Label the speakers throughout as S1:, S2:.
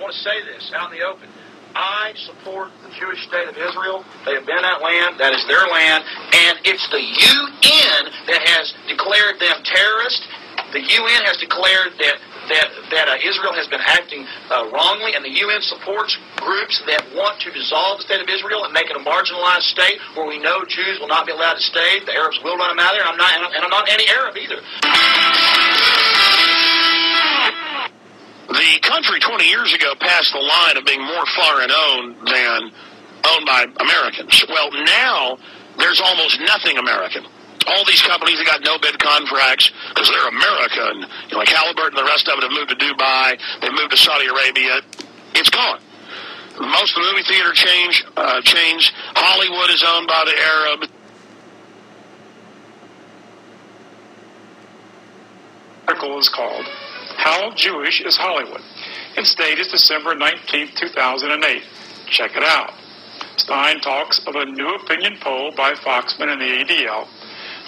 S1: want to say this out in the open. I support the Jewish state of Israel. They have been that land. That is their land. And it's the UN that has declared them terrorists. The UN has declared that that, that uh, Israel has been acting uh, wrongly, and the UN supports groups that want to dissolve the state of Israel and make it a marginalized state where we know Jews will not be allowed to stay. The Arabs will run them out of there, and I'm not, and I'm not anti-Arab either.
S2: The country 20 years ago passed the line of being more foreign owned than owned by Americans. Well, now there's almost nothing American all these companies that got no bid contracts because they're American. You know, like Halliburton and the rest of it have moved to Dubai. They moved to Saudi Arabia. It's gone. Most of the movie theater change, uh, chains, Hollywood is owned by the Arab.
S3: article is called How Jewish is Hollywood? Its date is December 19, 2008. Check it out. Stein talks of a new opinion poll by Foxman and the ADL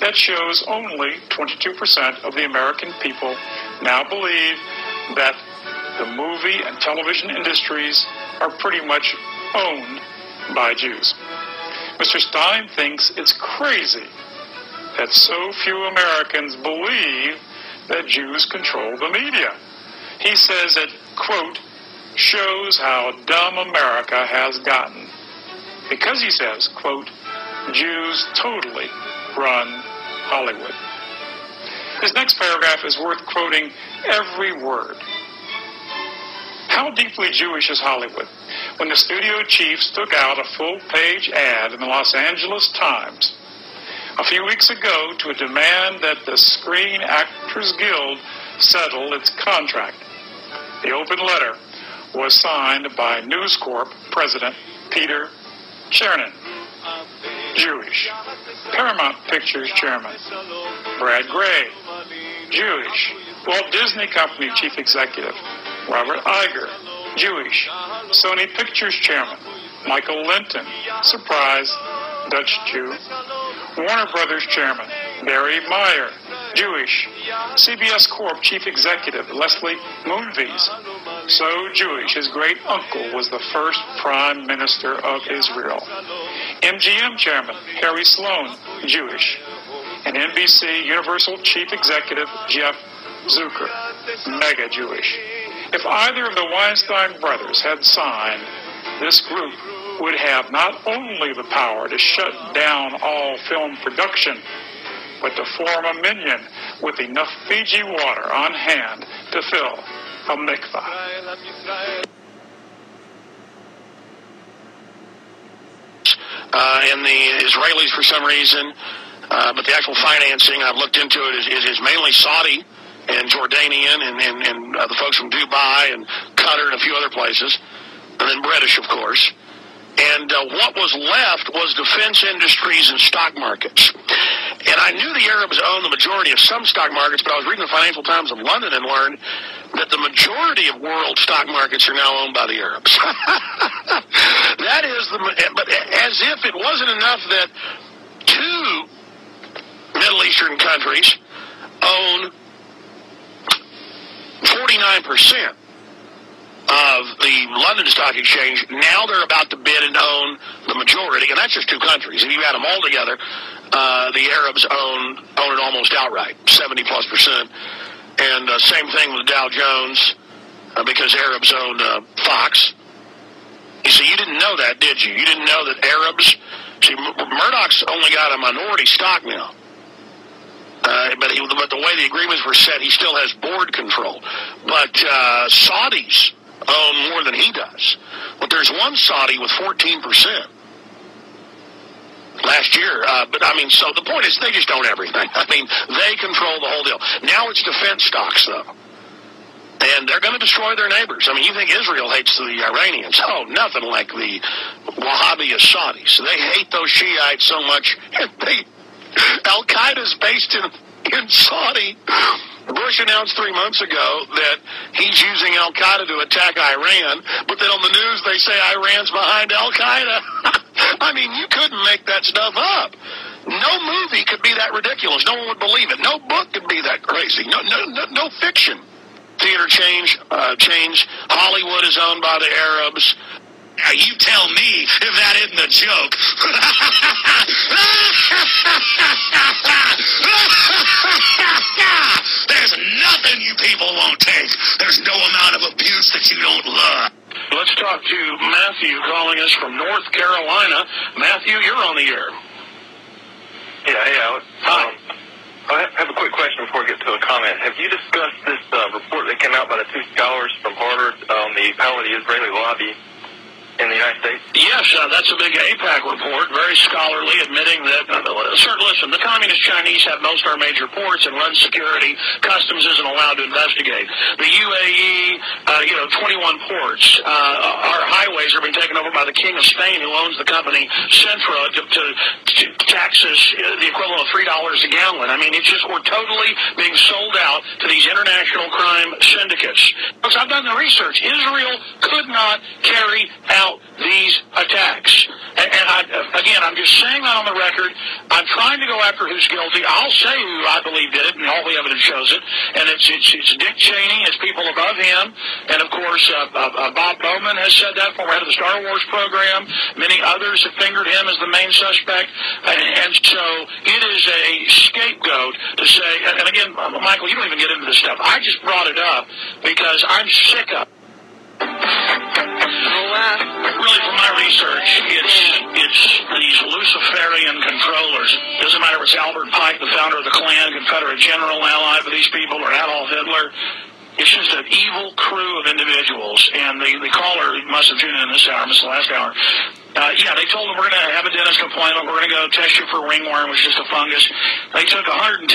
S3: that shows only 22% of the American people now believe that the movie and television industries are pretty much owned by Jews. Mr. Stein thinks it's crazy that so few Americans believe that Jews control the media. He says it, quote, shows how dumb America has gotten. Because he says, quote, Jews totally run Hollywood. His next paragraph is worth quoting every word. How deeply Jewish is Hollywood? When the studio chiefs took out a full page ad in the Los Angeles Times a few weeks ago to a demand that the Screen Actors Guild settle its contract. The open letter was signed by News Corp President Peter Chernin. Jewish. Paramount Pictures Chairman. Brad Grey. Jewish. Walt Disney Company Chief Executive. Robert Iger. Jewish. Sony Pictures Chairman. Michael Lynton, Surprise. Dutch Jew. Warner Brothers Chairman. Barry Meyer. Jewish. CBS Corp Chief Executive Leslie Moonves. So Jewish. His great uncle was the first Prime Minister of Israel. MGM Chairman Harry Sloan, Jewish. And NBC Universal Chief Executive Jeff Zucker, mega Jewish. If either of the Weinstein brothers had signed, this group would have not only the power to shut down all film production, but to form a minyan with enough Fiji water on hand to fill a mikvah.
S2: Uh, and the Israelis, for some reason, uh, but the actual financing, I've looked into it, is, is, is mainly Saudi and Jordanian and, and, and uh, the folks from Dubai and Qatar and a few other places, and then British, of course. And uh, what was left was defense industries and stock markets. And I knew the Arabs owned the majority of some stock markets, but I was reading the Financial Times of London and learned that the majority of world stock markets are now owned by the Arabs. that is the, but as if it wasn't enough that two Middle Eastern countries own 49% of the London Stock Exchange. Now they're about to bid and own the majority, and that's just two countries. If you add them all together, uh, the Arabs own own it almost outright, seventy plus percent. And uh, same thing with Dow Jones, uh, because Arabs own uh, Fox. You see, you didn't know that, did you? You didn't know that Arabs. See, Murdoch's only got a minority stock now. Uh, but, he, but the way the agreements were set, he still has board control. But uh, Saudis own more than he does. But there's one Saudi with 14% last year. Uh, but I mean, so the point is they just own everything. I mean, they control the whole deal. Now it's defense stocks, though. And they're going to destroy their neighbors. I mean, you think Israel hates the Iranians? Oh, nothing like the Wahhabist Saudis. They hate those Shiites so much. Al Qaeda's based in in Saudi. Bush announced three months ago that he's using Al Qaeda to attack Iran, but then on the news they say Iran's behind Al Qaeda. I mean, you couldn't make that stuff up. No movie could be that ridiculous. No one would believe it. No book could be that crazy. No, no, no, no fiction.
S4: theater change, uh, change. Hollywood is owned by the Arabs.
S2: Now you tell me if that isn't a joke. There's nothing you people won't take. There's no amount of abuse that you don't love.
S4: Let's talk to Matthew calling us from North Carolina. Matthew, you're on the air.
S5: Yeah, hey, Alex.
S4: Hi.
S5: Um, I have a quick question before I get to a comment. Have you discussed this uh, report that came out by the two scholars from Harvard on the power of the Israeli lobby in the United States?
S4: Yes, uh, that's a big AIPAC report, very scholarly, admitting that, uh, sir, listen, the communist Chinese have most of our major ports and run security. Customs isn't allowed to investigate. The UAE, uh, you know, 21 ports. Uh, our highways are being taken over by the King of Spain, who owns the company Cintra, to, to, to taxes uh, the equivalent of $3 a gallon. I mean, it's just, we're totally being sold out to these international crime syndicates. Because I've done the research. Israel could not carry out these attacks. And, and I, again, I'm just saying that on the record. I'm trying to go after who's guilty. I'll say who I believe did it, and all the evidence shows it. And it's it's, it's Dick Cheney, it's people above him, and of course uh, uh, uh, Bob Bowman has said that, former head of the Star Wars program. Many others have fingered him as the main suspect, and, and so it is a scapegoat to say. And, and again, Michael, you don't even get into this stuff. I just brought it up because I'm sick of. Really, from my research, it's it's these Luciferian controllers. Doesn't matter if it's Albert Pike, the founder of the Klan, Confederate general ally for these people, or Adolf Hitler. It's just an evil crew of individuals. And the, the caller must have tuned in this hour, this last hour. Uh, yeah, they told them we're going to have a dentist appointment. We're going to go test you for ringworm, which is just a fungus. They took 110,000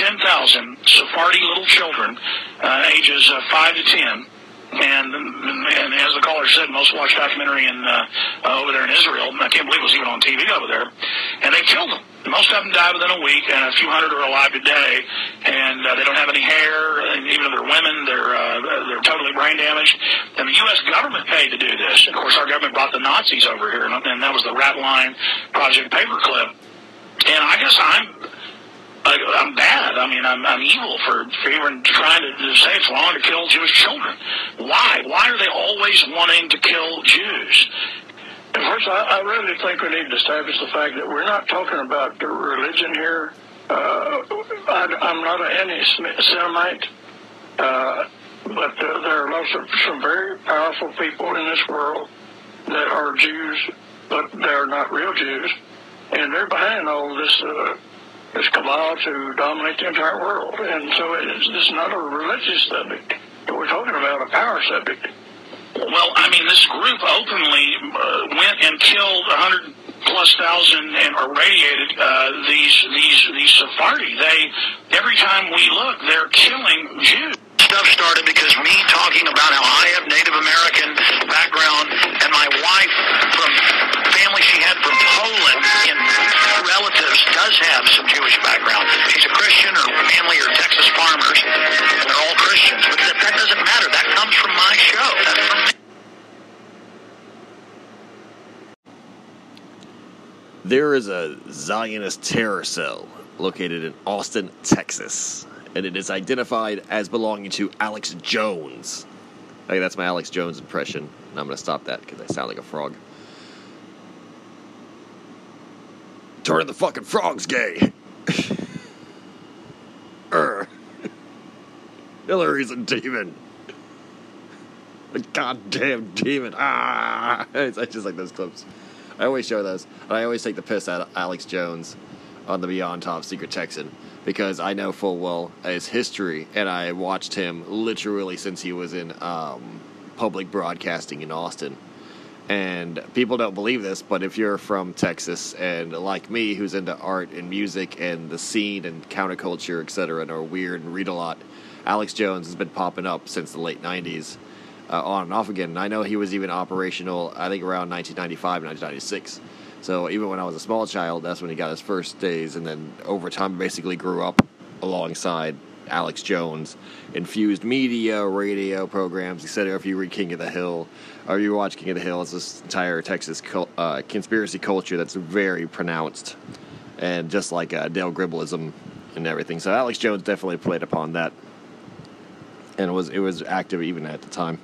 S4: Sephardi little children, uh, ages uh, 5 to 10, and, and as the caller said, most watched documentary in uh, over there in Israel. I can't believe it was even on TV over there. And they killed them. Most of them died within a week, and a few hundred are alive today. And uh, they don't have any hair. And even if they're women, they're uh, they're totally brain damaged. And the U.S. government paid to do this. Of course, our government brought the Nazis over here, and, and that was the Rat Line Project Paperclip. And I guess I'm I, I'm bad. I mean, I'm, I'm evil for, even trying to, say it's wrong to kill Jewish children. Why? Why are they always wanting to kill Jews?
S6: First, I, I really think we need to establish the fact that we're not talking about religion here. Uh, I, I'm not an anti-Semite, uh, but uh, there are lots of some very powerful people in this world that are Jews, but they're not real Jews, and they're behind all this this cabal to dominate the entire world. And so it's, it's not a religious subject. We're talking about a power subject.
S4: Well, I mean, this group openly uh, went and killed 100 plus thousand and irradiated uh, these these these Sephardi. They every time we look, they're killing Jews.
S2: Stuff started because me talking about how I have Native American background and my wife from family she had from Poland in relatives does have some Jewish background. She's a Christian, her family are Texas farmers, and they're all Christians. But that, that doesn't matter. That comes from my show. That's from me.
S7: There is a Zionist terror cell located in Austin, Texas, and it is identified as belonging to Alex Jones. Okay, that's my Alex Jones impression, and I'm going to stop that because I sound like a frog. Turn the fucking frogs gay. Err. Hillary's a demon. A goddamn demon. Ah! I just like those clips. I always show those. And I always take the piss out of Alex Jones on the Beyond Top Secret Texan because I know full well his history, and I watched him literally since he was in um, public broadcasting in Austin. And people don't believe this, but if you're from Texas and like me, who's into art and music and the scene and counterculture, etc., and are weird and read a lot, Alex Jones has been popping up since the late 90s, uh, on and off again. And I know he was even operational, I think, around 1995, 1996. So even when I was a small child, that's when he got his first days, and then over time, basically grew up alongside Alex Jones, infused media, radio programs, etc. If you read King of the Hill, or you watch King of the Hill, it's this entire Texas uh, conspiracy culture that's very pronounced, and just like uh, Dale Gribbleism and everything. So Alex Jones definitely played upon that. and it was it was active even at the time.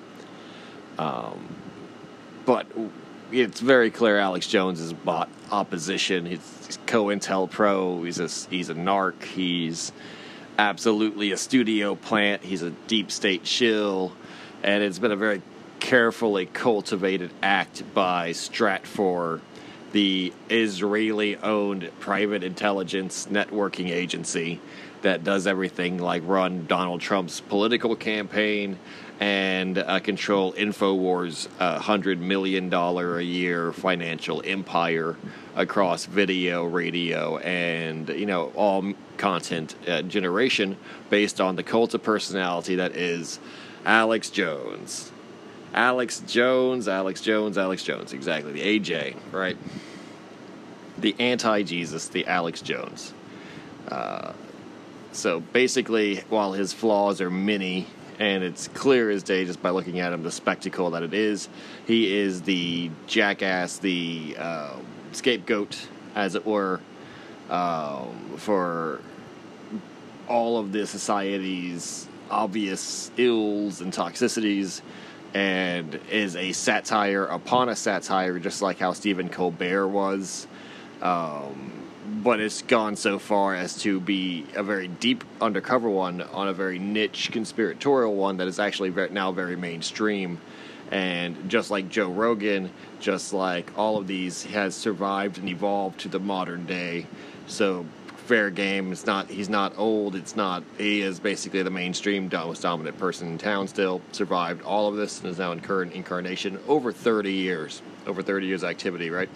S7: Um, but it's very clear Alex Jones has bought opposition. He's, he's COINTELPRO. He's a he's a narc. He's absolutely a studio plant. He's a deep state shill, and it's been a very carefully cultivated act by Stratfor, the Israeli-owned private intelligence networking agency that does everything like run Donald Trump's political campaign and uh, control Infowars' uh, hundred million dollar a year financial empire across video, radio, and you know all content uh, generation based on the cult of personality that is Alex Jones. Alex Jones, Alex Jones, Alex Jones, exactly the AJ, right? The anti-Jesus, the Alex Jones. Uh, so basically, while his flaws are many, and it's clear as day just by looking at him the spectacle that it is, he is the jackass, the uh, scapegoat, as it were, um, for all of the society's obvious ills and toxicities, and is a satire upon a satire, just like how Stephen Colbert was. Um, but it's gone so far as to be a very deep undercover one on a very niche conspiratorial one that is actually now very mainstream. And just like Joe Rogan, just like all of these, has survived and evolved to the modern day. So fair game. It's not. He's not old. It's not. He is basically the mainstream most dominant person in town. Still survived all of this and is now in current incarnation over 30 years. Over 30 years activity, right?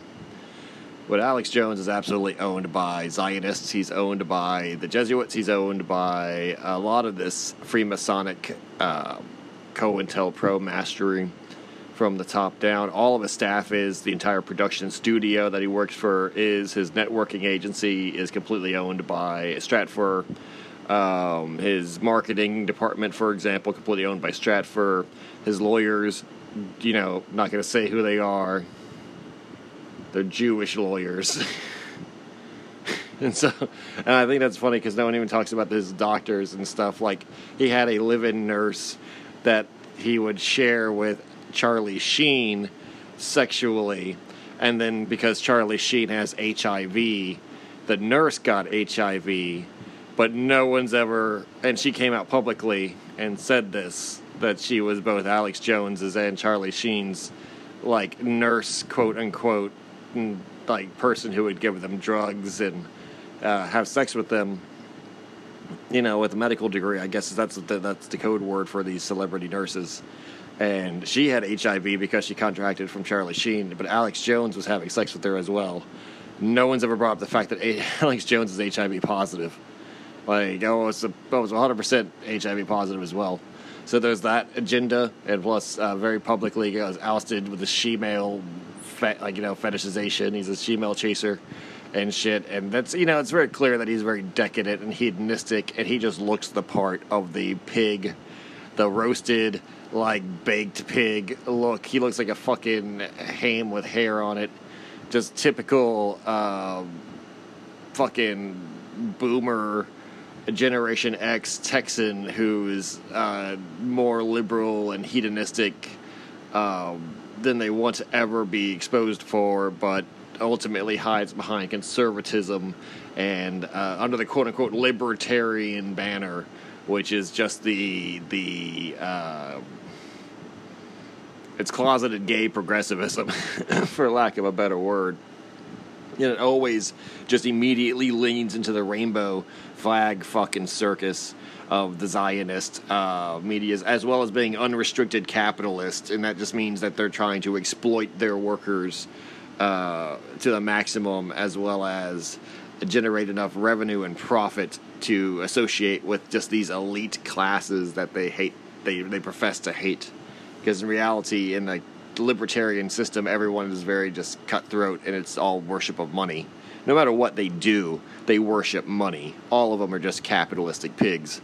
S7: But Alex Jones is absolutely owned by Zionists. He's owned by the Jesuits. He's owned by a lot of this Freemasonic uh, COINTELPRO mastery from the top down. All of his staff is the entire production studio that he works for is his networking agency is completely owned by Stratfor. Um, his marketing department, for example, completely owned by Stratfor. His lawyers, you know, not going to say who they are. They're Jewish lawyers. and so, and I think that's funny because no one even talks about his doctors and stuff. Like, he had a live in nurse that he would share with Charlie Sheen sexually. And then because Charlie Sheen has HIV, the nurse got HIV, but no one's ever, and she came out publicly and said this that she was both Alex Jones's and Charlie Sheen's like nurse, quote unquote, like person who would give them drugs and uh, have sex with them. You know, with a medical degree, I guess that's the, that's the code word for these celebrity nurses. And she had HIV because she contracted from Charlie Sheen, but Alex Jones was having sex with her as well. No one's ever brought up the fact that Alex Jones is HIV positive. Like, oh, it's a, oh, it's 100% HIV positive as well. So there's that agenda, and plus, uh, very publicly, he was ousted with the she-male, fe- like you know, fetishization. He's a she-male chaser and shit, and that's you know, it's very clear that he's very decadent and hedonistic, and he just looks the part of the pig, the roasted, like baked pig look. He looks like a fucking ham with hair on it, just typical, uh, fucking boomer Generation X Texan who's uh, more liberal and hedonistic um, than they want to ever be exposed for, but ultimately hides behind conservatism and uh, under the quote unquote libertarian banner, which is just the the uh, it's closeted gay progressivism, for lack of a better word. And it always just immediately leans into the rainbow flag fucking circus of the Zionist uh, medias, as well as being unrestricted capitalist, and that just means that they're trying to exploit their workers uh, to the maximum, as well as generate enough revenue and profit to associate with just these elite classes that they hate, they they profess to hate, because in reality, in the libertarian system, everyone is very just cutthroat, and it's all worship of money no matter what they do, they worship money. All of them are just capitalistic pigs.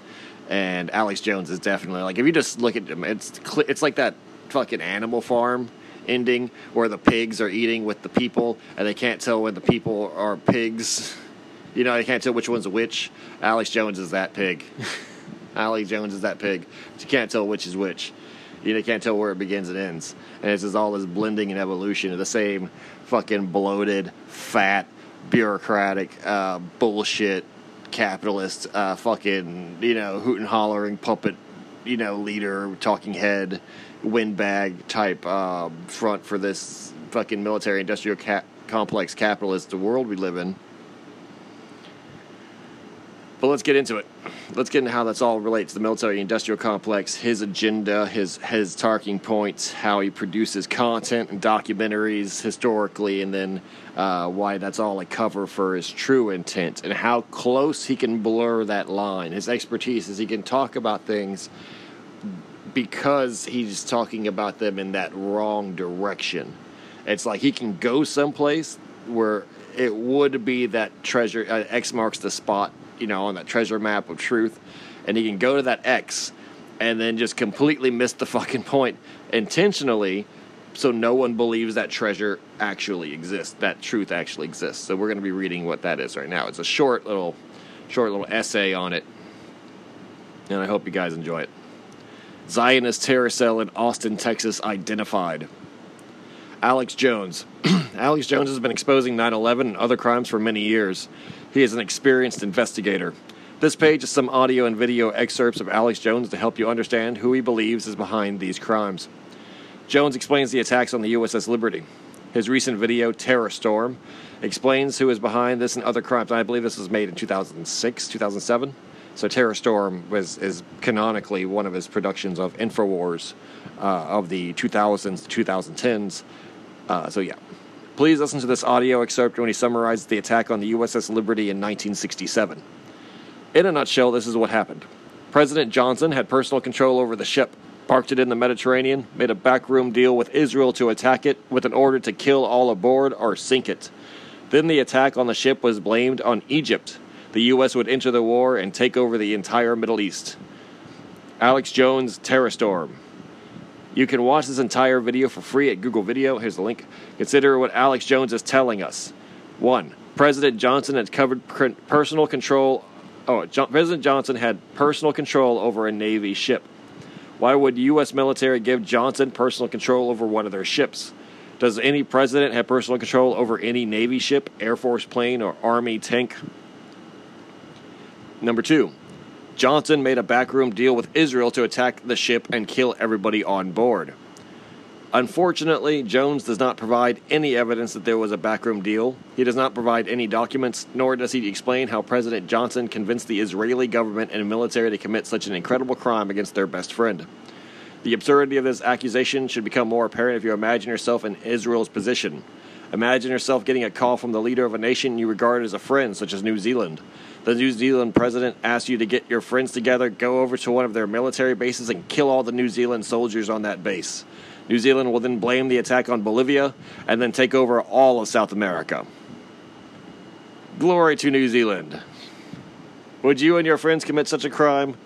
S7: And Alex Jones is definitely like if you just look at him, it's it's like that fucking Animal Farm ending where the pigs are eating with the people and they can't tell when the people are pigs. You know, they can't tell which one's which. Alex Jones is that pig. Alex Jones is that pig. But you can't tell which is which. You know, you can't tell where it begins and ends. And it's just all this blending and evolution of the same fucking bloated, fat, bureaucratic, uh, bullshit, capitalist, uh, fucking, you know, hoot and hollering puppet, you know, leader, talking head, windbag type uh, front for this fucking military industrial ca- complex capitalist world we live in. But let's get into it. Let's get into how that's all relates to the military industrial complex, his agenda, his his talking points, how he produces content and documentaries historically, and then uh, why that's all a cover for his true intent, and how close he can blur that line. His expertise is he can talk about things because he's talking about them in that wrong direction. It's like he can go someplace where it would be that treasure uh, X marks the spot, you know, on that treasure map of truth, and he can go to that X and then just completely miss the fucking point intentionally so no one believes that treasure actually exists, that truth actually exists. So we're going to be reading what that is right now. It's a short little short little essay on it. And I hope you guys enjoy it. Zionist terror cell in Austin, Texas identified. Alex Jones. Alex Jones has been exposing 9 11 and other crimes for many years. He is an experienced investigator. This page is some audio and video excerpts of Alex Jones to help you understand who he believes is behind these crimes. Jones explains the attacks on the USS Liberty. His recent video, Terror Storm, explains who is behind this and other crimes. I believe this was made in 2006, 2007. So Terror Storm was is canonically one of his productions of Infowars uh, of the 2000s to 2010s. Uh, so yeah, please listen to this audio excerpt when he summarizes the attack on the USS Liberty in 1967. In a nutshell, this is what happened. President Johnson had personal control over the ship, parked it in the Mediterranean, made a backroom deal with Israel to attack it with an order to kill all aboard or sink it. Then the attack on the ship was blamed on Egypt. The U.S. would enter the war and take over the entire Middle East. Alex Jones, Terror Storm. You can watch this entire video for free at Google Video. Here's the link. Consider what Alex Jones is telling us. One, President Johnson had covered personal control. Oh, John, President Johnson had personal control over a Navy ship. Why would U.S. military give Johnson personal control over one of their ships? Does any president have personal control over any Navy ship, Air Force plane, or Army tank? Number two, Johnson made a backroom deal with Israel to attack the ship and kill everybody on board. Unfortunately, Jones does not provide any evidence that there was a backroom deal. He does not provide any documents, nor does he explain how President Johnson convinced the Israeli government and military to commit such an incredible crime against their best friend. The absurdity of this accusation should become more apparent if you imagine yourself in Israel's position. Imagine yourself getting a call from the leader of a nation you regard as a friend, such as New Zealand. The New Zealand president asks you to get your friends together, go over to one of their military bases, and kill all the New Zealand soldiers on that base. New Zealand will then blame the attack on Bolivia and then take over all of South America. Glory to New Zealand. Would you and your friends commit such a crime?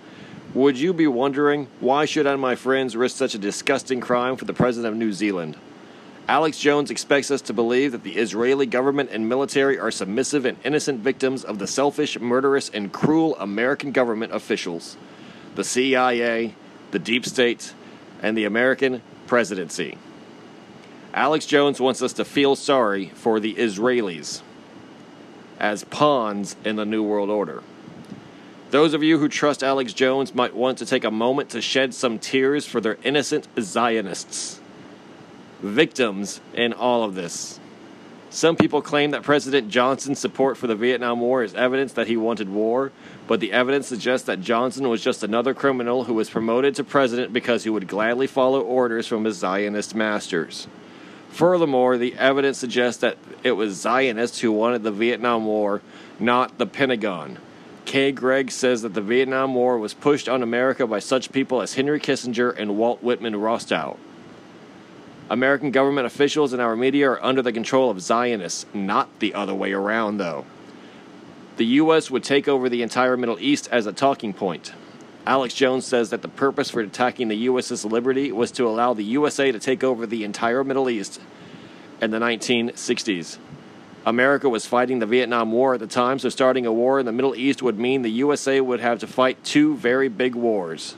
S7: Would you be wondering why should I and my friends risk such a disgusting crime for the president of New Zealand? Alex Jones expects us to believe that the Israeli government and military are submissive and innocent victims of the selfish, murderous, and cruel American government officials, the CIA, the deep state, and the American presidency. Alex Jones wants us to feel sorry for the Israelis as pawns in the New World Order. Those of you who trust Alex Jones might want to take a moment to shed some tears for their innocent Zionists victims in all of this. Some people claim that President Johnson's support for the Vietnam War is evidence that he wanted war, but the evidence suggests that Johnson was just another criminal who was promoted to president because he would gladly follow orders from his Zionist masters. Furthermore, the evidence suggests that it was Zionists who wanted the Vietnam War, not the Pentagon. Kay Gregg says that the Vietnam War was pushed on America by such people as Henry Kissinger and Walt Whitman Rostow. American government officials and our media are under the control of Zionists, not the other way around, though. The U.S. would take over the entire Middle East as a talking point. Alex Jones says that the purpose for attacking the USS Liberty was to allow the USA to take over the entire Middle East in the 1960s. America was fighting the Vietnam War at the time, so starting a war in the Middle East would mean the USA would have to fight two very big wars.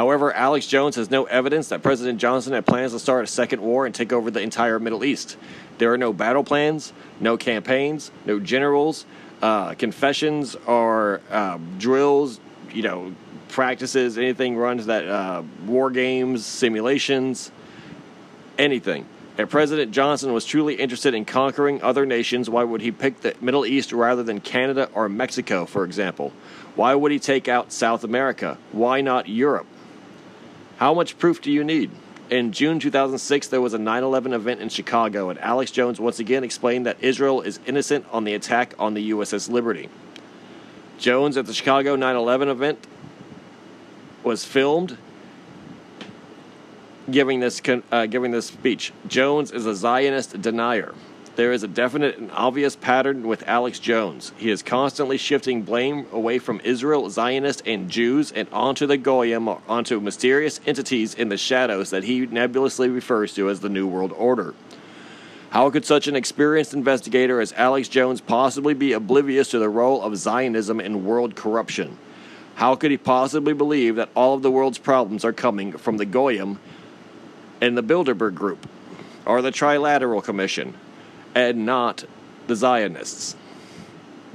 S7: However, Alex Jones has no evidence that President Johnson had plans to start a second war and take over the entire Middle East. There are no battle plans, no campaigns, no generals, uh, confessions or uh, drills, you know, practices, anything runs that uh, war games, simulations, anything. If President Johnson was truly interested in conquering other nations, why would he pick the Middle East rather than Canada or Mexico, for example? Why would he take out South America? Why not Europe? How much proof do you need? In June 2006, there was a 9 11 event in Chicago, and Alex Jones once again explained that Israel is innocent on the attack on the USS Liberty. Jones at the Chicago 9 11 event was filmed giving this, uh, giving this speech. Jones is a Zionist denier. There is a definite and obvious pattern with Alex Jones. He is constantly shifting blame away from Israel, Zionists, and Jews and onto the Goyim, onto mysterious entities in the shadows that he nebulously refers to as the New World Order. How could such an experienced investigator as Alex Jones possibly be oblivious to the role of Zionism in world corruption? How could he possibly believe that all of the world's problems are coming from the Goyim and the Bilderberg Group, or the Trilateral Commission, and not the Zionists.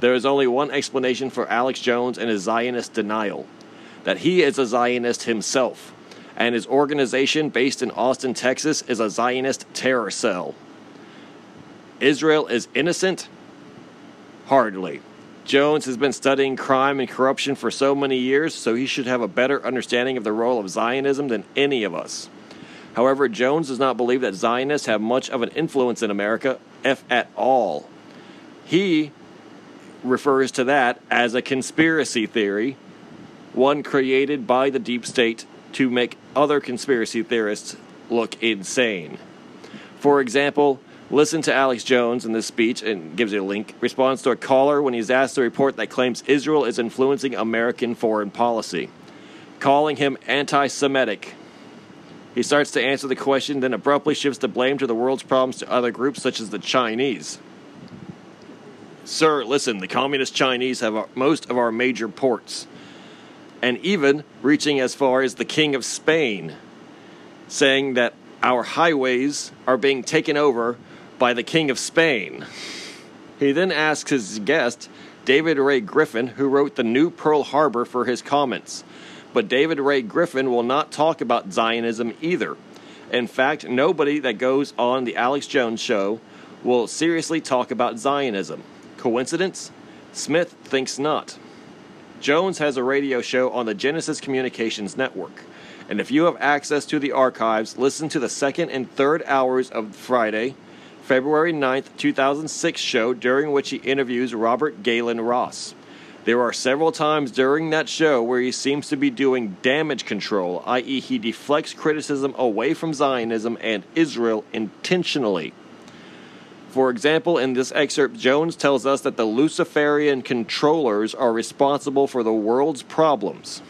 S7: There is only one explanation for Alex Jones and his Zionist denial that he is a Zionist himself, and his organization, based in Austin, Texas, is a Zionist terror cell. Israel is innocent? Hardly. Jones has been studying crime and corruption for so many years, so he should have a better understanding of the role of Zionism than any of us. However, Jones does not believe that Zionists have much of an influence in America, if at all. He refers to that as a conspiracy theory, one created by the deep state to make other conspiracy theorists look insane. For example, listen to Alex Jones in this speech and gives you a link. Responds to a caller when he's asked a report that claims Israel is influencing American foreign policy, calling him anti Semitic he starts to answer the question, then abruptly shifts the blame to the world's problems to other groups such as the Chinese. Sir, listen, the communist Chinese have uh, most of our major ports, and even reaching as far as the King of Spain, saying that our highways are being taken over by the King of Spain. He then asks his guest, David Ray Griffin, who wrote the New Pearl Harbor, for his comments. But David Ray Griffin will not talk about Zionism either. In fact, nobody that goes on the Alex Jones show will seriously talk about Zionism. Coincidence? Smith thinks not. Jones has a radio show on the Genesis Communications Network. And if you have access to the archives, listen to the second and third hours of Friday, February 9th, 2006 show during which he interviews Robert Gaylon Ross. There are several times during that show where he seems to be doing damage control, i.e., he deflects criticism away from Zionism and Israel intentionally. For example, in this excerpt, Jones tells us that the Luciferian controllers are responsible for the world's problems.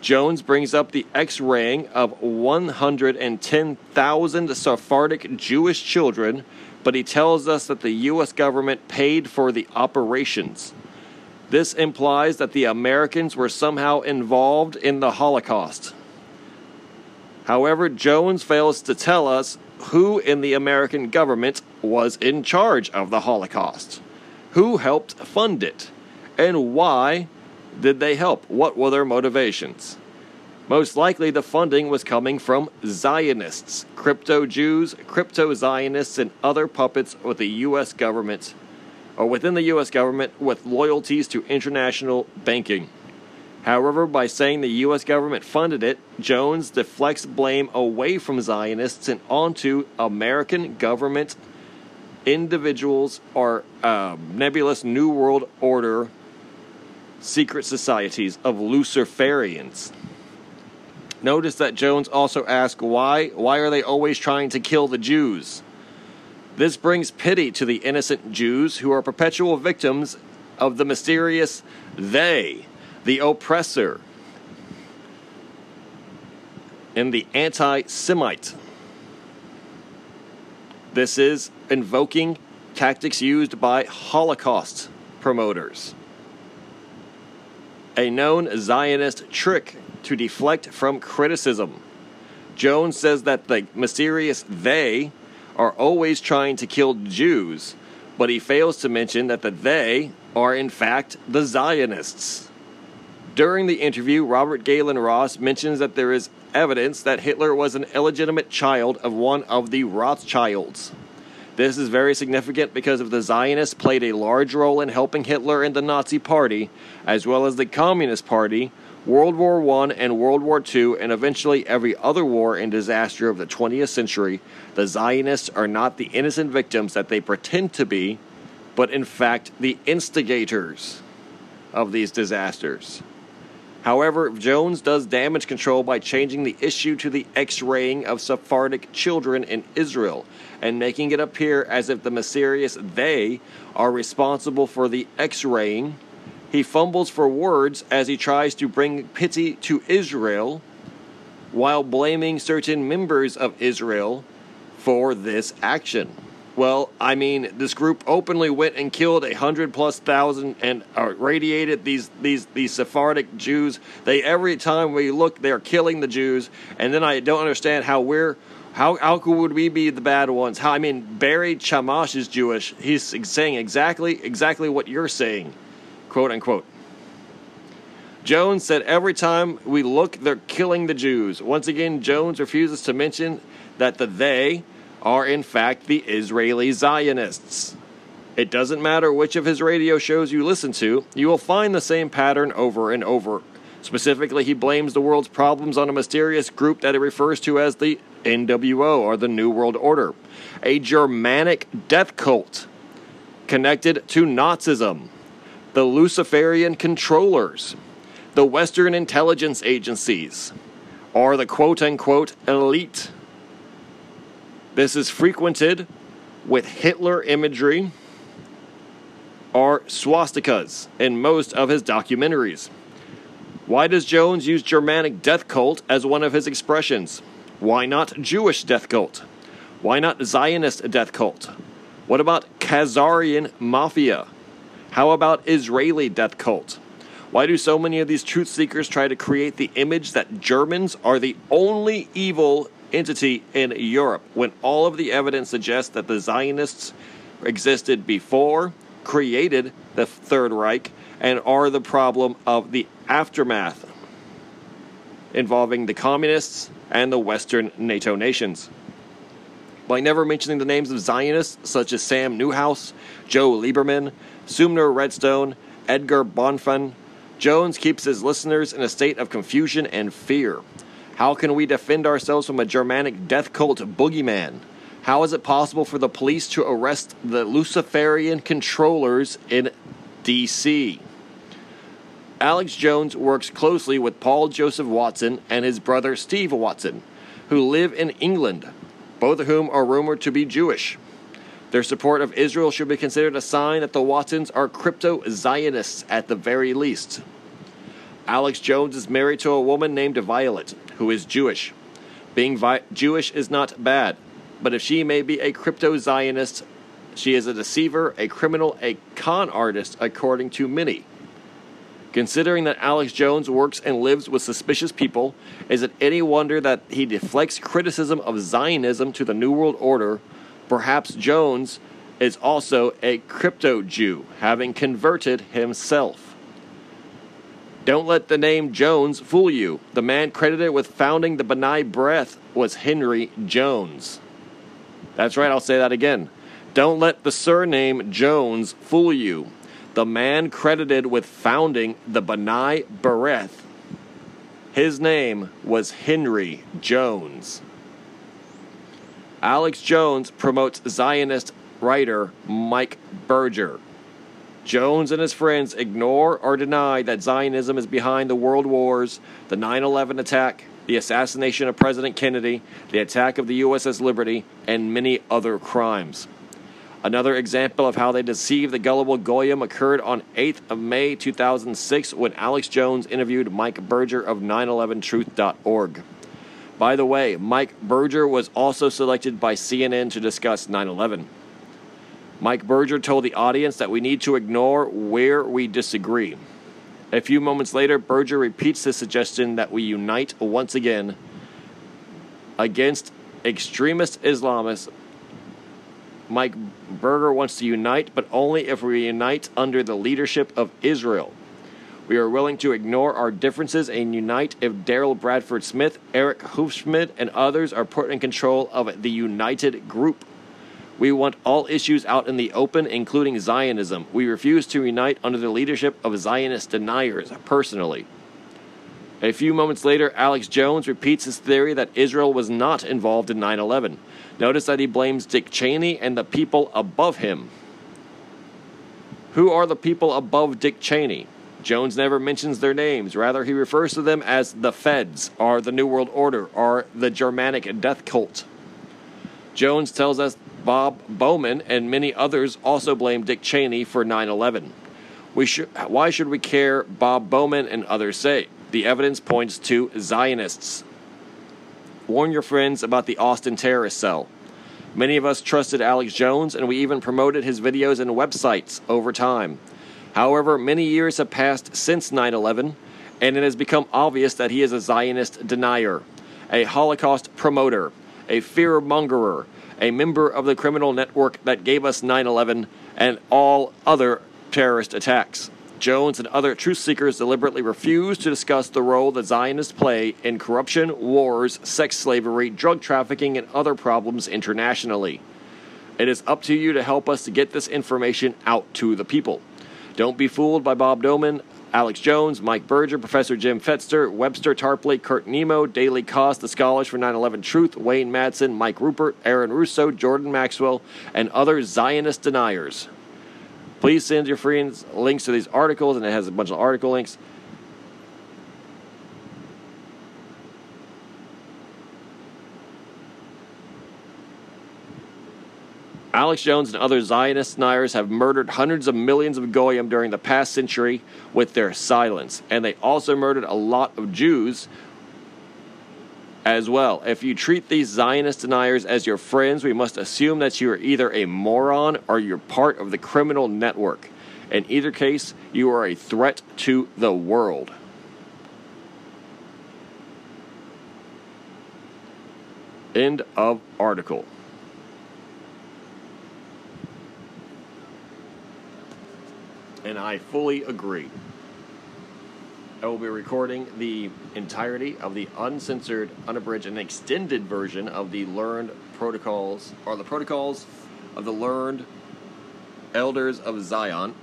S7: Jones brings up the X raying of 110,000 Sephardic Jewish children, but he tells us that the U.S. government paid for the operations. This implies that the Americans were somehow involved in the Holocaust. However, Jones fails to tell us who in the American government was in charge of the Holocaust, who helped fund it, and why did they help? What were their motivations? Most likely, the funding was coming from Zionists, crypto Jews, crypto Zionists, and other puppets with the U.S. government or within the U.S. government with loyalties to international banking. However, by saying the U.S. government funded it, Jones deflects blame away from Zionists and onto American government individuals or um, nebulous New World Order secret societies of Luciferians. Notice that Jones also asks why why are they always trying to kill the Jews? This brings pity to the innocent Jews who are perpetual victims of the mysterious they, the oppressor, and the anti Semite. This is invoking tactics used by Holocaust promoters. A known Zionist trick to deflect from criticism. Jones says that the mysterious they are always trying to kill Jews, but he fails to mention that the they are in fact the Zionists. During the interview, Robert Gaylon Ross mentions that there is evidence that Hitler was an illegitimate child of one of the Rothschilds. This is very significant because if the Zionists played a large role in helping Hitler and the Nazi Party, as well as the Communist Party, World War I and World War II, and eventually every other war and disaster of the 20th century, the Zionists are not the innocent victims that they pretend to be, but in fact the instigators of these disasters. However, Jones does damage control by changing the issue to the X raying of Sephardic children in Israel and making it appear as if the mysterious they are responsible for the X raying. He fumbles for words as he tries to bring pity to Israel while blaming certain members of Israel for this action. Well, I mean, this group openly went and killed a hundred plus thousand and uh, radiated these these these Sephardic Jews. They every time we look, they're killing the Jews, and then I don't understand how we're how how would we be the bad ones? How I mean, Barry Chamish is Jewish. He's saying exactly exactly what you're saying, quote unquote. Jones said every time we look, they're killing the Jews. Once again, Jones refuses to mention that the they are in fact the Israeli Zionists. It doesn't matter which of his radio shows you listen to, you will find the same pattern over and over. Specifically, he blames the world's problems on a mysterious group that he refers to as the NWO, or the New World Order, a Germanic death cult connected to Nazism, the Luciferian controllers, the Western intelligence agencies, or the quote unquote elite. This is frequented with Hitler imagery or swastikas in most of his documentaries. Why does Jones use Germanic death cult as one of his expressions? Why not Jewish death cult? Why not Zionist death cult? What about Khazarian mafia? How about Israeli death cult? Why do so many of these truth seekers try to create the image that Germans are the only evil entity in Europe when all of the evidence suggests that the Zionists existed before, created the Third Reich, and are the problem of the aftermath involving the communists and the Western NATO nations. By never mentioning the names of Zionists such as Sam Newhouse, Joe Lieberman, Sumner Redstone, Edgar Bronfman, Jones keeps his listeners in a state of confusion and fear. How can we defend ourselves from a Germanic death cult boogeyman? How is it possible for the police to arrest the Luciferian controllers in D.C.? Alex Jones works closely with Paul Joseph Watson and his brother Steve Watson, who live in England, both of whom are rumored to be Jewish. Their support of Israel should be considered a sign that the Watsons are crypto Zionists at the very least. Alex Jones is married to a woman named Violet, who is Jewish. Being vi- Jewish is not bad, but if she may be a crypto Zionist, she is a deceiver, a criminal, a con artist, according to many. Considering that Alex Jones works and lives with suspicious people, is it any wonder that he deflects criticism of Zionism to the New World Order? Perhaps Jones is also a crypto Jew, having converted himself. Don't let the name Jones fool you. The man credited with founding the B'nai B'rith was Henry Jones. That's right, I'll say that again. Don't let the surname Jones fool you. The man credited with founding the B'nai B'rith, his name was Henry Jones. Alex Jones promotes Zionist writer Mike Berger. Jones and his friends ignore or deny that Zionism is behind the world wars, the 9 11 attack, the assassination of President Kennedy, the attack of the USS Liberty, and many other crimes. Another example of how they deceive the gullible Goyim occurred on 8th of May 2006 when Alex Jones interviewed Mike Berger of 911truth.org. By the way, Mike Berger was also selected by CNN to discuss 9 11. Mike Berger told the audience that we need to ignore where we disagree. A few moments later, Berger repeats the suggestion that we unite once again against extremist Islamists. Mike Berger wants to unite, but only if we unite under the leadership of Israel. We are willing to ignore our differences and unite if Daryl Bradford Smith, Eric Hufschmid, and others are put in control of the united group. We want all issues out in the open, including Zionism. We refuse to unite under the leadership of Zionist deniers, personally. A few moments later, Alex Jones repeats his theory that Israel was not involved in 9 11. Notice that he blames Dick Cheney and the people above him. Who are the people above Dick Cheney? Jones never mentions their names. Rather, he refers to them as the Feds, or the New World Order, or the Germanic death cult. Jones tells us Bob Bowman and many others also blame Dick Cheney for 9 11. Why should we care, Bob Bowman and others say? The evidence points to Zionists. Warn your friends about the Austin terrorist cell. Many of us trusted Alex Jones, and we even promoted his videos and websites over time. However, many years have passed since 9 11, and it has become obvious that he is a Zionist denier, a Holocaust promoter, a fear mongerer, a member of the criminal network that gave us 9 11 and all other terrorist attacks. Jones and other truth seekers deliberately refuse to discuss the role the Zionists play in corruption, wars, sex slavery, drug trafficking, and other problems internationally. It is up to you to help us to get this information out to the people. Don't be fooled by Bob Bowman, Alex Jones, Mike Berger, Professor Jim Fetzer, Webster Tarpley, Kurt Nimmo, Daily Kos, the Scholars for 9 11 Truth, Wayne Madsen, Mike Ruppert, Aaron Russo, Jordan Maxwell, and other Zionist deniers. Please send your friends links to these articles, and it has a bunch of article links. Alex Jones and other Zionist deniers have murdered hundreds of millions of Goyim during the past century with their silence. And they also murdered a lot of Jews as well. If you treat these Zionist deniers as your friends, we must assume that you are either a moron or you're part of the criminal network. In either case, you are a threat to the world. End of article. And I fully agree. I will be recording the entirety of the uncensored, unabridged, and extended version of the learned protocols, or the protocols of the learned elders of Zion.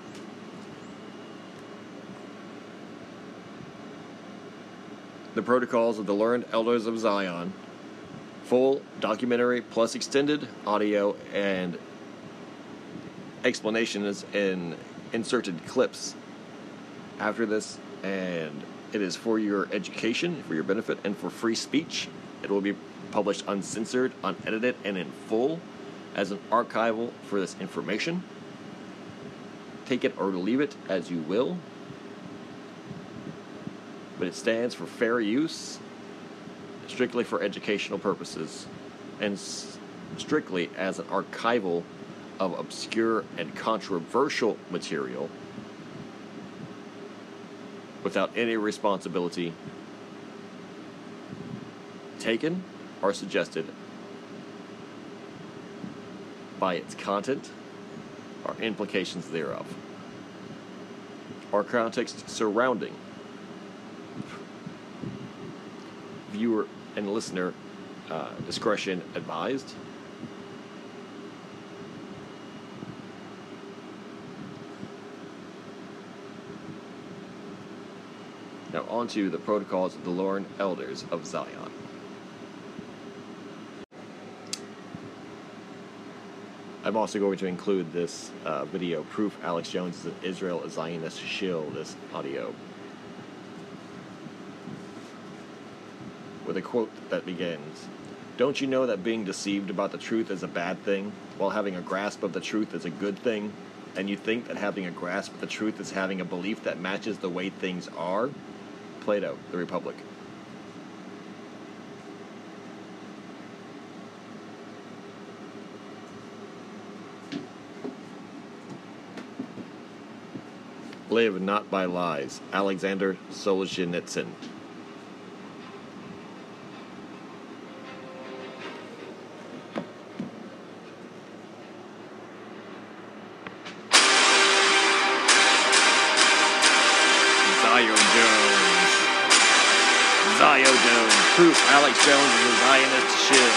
S7: The protocols of the learned elders of Zion. Full documentary plus extended audio and explanations in inserted clips after this, and it is for your education, for your benefit, and for free speech. It will be published uncensored, unedited, and in full as an archival for this information. Take it or leave it as you will, but it stands for fair use, strictly for educational purposes, and strictly as an archival of obscure and controversial material without any responsibility taken or suggested by its content or implications thereof, or context surrounding viewer and listener uh, discretion advised. Now, on to the protocols of the Learned Elders of Zion. I'm also going to include this uh, video proof Alex Jones is an Israel Zionist shill, this audio. With a quote that begins Don't you know that being deceived about the truth is a bad thing, while having a grasp of the truth is a good thing? And you think that having a grasp of the truth is having a belief that matches the way things are? Plato, The Republic. Live not by lies. Alexander Solzhenitsyn. Alex Jones Zionist shill.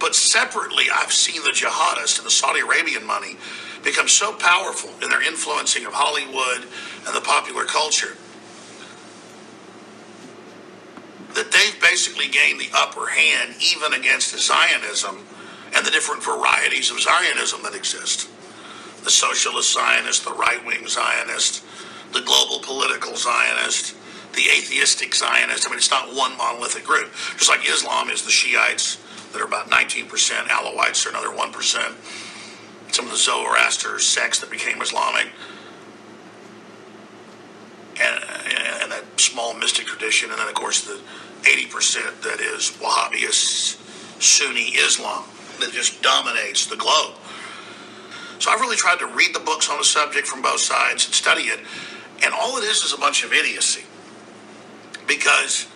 S8: But separately, I've seen the jihadists and the Saudi Arabian money become so powerful in their influencing of Hollywood and the popular culture that they've basically gained the upper hand even against Zionism and the different varieties of Zionism that exist. The socialist Zionist, the right wing Zionist, the global political Zionist, the atheistic Zionist. I mean, it's not one monolithic group. Just like Islam is the Shiites that are about 19%, Alawites are another 1%, some of the Zoroaster sects that became Islamic, and, and that small mystic tradition, and then, of course, the 80% that is Wahhabist Sunni Islam that just dominates the globe. So I've really tried to read the books on the subject from both sides and study it, and all it is is a bunch of idiocy. Because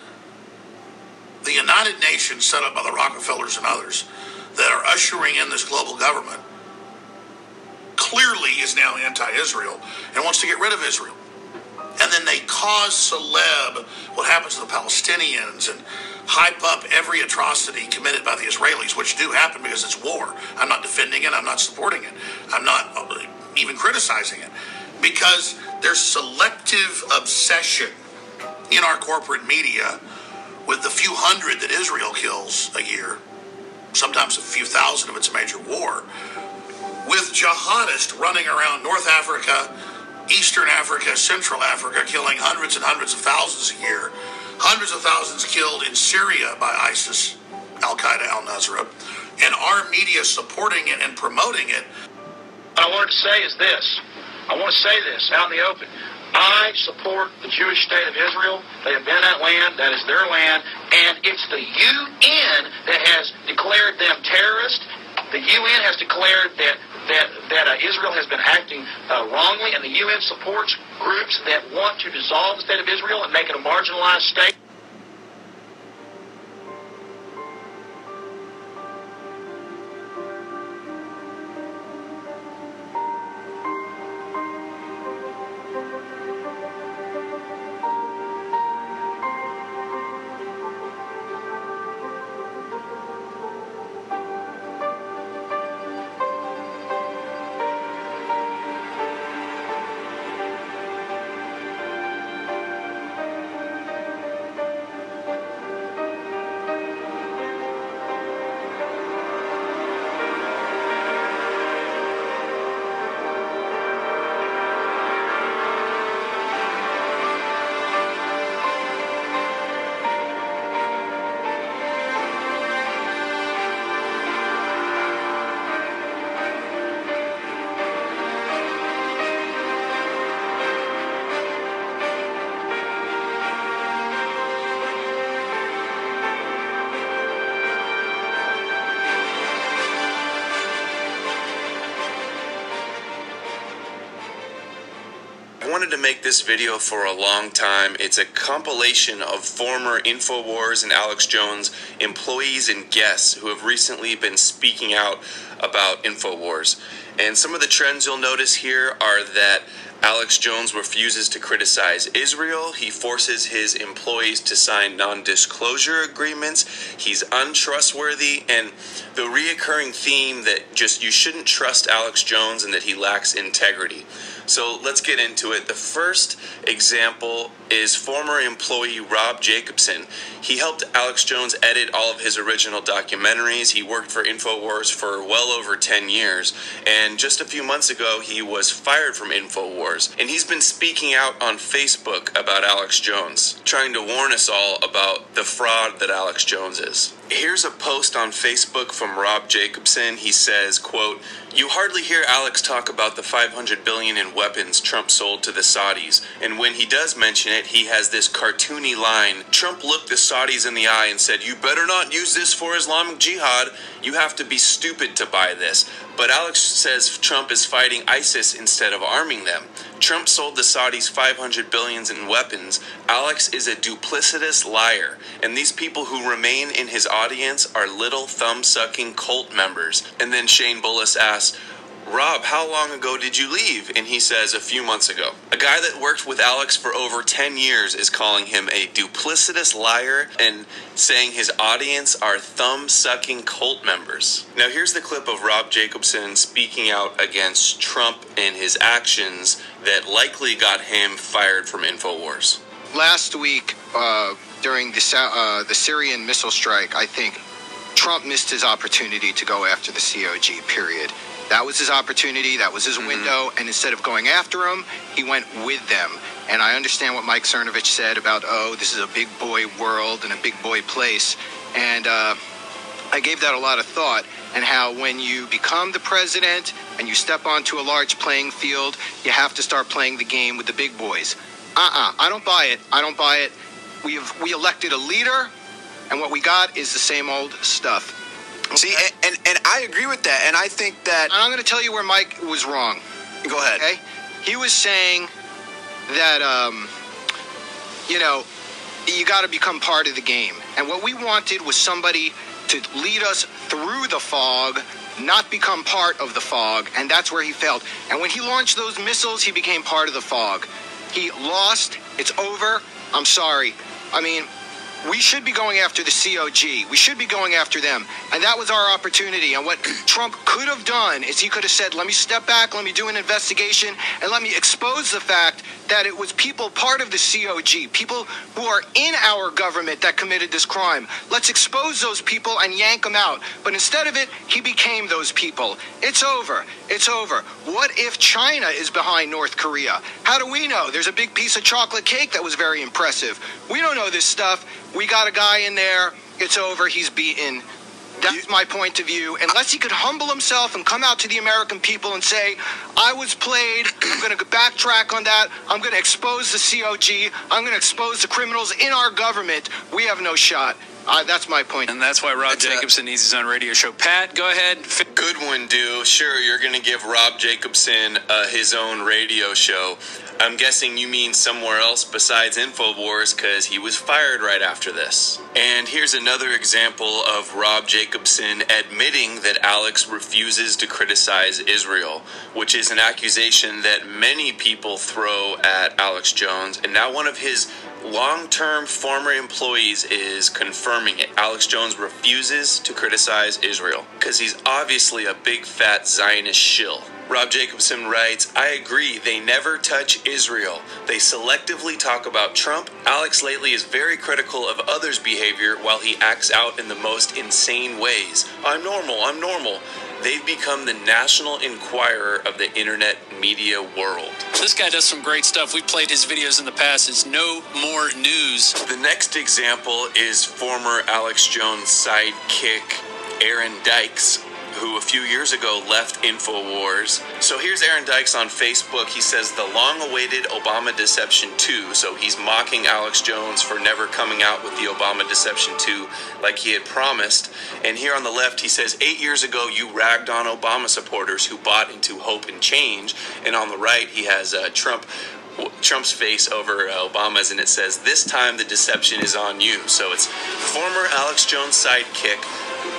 S8: the United Nations, set up by the Rockefellers and others, that are ushering in this global government, clearly is now anti Israel and wants to get rid of Israel. And then they cause celeb what happens to the Palestinians and hype up every atrocity committed by the Israelis, which do happen because it's war. I'm not defending it, I'm not supporting it, I'm not uh, even criticizing it. Because there's selective obsession in our corporate media with the few hundred that Israel kills a year, sometimes a few thousand if it's a major war, with jihadists running around North Africa, Eastern Africa, Central Africa, killing hundreds and hundreds of thousands a year, hundreds of thousands killed in Syria by ISIS, Al Qaeda, Al Nusra, and our media supporting it and promoting it.
S1: What I wanted to say is this. I want to say this out in the open. I support the Jewish state of Israel. They have been that land. That is their land. And it's the UN that has declared them terrorists. The UN has declared that that, that uh, Israel has been acting uh, wrongly, and the UN supports groups that want to dissolve the state of Israel and make it a marginalized state.
S9: Make this video for a long time. It's a compilation of former InfoWars and Alex Jones employees and guests who have recently been speaking out about InfoWars. And some of the trends you'll notice here are that Alex Jones refuses to criticize Israel. He forces his employees to sign non disclosure agreements. He's untrustworthy. And the reoccurring theme that just you shouldn't trust Alex Jones and that he lacks integrity. So let's get into it. The first example is former employee Rob Jacobson. He helped Alex Jones edit all of his original documentaries. He worked for InfoWars for well over 10 years. And just a few months ago, he was fired from InfoWars. And he's been speaking out on Facebook about Alex Jones, trying to warn us all about the fraud that Alex Jones is. Here's a post on Facebook from Rob Jacobson. He says, quote, You hardly hear Alex talk about the 500 billion in weapons Trump sold to the Saudis. And when he does mention it, he has this cartoony line. Trump looked the Saudis in the eye and said, You better not use this for Islamic Jihad. You have to be stupid to buy this. But Alex says Trump is fighting ISIS instead of arming them. Trump sold the Saudis 500 billions in weapons. Alex is a duplicitous liar, and these people who remain in his audience are little thumb-sucking cult members. And then Shane Bullis asks, Rob, how long ago did you leave? And he says, a few months ago. A guy that worked with Alex for over 10 years is calling him a duplicitous liar and saying his audience are thumb sucking cult members. Now, here's the clip of Rob Jacobson speaking out against Trump and his actions that likely got him fired from InfoWars.
S10: Last week, uh, during the, uh, the Syrian missile strike, I think Trump missed his opportunity to go after the COG, period. That was his opportunity. That was his mm-hmm. window. And instead of going after him, he went with them. And I understand what Mike Cernovich said about, oh, this is a big boy world and a big boy place. And uh, I gave that a lot of thought. And how when you become the president and you step onto a large playing field, you have to start playing the game with the big boys. Uh uh-uh, uh I don't buy it. I don't buy it. We have we elected a leader, and what we got is the same old stuff.
S11: See, and, and, and I agree with that, and I think that
S10: I'm going to tell you where Mike was wrong.
S11: Go ahead.
S10: Okay, he was saying that um, you know you got to become part of the game, and what we wanted was somebody to lead us through the fog, not become part of the fog, and that's where he failed. And when he launched those missiles, he became part of the fog. He lost. It's over. I'm sorry. I mean, we should be going after the COG. We should be going after them. And that was our opportunity. And what Trump could have done is he could have said, let me step back, let me do an investigation, and let me expose the fact that it was people part of the COG, people who are in our government that committed this crime. Let's expose those people and yank them out. But instead of it, he became those people. It's over. It's over. What if China is behind North Korea? How do we know? There's a big piece of chocolate cake that was very impressive. We don't know this stuff. We got a guy in there. It's over. He's beaten. That's my point of view. Unless he could humble himself and come out to the American people and say, I was played. I'm going to backtrack on that. I'm going to expose the COG. I'm going to expose the criminals in our government. We have no shot. Uh, that's my point.
S12: And that's why Rob that's Jacobson a, needs his own radio show. Pat, go ahead.
S9: Good one, do. Sure, you're going to give Rob Jacobson uh, his own radio show. I'm guessing you mean somewhere else besides InfoWars because he was fired right after this. And here's another example of Rob Jacobson admitting that Alex refuses to criticize Israel, which is an accusation that many people throw at Alex Jones. And now one of his long term former employees is confirming it. Alex Jones refuses to criticize Israel because he's obviously a big fat Zionist shill. Rob Jacobson writes, I agree, they never touch Israel. They selectively talk about Trump. Alex lately is very critical of others' behavior while he acts out in the most insane ways. I'm normal, I'm normal. They've become the national inquirer of the internet media world.
S12: This guy does some great stuff. We've played his videos in the past. It's no more news.
S9: The next example is former Alex Jones sidekick Aaron Dykes who a few years ago left InfoWars. So here's Aaron Dykes on Facebook. He says the long awaited Obama Deception 2. So he's mocking Alex Jones for never coming out with the Obama Deception 2 like he had promised. And here on the left, he says, Eight years ago, you ragged on Obama supporters who bought into hope and change. And on the right, he has uh, Trump Trump's face over Obama's, and it says, This time the deception is on you. So it's former Alex Jones sidekick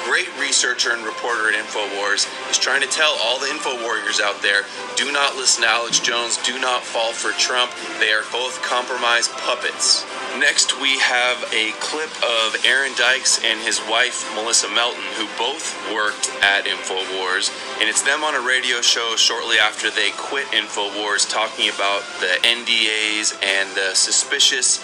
S9: great researcher and reporter at InfoWars, is trying to tell all the Info Warriors out there do not listen to Alex Jones, do not fall for Trump. They are both compromised puppets. Next, we have a clip of Aaron Dykes and his wife, Melissa Melton, who both worked at InfoWars. And it's them on a radio show shortly after they quit InfoWars talking about the NDAs and the suspicious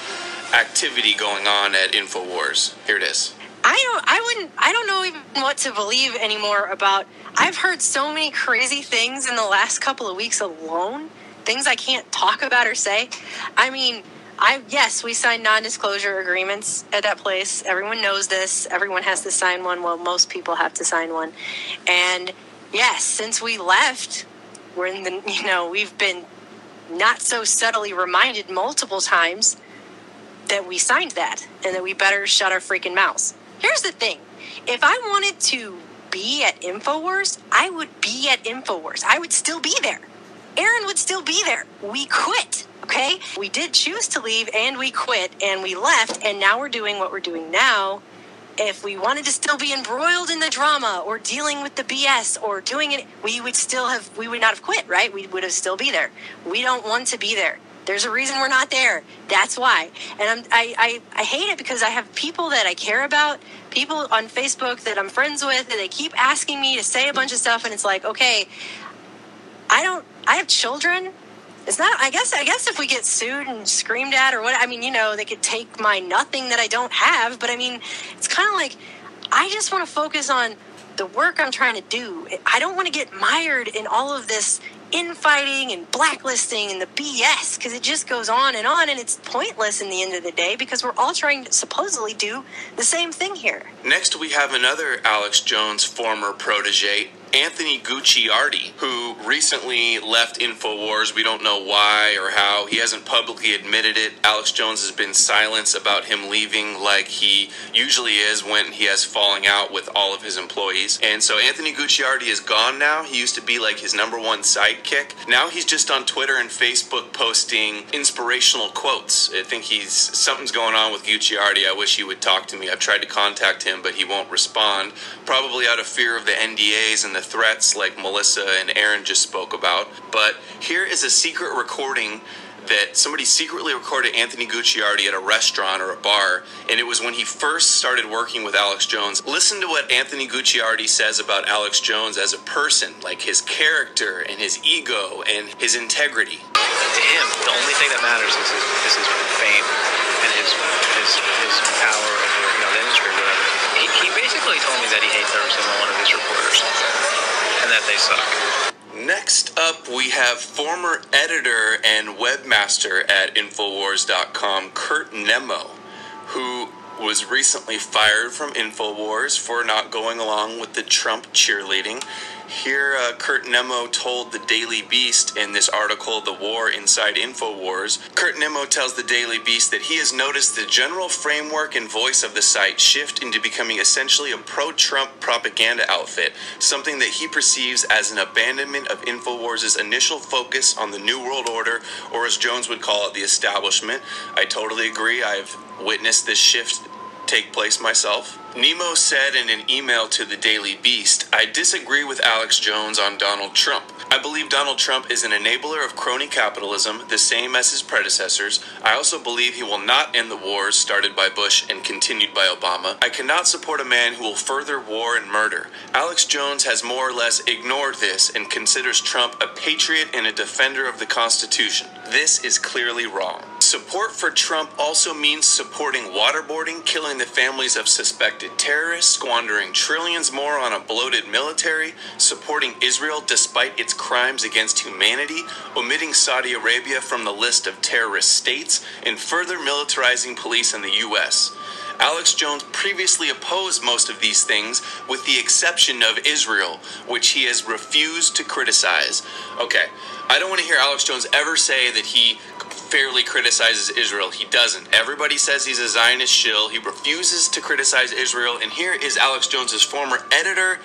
S9: activity going on at InfoWars. Here it is.
S13: I don't. I wouldn't. I don't know even what to believe anymore about. I've heard so many crazy things in the last couple of weeks alone. Things I can't talk about or say. I mean, I yes, we signed non-disclosure agreements at that place. Everyone knows this. Everyone has to sign one. Well, most people have to sign one. And yes, since we left, we're in the. You know, we've been not so subtly reminded multiple times that we signed that and that we better shut our freaking mouths. Here's the thing if I wanted to be at InfoWars, I would be at InfoWars. I would still be there. Aaron would still be there. We quit, okay? We did choose to leave and we quit and we left, and now we're doing what we're doing now. If we wanted to still be embroiled in the drama or dealing with the BS or doing it, we would still have, we would not have quit, right? We would have still be there. We don't want to be there. There's a reason we're not there. That's why. And I, I, I hate it because I have people that I care about, people on Facebook that I'm friends with, and they keep asking me to say a bunch of stuff, and it's like, okay, I don't, I have children. It's not, I guess, I guess if we get sued and screamed at or what, I mean, you know, they could take my nothing that I don't have, but I mean, it's kind of like, I just want to focus on the work I'm trying to do. I don't want to get mired in all of this infighting and blacklisting and the BS because it just goes on and on and it's pointless in the end of the day because we're all trying to supposedly do the same thing here.
S9: Next, we have another Alex Jones former protege, Anthony Gucciardi, who recently left InfoWars. We don't know why or how. He hasn't publicly admitted it. Alex Jones has been silent about him leaving, like he usually is when he has falling out with all of his employees. And so Anthony Gucciardi is gone now. He used to be like his number one sidekick. Now he's just on Twitter and Facebook posting inspirational quotes. I think he's something's going on with Gucciardi. I wish he would talk to me. I've tried to contact him, but he won't respond. Probably out of fear of the NDAs and the threats like Melissa and Aaron just spoke about. But here is a secret recording that somebody secretly recorded Anthony Gucciardi at a restaurant or a bar, and it was when he first started working with Alex Jones. Listen to what Anthony Gucciardi says about Alex Jones as a person, like his character and his ego and his integrity.
S14: To him, the only thing that matters is his, is his fame and his, his, his power over you know, the industry or whatever. He, he basically told me that he hates every single one of his reporters and that they suck.
S9: Next up, we have former editor and webmaster at Infowars.com, Kurt Nimmo, who was recently fired from Infowars for not going along with the Trump cheerleading. Here, uh, Kurt Nimmo told the Daily Beast in this article, The War Inside InfoWars. Kurt Nimmo tells the Daily Beast that he has noticed the general framework and voice of the site shift into becoming essentially a pro Trump propaganda outfit, something that he perceives as an abandonment of InfoWars' initial focus on the New World Order, or as Jones would call it, the establishment. I totally agree. I've witnessed this shift take place myself. Nimmo said in an email to the Daily Beast I disagree with Alex Jones on Donald Trump. I believe Donald Trump is an enabler of crony capitalism, the same as his predecessors. I also believe he will not end the wars started by Bush and continued by Obama. I cannot support a man who will further war and murder. Alex Jones has more or less ignored this and considers Trump a patriot and a defender of the Constitution. This is clearly wrong. Support for Trump also means supporting waterboarding, killing the families of suspected terrorists, squandering trillions more on a bloated military, supporting Israel despite its crimes against humanity, omitting Saudi Arabia from the list of terrorist states, and further militarizing police in the U.S. Alex Jones previously opposed most of these things, with the exception of Israel, which he has refused to criticize. Okay, I don't want to hear Alex Jones ever say that he fairly criticizes Israel. He doesn't. Everybody says he's a Zionist shill. He refuses to criticize Israel. And here is Alex Jones's former editor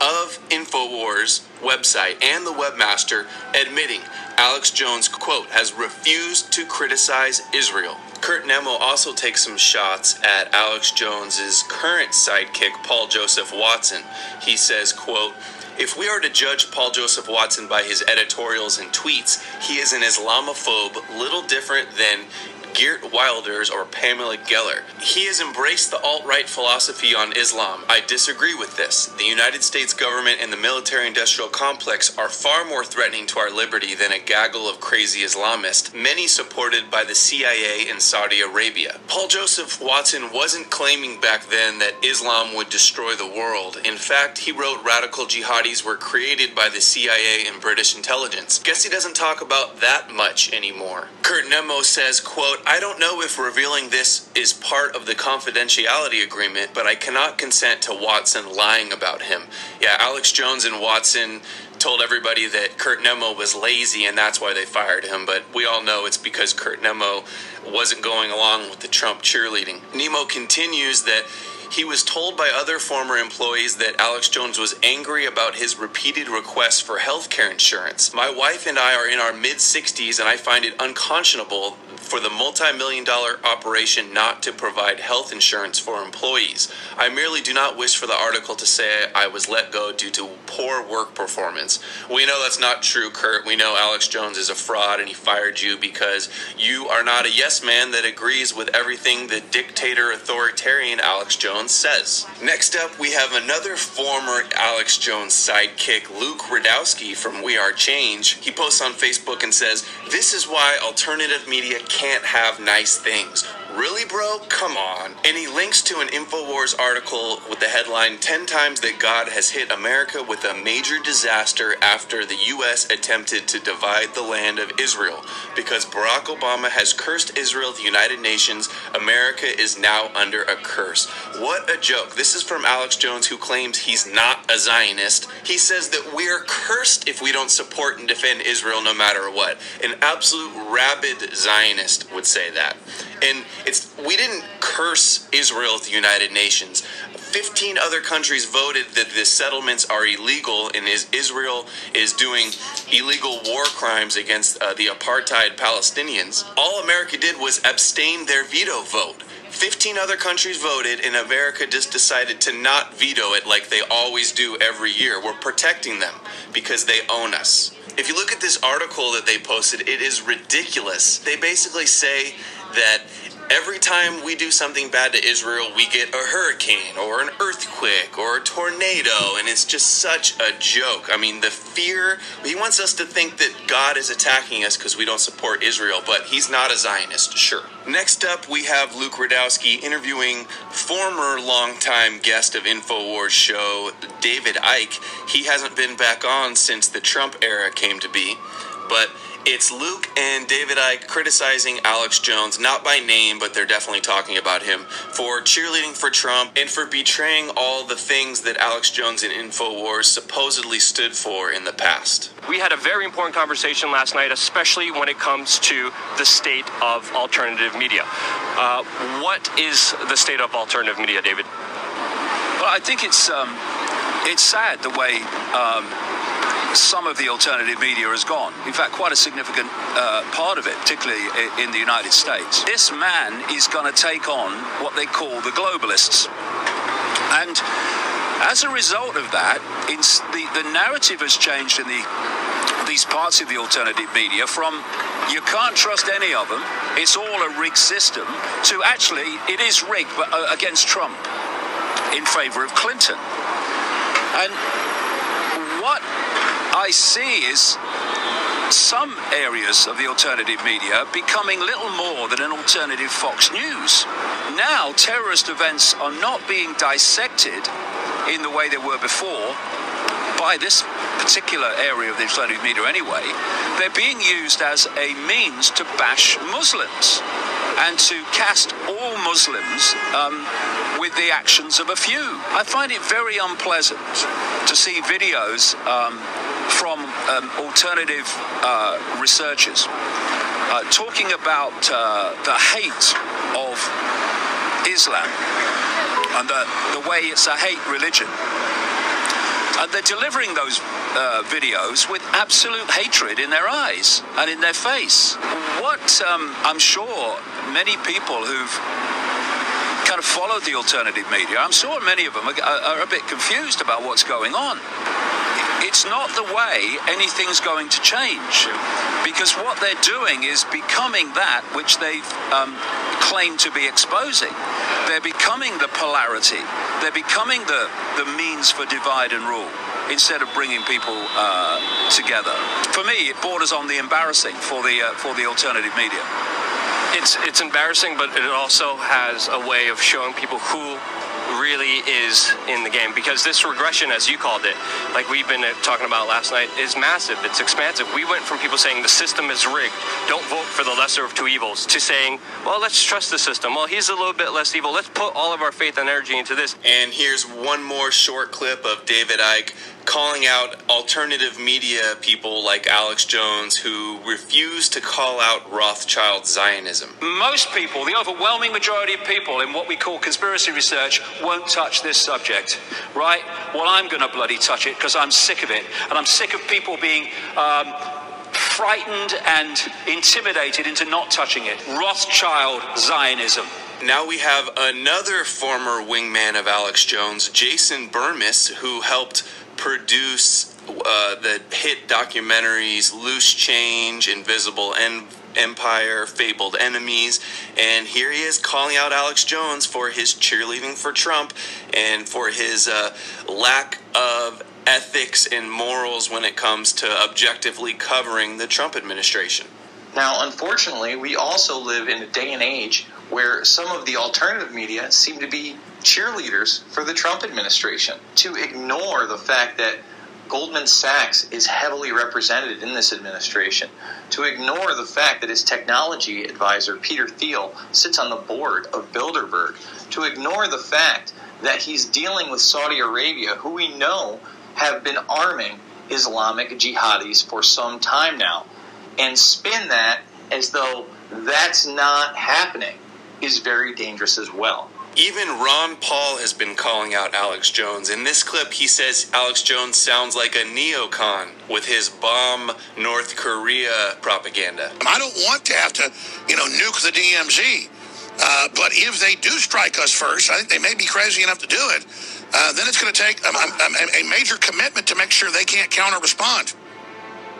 S9: of InfoWars website and the webmaster admitting Alex Jones, quote, has refused to criticize Israel. Kurt Nimmo also takes some shots at Alex Jones's current sidekick, Paul Joseph Watson. He says, quote, if we are to judge Paul Joseph Watson by his editorials and tweets, he is an Islamophobe, little different than Geert Wilders or Pamela Geller. He has embraced the alt right philosophy on Islam. I disagree with this. The United States government and the military industrial complex are far more threatening to our liberty than a gaggle of crazy Islamists, many supported by the CIA in Saudi Arabia. Paul Joseph Watson wasn't claiming back then that Islam would destroy the world. In fact, he wrote radical jihadis were created by the CIA and British intelligence. Guess he doesn't talk about that much anymore. Kurt Nimmo says, quote, I don't know if revealing this is part of the confidentiality agreement, but I cannot consent to Watson lying about him. Yeah, Alex Jones and Watson told everybody that Kurt Nimmo was lazy and that's why they fired him, but we all know it's because Kurt Nimmo wasn't going along with the Trump cheerleading. Nimmo continues that he was told by other former employees that Alex Jones was angry about his repeated requests for health care insurance. My wife and I are in our mid 60s, and I find it unconscionable for the multi million dollar operation not to provide health insurance for employees. I merely do not wish for the article to say I was let go due to poor work performance. We know that's not true, Kurt. We know Alex Jones is a fraud and he fired you because you are not a yes man that agrees with everything the dictator authoritarian Alex Jones says. Next up, we have another former Alex Jones sidekick, Luke Rudkowski from We Are Change. He posts on Facebook and says, This is why alternative media can't have nice things. Really, bro? Come on. And he links to an InfoWars article with the headline 10 times that God has hit America with a major disaster after the U.S. attempted to divide the land of Israel. Because Barack Obama has cursed Israel, the United Nations, America is now under a curse. What a joke. This is from Alex Jones, who claims he's not a Zionist. He says that we're cursed if we don't support and defend Israel no matter what. An absolute rabid Zionist would say that. And it's we didn't curse Israel at the United Nations. 15 other countries voted that the settlements are illegal and is Israel is doing illegal war crimes against uh, the apartheid Palestinians. All America did was abstain their veto vote. 15 other countries voted, and America just decided to not veto it like they always do every year. We're protecting them because they own us. If you look at this article that they posted, it is ridiculous. They basically say that every time we do something bad to Israel, we get a hurricane or an earthquake or a tornado, and it's just such a joke. I mean, the fear, he wants us to think that God is attacking us because we don't support Israel, but he's not a Zionist, sure. Next up, we have Luke Rudkowski interviewing former longtime guest of InfoWars show, David Icke. He hasn't been back on since the Trump era came to be, but it's Luke and David Icke criticizing Alex Jones, not by name, but they're definitely talking about him, for cheerleading for Trump and for betraying all the things that Alex Jones and InfoWars supposedly stood for in the past.
S15: We had a very important conversation last night, especially when it comes to the state of alternative media. Uh, what is the state of alternative media, David?
S16: Well, I think it's um, it's sad the way um, some of the alternative media has gone. In fact, quite a significant uh, part of it, particularly in the United States. This man is going to take on what they call the globalists. And as a result of that, the, the narrative has changed in the these parts of the alternative media from you can't trust any of them, it's all a rigged system, to actually it is rigged but uh, against Trump in favor of Clinton. And I see is some areas of the alternative media becoming little more than an alternative Fox News. Now, terrorist events are not being dissected in the way they were before by this particular area of the alternative media anyway. They're being used as a means to bash Muslims and to cast all Muslims um, with the actions of a few. I find it very unpleasant to see videos um, from um, alternative uh, researchers uh, talking about uh, the hate of Islam and the, the way it's a hate religion. And they're delivering those uh, videos with absolute hatred in their eyes and in their face. What um, I'm sure many people who've kind of followed the alternative media, I'm sure many of them are, are a bit confused about what's going on it's not the way anything's going to change because what they're doing is becoming that which they um, claim to be exposing. They're becoming the polarity, they're becoming the, the means for divide and rule instead of bringing people uh, together. For me, it borders on the embarrassing for the, uh, for the alternative media.
S15: It's, it's embarrassing, but it also has a way of showing people who really is in the game because this regression, as you called it, like we've been talking about last night, is massive. It's expansive. We went from people saying the system is rigged, don't vote for the lesser of two evils, to saying, well, let's trust the system. Well, he's a little bit less evil. Let's put all of our faith and energy into this.
S9: And here's one more short clip of David Icke calling out alternative media people like Alex Jones who refuse to call out Rothschild Zionism.
S16: Most people, the overwhelming majority of people in what we call conspiracy research, won't touch this subject, right? Well, I'm going to bloody touch it because I'm sick of it. And I'm sick of people being. Um, frightened and intimidated into not touching it. Rothschild Zionism.
S9: Now we have another former wingman of Alex Jones, Jason Bermas, who helped produce uh, the hit documentaries Loose Change, Invisible en- Empire, Fabled Enemies, and here he is calling out Alex Jones for his cheerleading for Trump and for his uh, lack of ethics and morals when it comes to objectively covering the Trump administration.
S17: Now, unfortunately, we also live in a day and age where some of the alternative media seem to be cheerleaders for the Trump administration. To ignore the fact that Goldman Sachs is heavily represented in this administration, to ignore the fact that his technology advisor, Peter Thiel, sits on the board of Bilderberg, to ignore the fact that he's dealing with Saudi Arabia, who we know have been arming Islamic jihadis for some time now, and spin that as though that's not happening is very dangerous as well.
S9: Even Ron Paul has been calling out Alex Jones. In this clip, he says Alex Jones sounds like a neocon with his bomb North Korea propaganda.
S8: I don't want to have to, you know, nuke the DMZ. Uh, but if they do strike us first, I think they may be crazy enough to do it. Uh, then it's going to take a, a, a, major commitment to make sure they can't counter respond.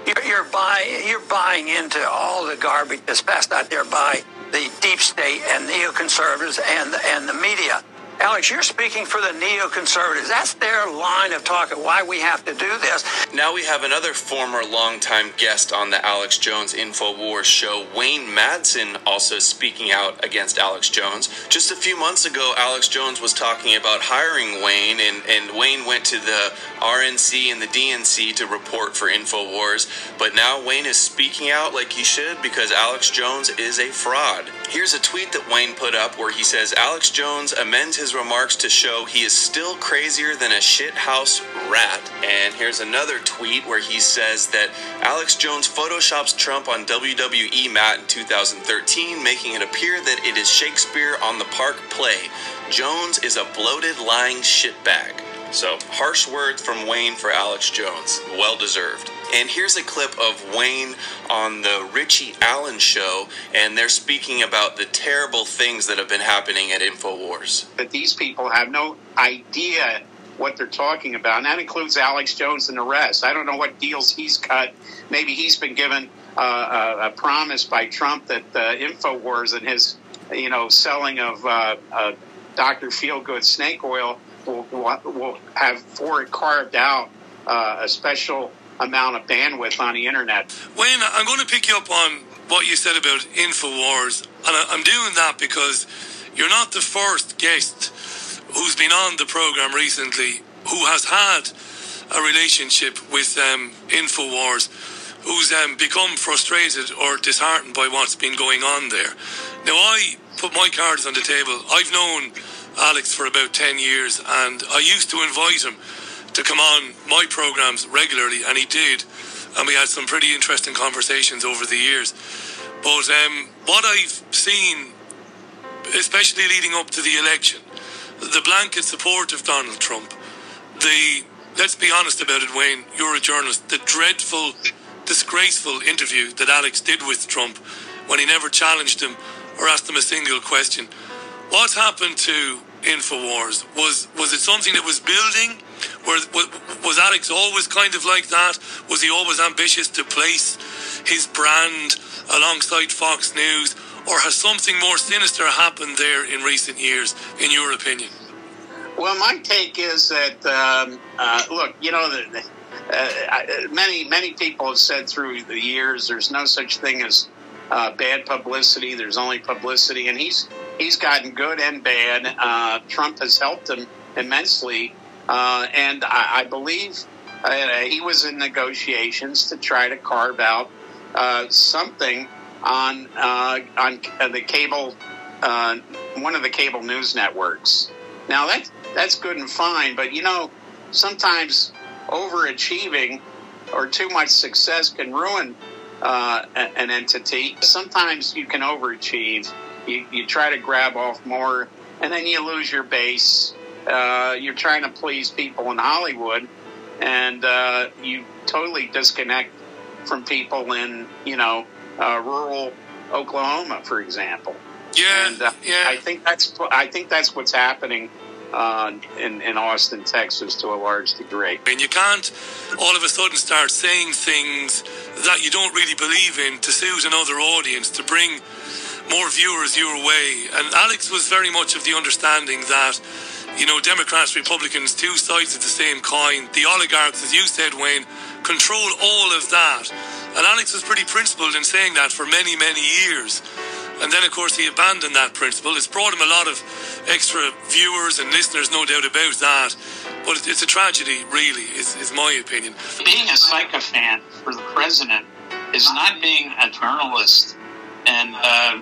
S18: You're, you're, buying, you're buying into all the garbage that's passed out there by the deep state and neoconservatives and and the media. Alex, you're speaking for the neoconservatives. That's their line of talk of why we have to do this.
S9: Now we have another former longtime guest on the Alex Jones InfoWars show, Wayne Madsen, also speaking out against Alex Jones. Just a few months ago, Alex Jones was talking about hiring Wayne, and, and Wayne went to the RNC and the DNC to report for InfoWars. But now Wayne is speaking out like he should because Alex Jones is a fraud. Here's a tweet that Wayne put up where he says Alex Jones amends his remarks to show he is still crazier than a shithouse rat. And here's another tweet where he says that Alex Jones photoshops Trump on WWE mat in 2013, making it appear that it is Shakespeare on the park play. Jones is a bloated, lying shitbag. So, harsh words from Wayne for Alex Jones. Well deserved. And here's a clip of Wayne on the Richie Allen show, and they're speaking about the terrible things that have been happening at InfoWars.
S19: That these people have no idea what they're talking about, and that includes Alex Jones and the rest. I don't know what deals he's cut. Maybe he's been given uh, a, a, promise by Trump that uh, InfoWars and his, you know, selling of uh, uh Dr. Feelgood snake oil will, will have for it carved out uh, a special amount of bandwidth on the internet.
S20: Wayne, I'm going to pick you up on what you said about InfoWars, and I'm doing that because you're not the first guest who's been on the program recently who has had a relationship with um, InfoWars, who's um, become frustrated or disheartened by what's been going on there. Now, I put my cards on the table. I've known Alex for about 10 years, and I used to invite him to come on my programs regularly, and he did. And we had some pretty interesting conversations over the years. But um, what I've seen, especially leading up to the election, the blanket support of Donald Trump, the let's be honest about it, Wayne. You're a journalist. The dreadful, disgraceful interview that Alex did with Trump when he never challenged him or asked him a single question. What happened to Infowars? Was was it something that was building? Was, was, Alex always kind of like that? Was he always ambitious to place his brand alongside Fox News? Or has something more sinister happened there in recent years, in your opinion?
S19: Well, my take is that um, uh, look, you know, the, uh, many many people have said through the years, there's no such thing as uh, bad publicity. There's only publicity, and he's he's gotten good and bad. Uh, Trump has helped him immensely, uh, and I, I believe uh, he was in negotiations to try to carve out uh, something on uh, on uh, the cable, uh, one of the cable news networks. Now that's that's good and fine, but you know, sometimes overachieving or too much success can ruin an entity. Sometimes you can overachieve. You, you try to grab off more, and then you lose your base. Uh, you're trying to please people in Hollywood, and uh, you totally disconnect from people in you know uh, rural Oklahoma, for example.
S20: Yeah,
S19: and, uh, I think that's I think that's what's happening uh, in in Austin, Texas, to a large degree.
S20: And you can't all of a sudden start saying things that you don't really believe in to suit another audience, to bring more viewers your way. And Alex was very much of the understanding that, you know, Democrats, Republicans, two sides of the same coin. The oligarchs, as you said, Wayne, control all of that. And Alex was pretty principled in saying that for many, many years. And then, of course, he abandoned that principle. It's brought him a lot of extra viewers and listeners, no doubt about that. But it's a tragedy, really, is, is my opinion.
S21: being a sycophant for the president is not being a journalist and uh,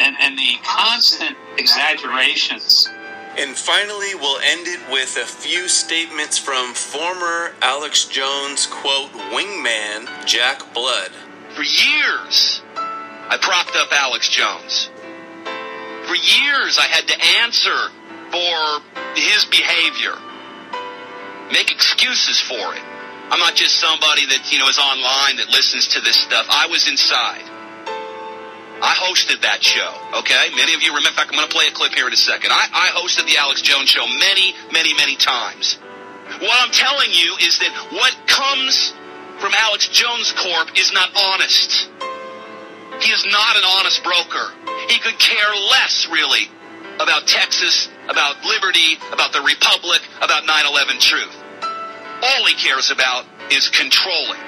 S21: and, and the constant exaggerations
S9: And finally, we'll end it with a few statements from former Alex Jones, quote, wingman Jack Blood.
S22: For years, I propped up Alex Jones. For years, I had to answer for his behavior, make excuses for it. I'm not just somebody that, you know, is online that listens to this stuff. I was inside. I hosted that show, okay? Many of you remember, in fact, I'm going to play a clip here in a second. I, I hosted the Alex Jones show many, many, many times. What I'm telling you is that what comes from Alex Jones Corp is not honest. He is not an honest broker. He could care less, really, about Texas, about liberty, about the Republic, about 9-11 truth. All he cares about is controlling.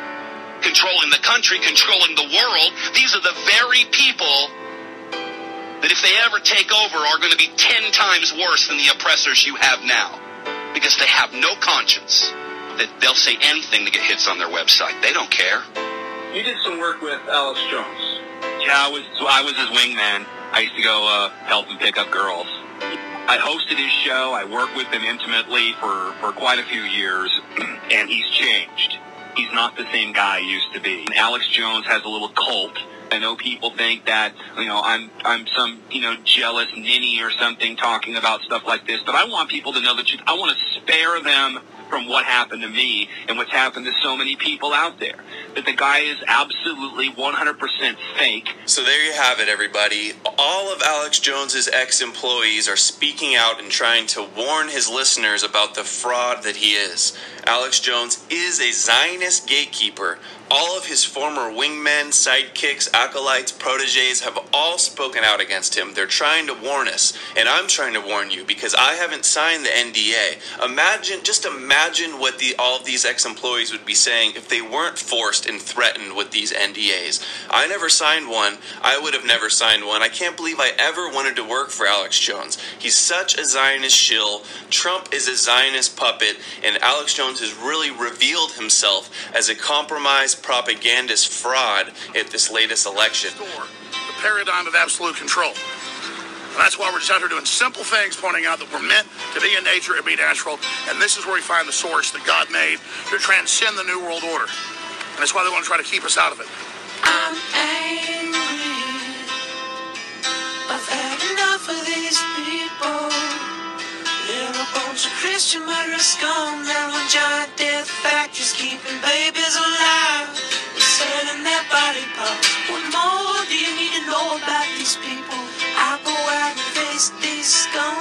S22: Controlling the country, controlling the world. These are the very people that if they ever take over are going to be ten times worse than the oppressors you have now. Because they have no conscience. That they'll say anything to get hits on their website. They don't care.
S23: You did some work with Alex Jones.
S24: Yeah, I was I was his wingman. I used to go uh, help him pick up girls. I hosted his show. I worked with him intimately for, for quite a few years, and he's changed. He's not the same guy he used to be. Alex Jones has a little cult. I know people think that you know I'm I'm some you know jealous ninny or something talking about stuff like this, but I want people to know the truth. I want to spare them from what happened to me and what's happened to so many people out there. That the guy is absolutely 100% fake.
S9: So there you have it, everybody. All of Alex Jones's ex-employees are speaking out and trying to warn his listeners about the fraud that he is. Alex Jones is a Zionist gatekeeper. All of his former wingmen, sidekicks, acolytes, proteges have all spoken out against him. They're trying to warn us, and I'm trying to warn you because I haven't signed the NDA. Imagine, just imagine what the all of these ex-employees would be saying if they weren't forced and threatened with these NDAs. I never signed one. I would have never signed one. I can't believe I ever wanted to work for Alex Jones. He's such a Zionist shill. Trump is a Zionist puppet, and Alex Jones has really revealed himself as a compromised propagandist fraud at this latest election.
S8: the paradigm of absolute control. And that's why we're just out here doing simple things, pointing out that we're meant to be in nature and be natural. And this is where we find the source that God made to transcend the New World Order. And that's why they want to try to keep us out of it.
S25: I'm angry. I've had enough of these people. Bunch
S26: of Christian murderers scum. There were giant death factories keeping babies alive. They're selling their body parts. What more do you need to know about these people? I go out and face these scum.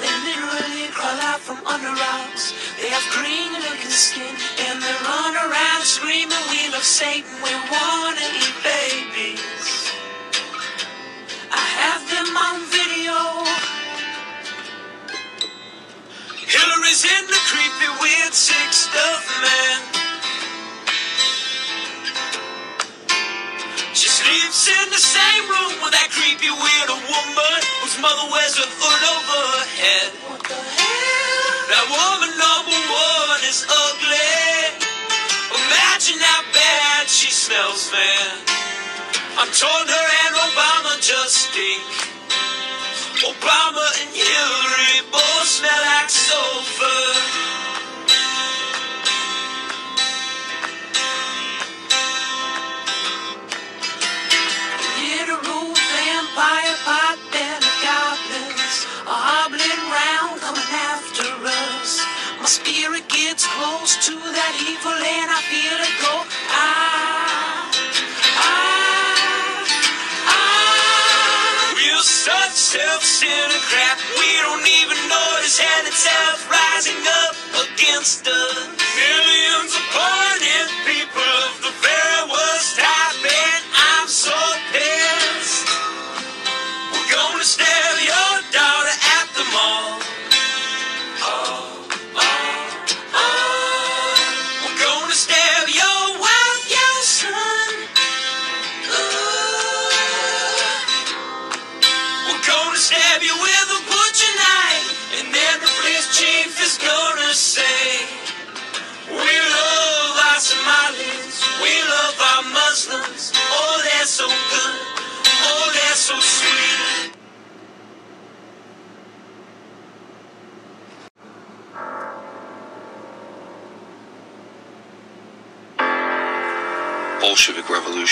S26: They literally crawl out from under rocks. They have green looking skin and they run around screaming, We love Satan, we wanna eat babies. I have them on video. Hillary's in the creepy, weird, sick stuff, man. She sleeps in the same room with that creepy, weird woman whose mother wears a hood over her head. What the hell? That woman number one is ugly. Imagine how bad she smells, man. I'm told her and Obama just stink. Obama and Hillary both smell like sulfur. Little roof vampire pot belly goblins are hobbling round coming after us. My spirit gets close to that evil and I feel it go. Ah, such self-centered crap. We don't even notice and it's itself rising up against us. Millions upon it, people of the very worst type, and I'm so pissed. We're gonna stab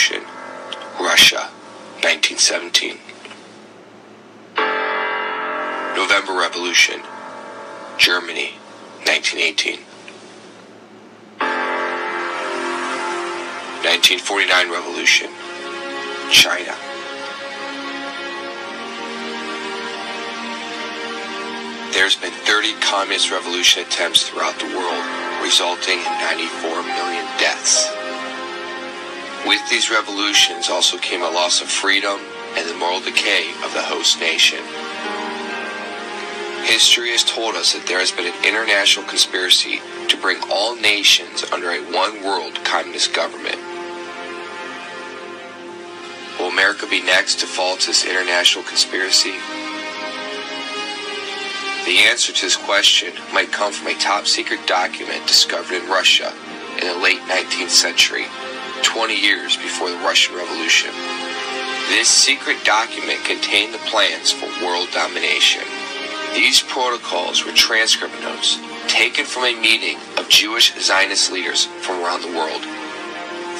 S27: Revolution, Russia, 1917. November Revolution, Germany, 1918. 1949 Revolution, China. There's been 30 communist revolution attempts throughout the world, resulting in 94 million deaths. With these revolutions also came a loss of freedom and the moral decay of the host nation. History has told us that there has been an international conspiracy to bring all nations under a one world communist government. Will America be next to fall to this international conspiracy? The answer to this question might come from a top secret document discovered in Russia in the late 19th century, 20 years before the Russian Revolution. This secret document contained the plans for world domination. These protocols were transcript notes taken from a meeting of Jewish Zionist leaders from around the world.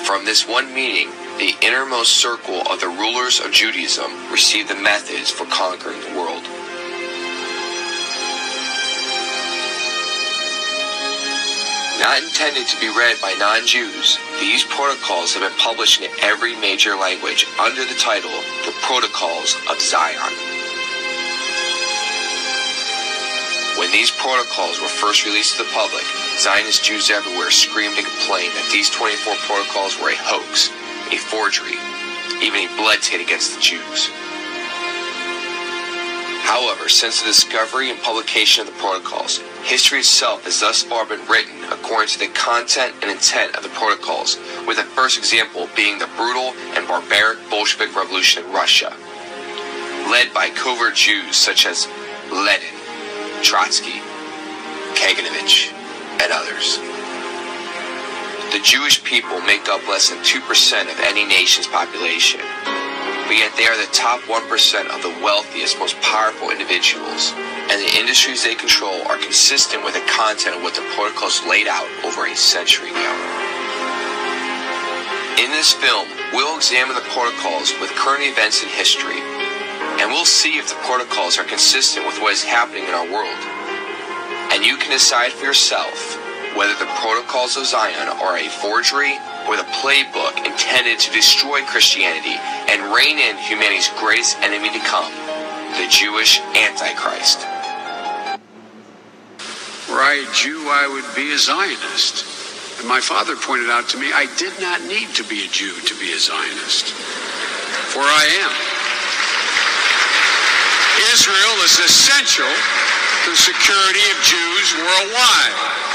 S27: From this one meeting, the innermost circle of the rulers of Judaism received the methods for conquering the world. Not intended to be read by non Jews, these protocols have been published in every major language under the title The Protocols of Zion. When these protocols were first released to the public, Zionist Jews everywhere screamed and complained that these 24 protocols were a hoax, a forgery, even a blood tit against the Jews. However, since the discovery and publication of the protocols, history itself has thus far been written according to the content and intent of the protocols, with the first example being the brutal and barbaric Bolshevik Revolution in Russia, led by covert Jews such as Lenin, Trotsky, Kaganovich, and others. The Jewish people make up less than 2% of any nation's population, but yet they are the top 1% of the wealthiest, most powerful individuals, and the industries they control are consistent with the content of what the protocols laid out over a century ago. In this film, we'll examine the protocols with current events in history, and we'll see if the protocols are consistent with what is happening in our world. and you can decide for yourself whether the protocols of Zion are a forgery or the playbook intended to destroy Christianity and rein in humanity's greatest enemy to come, the Jewish Antichrist.
S28: Were I a Jew, I would be a Zionist. And my father pointed out to me I did not need to be a Jew to be a Zionist. For I am. Israel is essential to the security of Jews worldwide.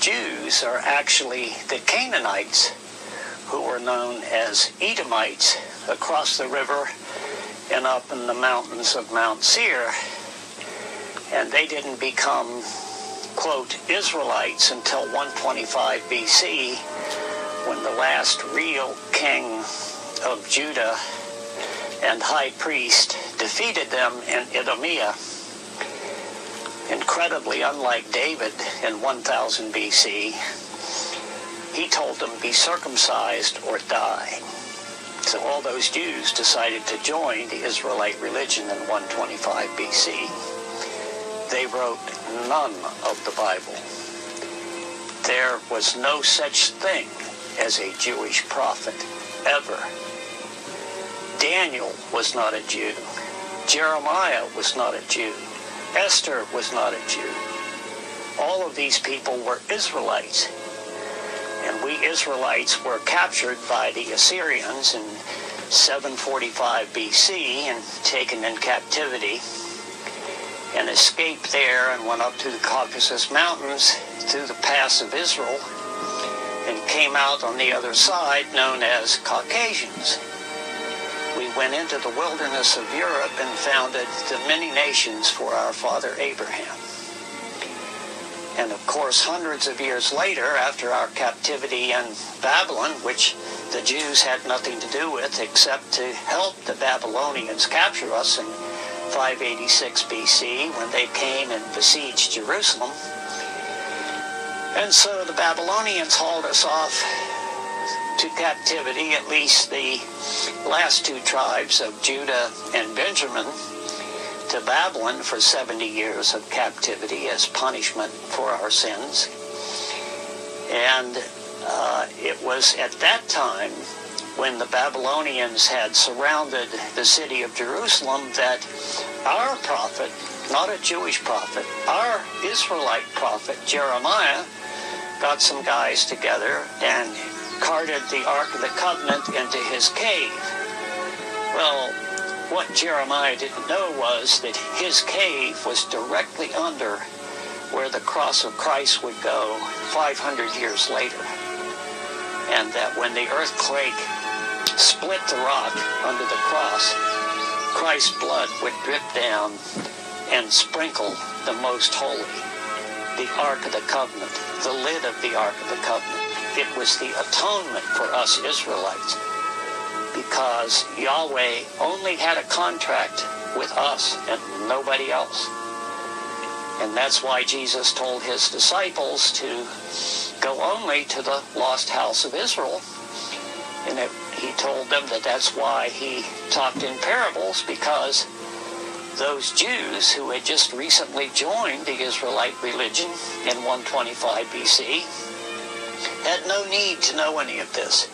S29: Jews are actually the Canaanites who were known as Edomites across the river and up in the mountains of Mount Seir. And they didn't become, quote, Israelites until 125 BC when the last real king of Judah and high priest defeated them in Idumea. Incredibly, unlike David in 1000 BC, he told them, be circumcised or die. So all those Jews decided to join the Israelite religion in 125 BC. They wrote none of the Bible. There was no such thing as a Jewish prophet ever. Daniel was not a Jew. Jeremiah was not a Jew. Esther was not a Jew. All of these people were Israelites. And we Israelites were captured by the Assyrians in 745 BC and taken in captivity and escaped there and went up to the Caucasus Mountains through the pass of Israel and came out on the other side known as Caucasians. We went into the wilderness of Europe and founded the many nations for our father Abraham. And of course, hundreds of years later, after our captivity in Babylon, which the Jews had nothing to do with except to help the Babylonians capture us in 586 BC when they came and besieged Jerusalem. And so the Babylonians hauled us off to captivity, at least the last two tribes of Judah and Benjamin, to Babylon for 70 years of captivity as punishment for our sins. And uh, it was at that time when the Babylonians had surrounded the city of Jerusalem that our prophet, not a Jewish prophet, our Israelite prophet, Jeremiah, got some guys together and carted the Ark of the Covenant into his cave. Well, what Jeremiah didn't know was that his cave was directly under where the cross of Christ would go 500 years later. And that when the earthquake split the rock under the cross, Christ's blood would drip down and sprinkle the most holy, the Ark of the Covenant, the lid of the Ark of the Covenant. It was the atonement for us Israelites because Yahweh only had a contract with us and nobody else. And that's why Jesus told his disciples to go only to the lost house of Israel. And it, he told them that that's why he talked in parables because those Jews who had just recently joined the Israelite religion in 125 BC had no need to know any of this.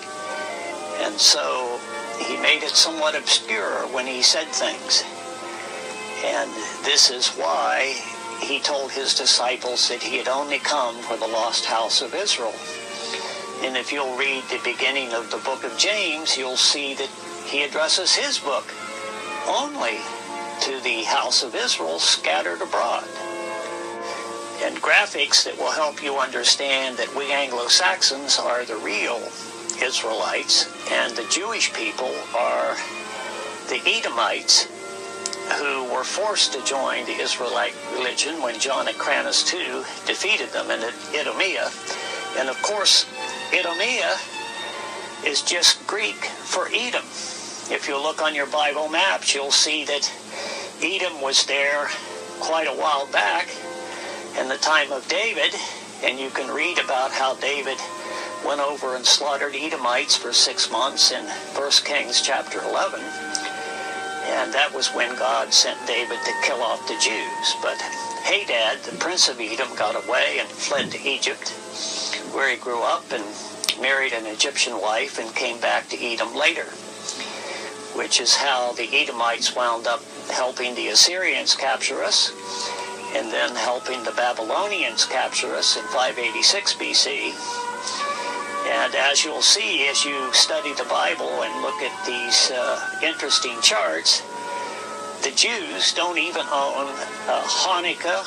S29: And so he made it somewhat obscure when he said things. And this is why he told his disciples that he had only come for the lost house of Israel. And if you'll read the beginning of the book of James, you'll see that he addresses his book only to the house of Israel scattered abroad. And graphics that will help you understand that we Anglo-Saxons are the real Israelites and the Jewish people are the Edomites who were forced to join the Israelite religion when John Hyrcanus II defeated them in Idumea. And of course, Idumea is just Greek for Edom. If you look on your Bible maps, you'll see that Edom was there quite a while back in the time of David, and you can read about how David went over and slaughtered Edomites for six months in 1 Kings chapter 11. And that was when God sent David to kill off the Jews. But Hadad, the prince of Edom, got away and fled to Egypt, where he grew up and married an Egyptian wife and came back to Edom later, which is how the Edomites wound up helping the Assyrians capture us and then helping the Babylonians capture us in 586 BC. And as you'll see as you study the Bible and look at these uh, interesting charts, the Jews don't even own uh, Hanukkah.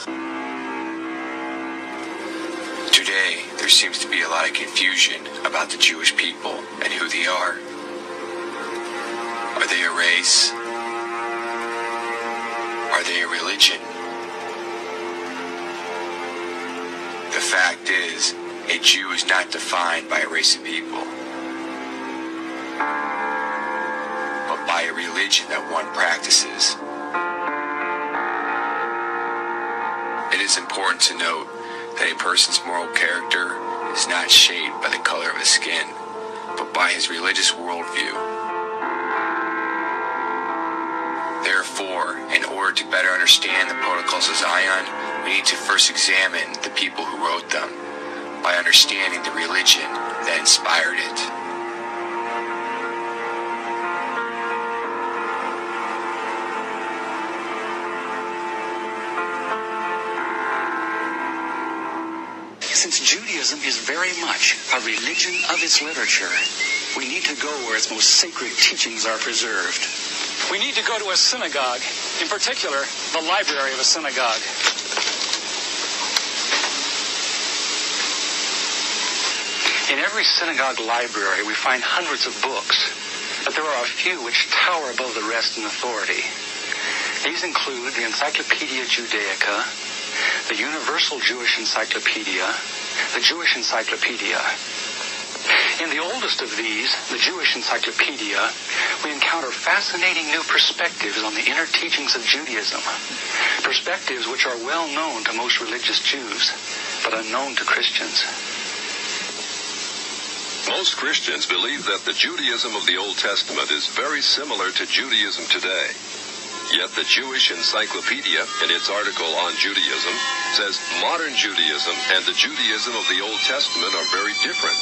S27: Today, there seems to be a lot of confusion about the Jewish people and who they are. Are they a race? Are they a religion? Fact is, a Jew is not defined by a race of people, but by a religion that one practices. It is important to note that a person's moral character is not shaped by the color of his skin, but by his religious worldview. Therefore, in order to better understand the protocols of Zion, we need to first examine the people who wrote them by understanding the religion that inspired it.
S30: Since Judaism is very much a religion of its literature, we need to go where its most sacred teachings are preserved.
S31: We need to go to a synagogue, in particular, the library of a synagogue. In every synagogue library, we find hundreds of books, but there are a few which tower above the rest in authority. These include the Encyclopedia Judaica, the Universal Jewish Encyclopedia, the Jewish Encyclopedia. In the oldest of these, the Jewish Encyclopedia, we encounter fascinating new perspectives on the inner teachings of Judaism, perspectives which are well known to most religious Jews, but unknown to Christians.
S32: Most Christians believe that the Judaism of the Old Testament is very similar to Judaism today. Yet the Jewish Encyclopedia, in its article on Judaism, says modern Judaism and the Judaism of the Old Testament are very different.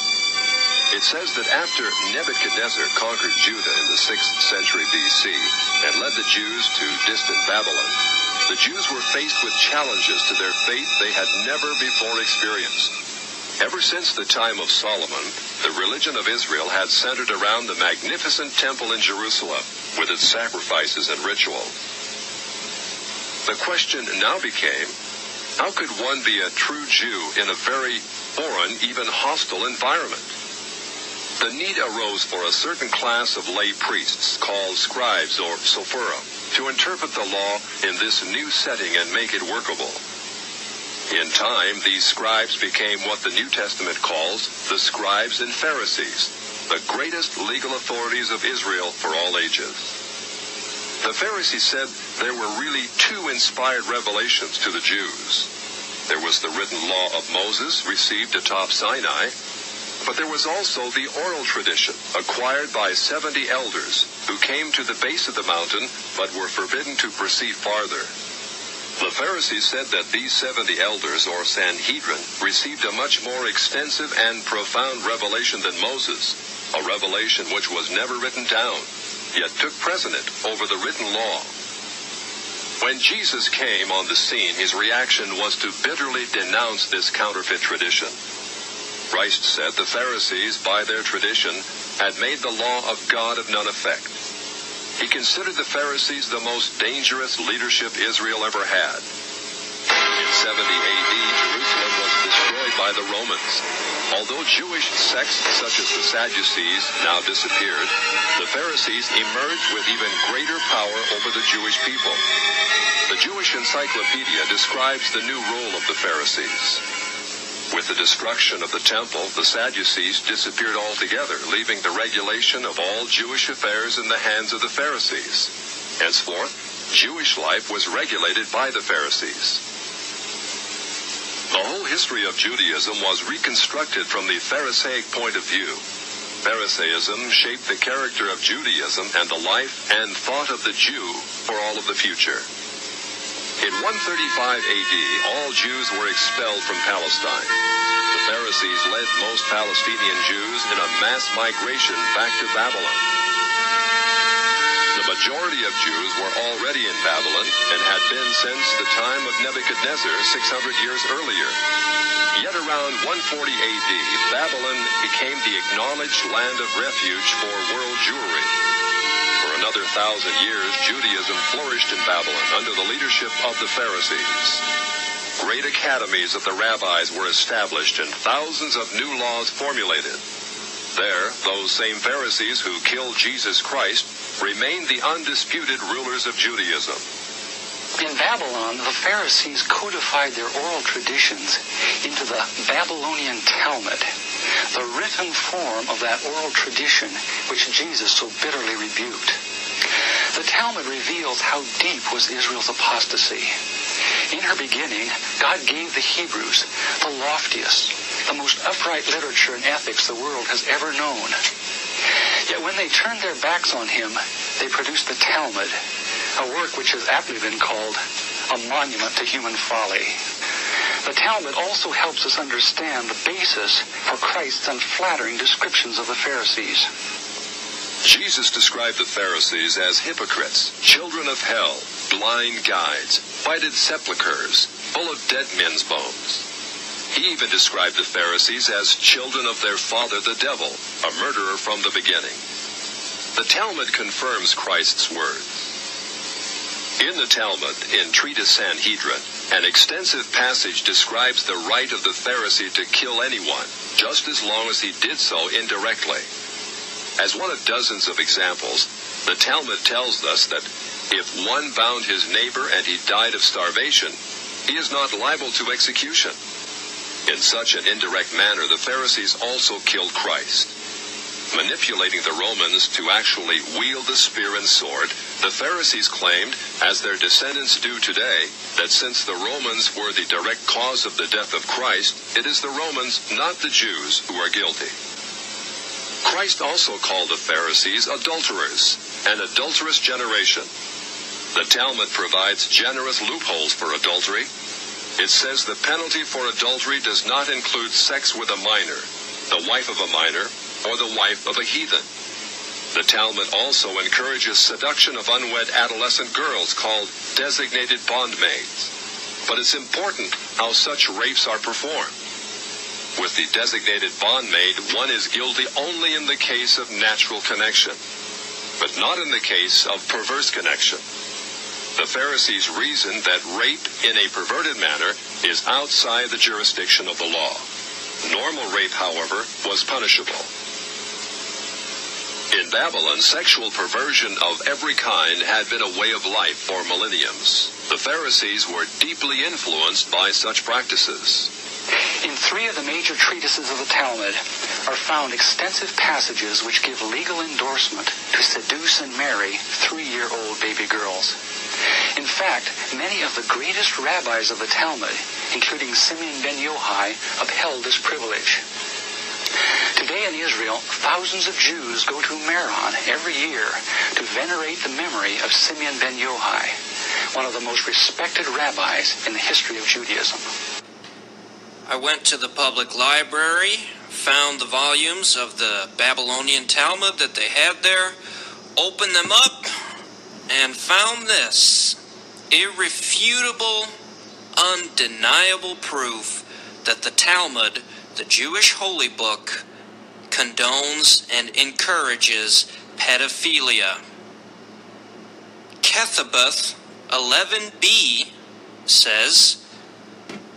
S32: It says that after Nebuchadnezzar conquered Judah in the 6th century BC and led the Jews to distant Babylon, the Jews were faced with challenges to their faith they had never before experienced. Ever since the time of Solomon, the religion of Israel had centered around the magnificent temple in Jerusalem with its sacrifices and ritual. The question now became, How could one be a true Jew in a very foreign, even hostile environment? The need arose for a certain class of lay priests called scribes or soferim to interpret the law in this new setting and make it workable. In time, these scribes became what the New Testament calls the scribes and Pharisees, the greatest legal authorities of Israel for all ages. The Pharisees said there were really two inspired revelations to the Jews. There was the written law of Moses received atop Sinai, but there was also the oral tradition acquired by 70 elders who came to the base of the mountain but were forbidden to proceed farther. The Pharisees said that these 70 elders, or Sanhedrin, received a much more extensive and profound revelation than Moses, a revelation which was never written down, yet took precedent over the written law. When Jesus came on the scene, his reaction was to bitterly denounce this counterfeit tradition. Christ said the Pharisees, by their tradition, had made the law of God of none effect. He considered the Pharisees the most dangerous leadership Israel ever had. In 70 AD, Jerusalem was destroyed by the Romans. Although Jewish sects such as the Sadducees now disappeared, the Pharisees emerged with even greater power over the Jewish people. The Jewish Encyclopedia describes the new role of the Pharisees. With the destruction of the temple, the Sadducees disappeared altogether, leaving the regulation of all Jewish affairs in the hands of the Pharisees. Henceforth, Jewish life was regulated by the Pharisees. The whole history of Judaism was reconstructed from the Pharisaic point of view. Pharisaism shaped the character of Judaism and the life and thought of the Jew for all of the future. In 135 AD, all Jews were expelled from Palestine. The Pharisees led most Palestinian Jews in a mass migration back to Babylon. The majority of Jews were already in Babylon and had been since the time of Nebuchadnezzar 600 years earlier. Yet around 140 AD, Babylon became the acknowledged land of refuge for world Jewry. Another thousand years, Judaism flourished in Babylon under the leadership of the Pharisees. Great academies of the rabbis were established and thousands of new laws formulated. There, those same Pharisees who killed Jesus Christ remained the undisputed rulers of Judaism.
S26: In Babylon, the Pharisees codified their oral traditions into the Babylonian Talmud, the written form of that oral tradition which Jesus so bitterly rebuked. The Talmud reveals how deep was Israel's apostasy. In her beginning, God gave the Hebrews the loftiest, the most upright literature and ethics the world has ever known. Yet when they turned their backs on him, they produced the Talmud, a work which has aptly been called a monument to human folly. The Talmud also helps us understand the basis for Christ's unflattering descriptions of the Pharisees.
S32: Jesus described the Pharisees as hypocrites, children of hell, blind guides, whited sepulchres, full of dead men's bones. He even described the Pharisees as children of their father the devil, a murderer from the beginning. The Talmud confirms Christ's words. In the Talmud, in Treatise Sanhedrin, an extensive passage describes the right of the Pharisee to kill anyone, just as long as he did so indirectly. As one of dozens of examples, the Talmud tells us that if one bound his neighbor and he died of starvation, he is not liable to execution. In such an indirect manner, the Pharisees also killed Christ. Manipulating the Romans to actually wield the spear and sword, the Pharisees claimed, as their descendants do today, that since the Romans were the direct cause of the death of Christ, it is the Romans, not the Jews, who are guilty. Christ also called the Pharisees adulterers, an adulterous generation. The Talmud provides generous loopholes for adultery. It says the penalty for adultery does not include sex with a minor, the wife of a minor, or the wife of a heathen. The Talmud also encourages seduction of unwed adolescent girls called designated bondmaids. But it's important how such rapes are performed. With the designated bondmaid, one is guilty only in the case of natural connection, but not in the case of perverse connection. The Pharisees reasoned that rape in a perverted manner is outside the jurisdiction of the law. Normal rape, however, was punishable. In Babylon, sexual perversion of every kind had been a way of life for millenniums. The Pharisees were deeply influenced by such practices.
S26: In three of the major treatises of the Talmud are found extensive passages which give legal endorsement to seduce and marry three-year-old baby girls. In fact, many of the greatest rabbis of the Talmud, including Simeon ben Yohai, upheld this privilege. Today in Israel, thousands of Jews go to Meron every year to venerate the memory of Simeon ben Yohai, one of the most respected rabbis in the history of Judaism.
S33: I went to the public library, found the volumes of the Babylonian Talmud that they had there, opened them up, and found this irrefutable, undeniable proof that the Talmud, the Jewish holy book, condones and encourages pedophilia. Kethuboth 11b says,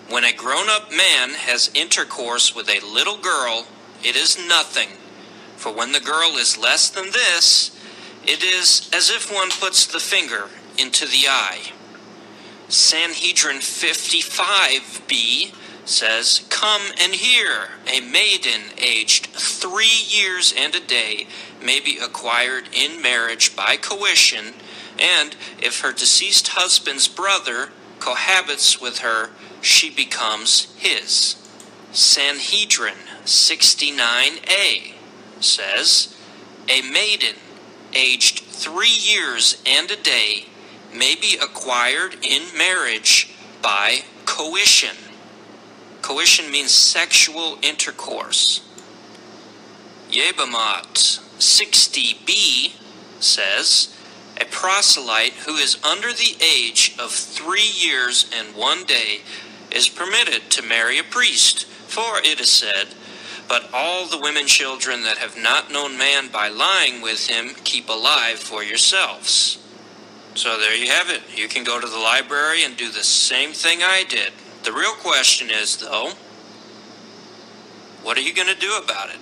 S33: When a grown up man has intercourse with a little girl, it is nothing. For when the girl is less than this, it is as if one puts the finger into the eye. Sanhedrin 55b says, Come and hear, a maiden aged three years and a day may be acquired in marriage by coition, and if her deceased husband's brother cohabits with her, she becomes his. Sanhedrin 69a says, A maiden aged three years and a day may be acquired in marriage by coition. Coition means sexual intercourse. Yebamot 60b says, A proselyte who is under the age of three years and one day is permitted to marry a priest, for it is said, But all the women children that have not known man by lying with him keep alive for yourselves. So there you have it. You can go to the library and do the same thing I did. The real question is, though, what are you going to do about it?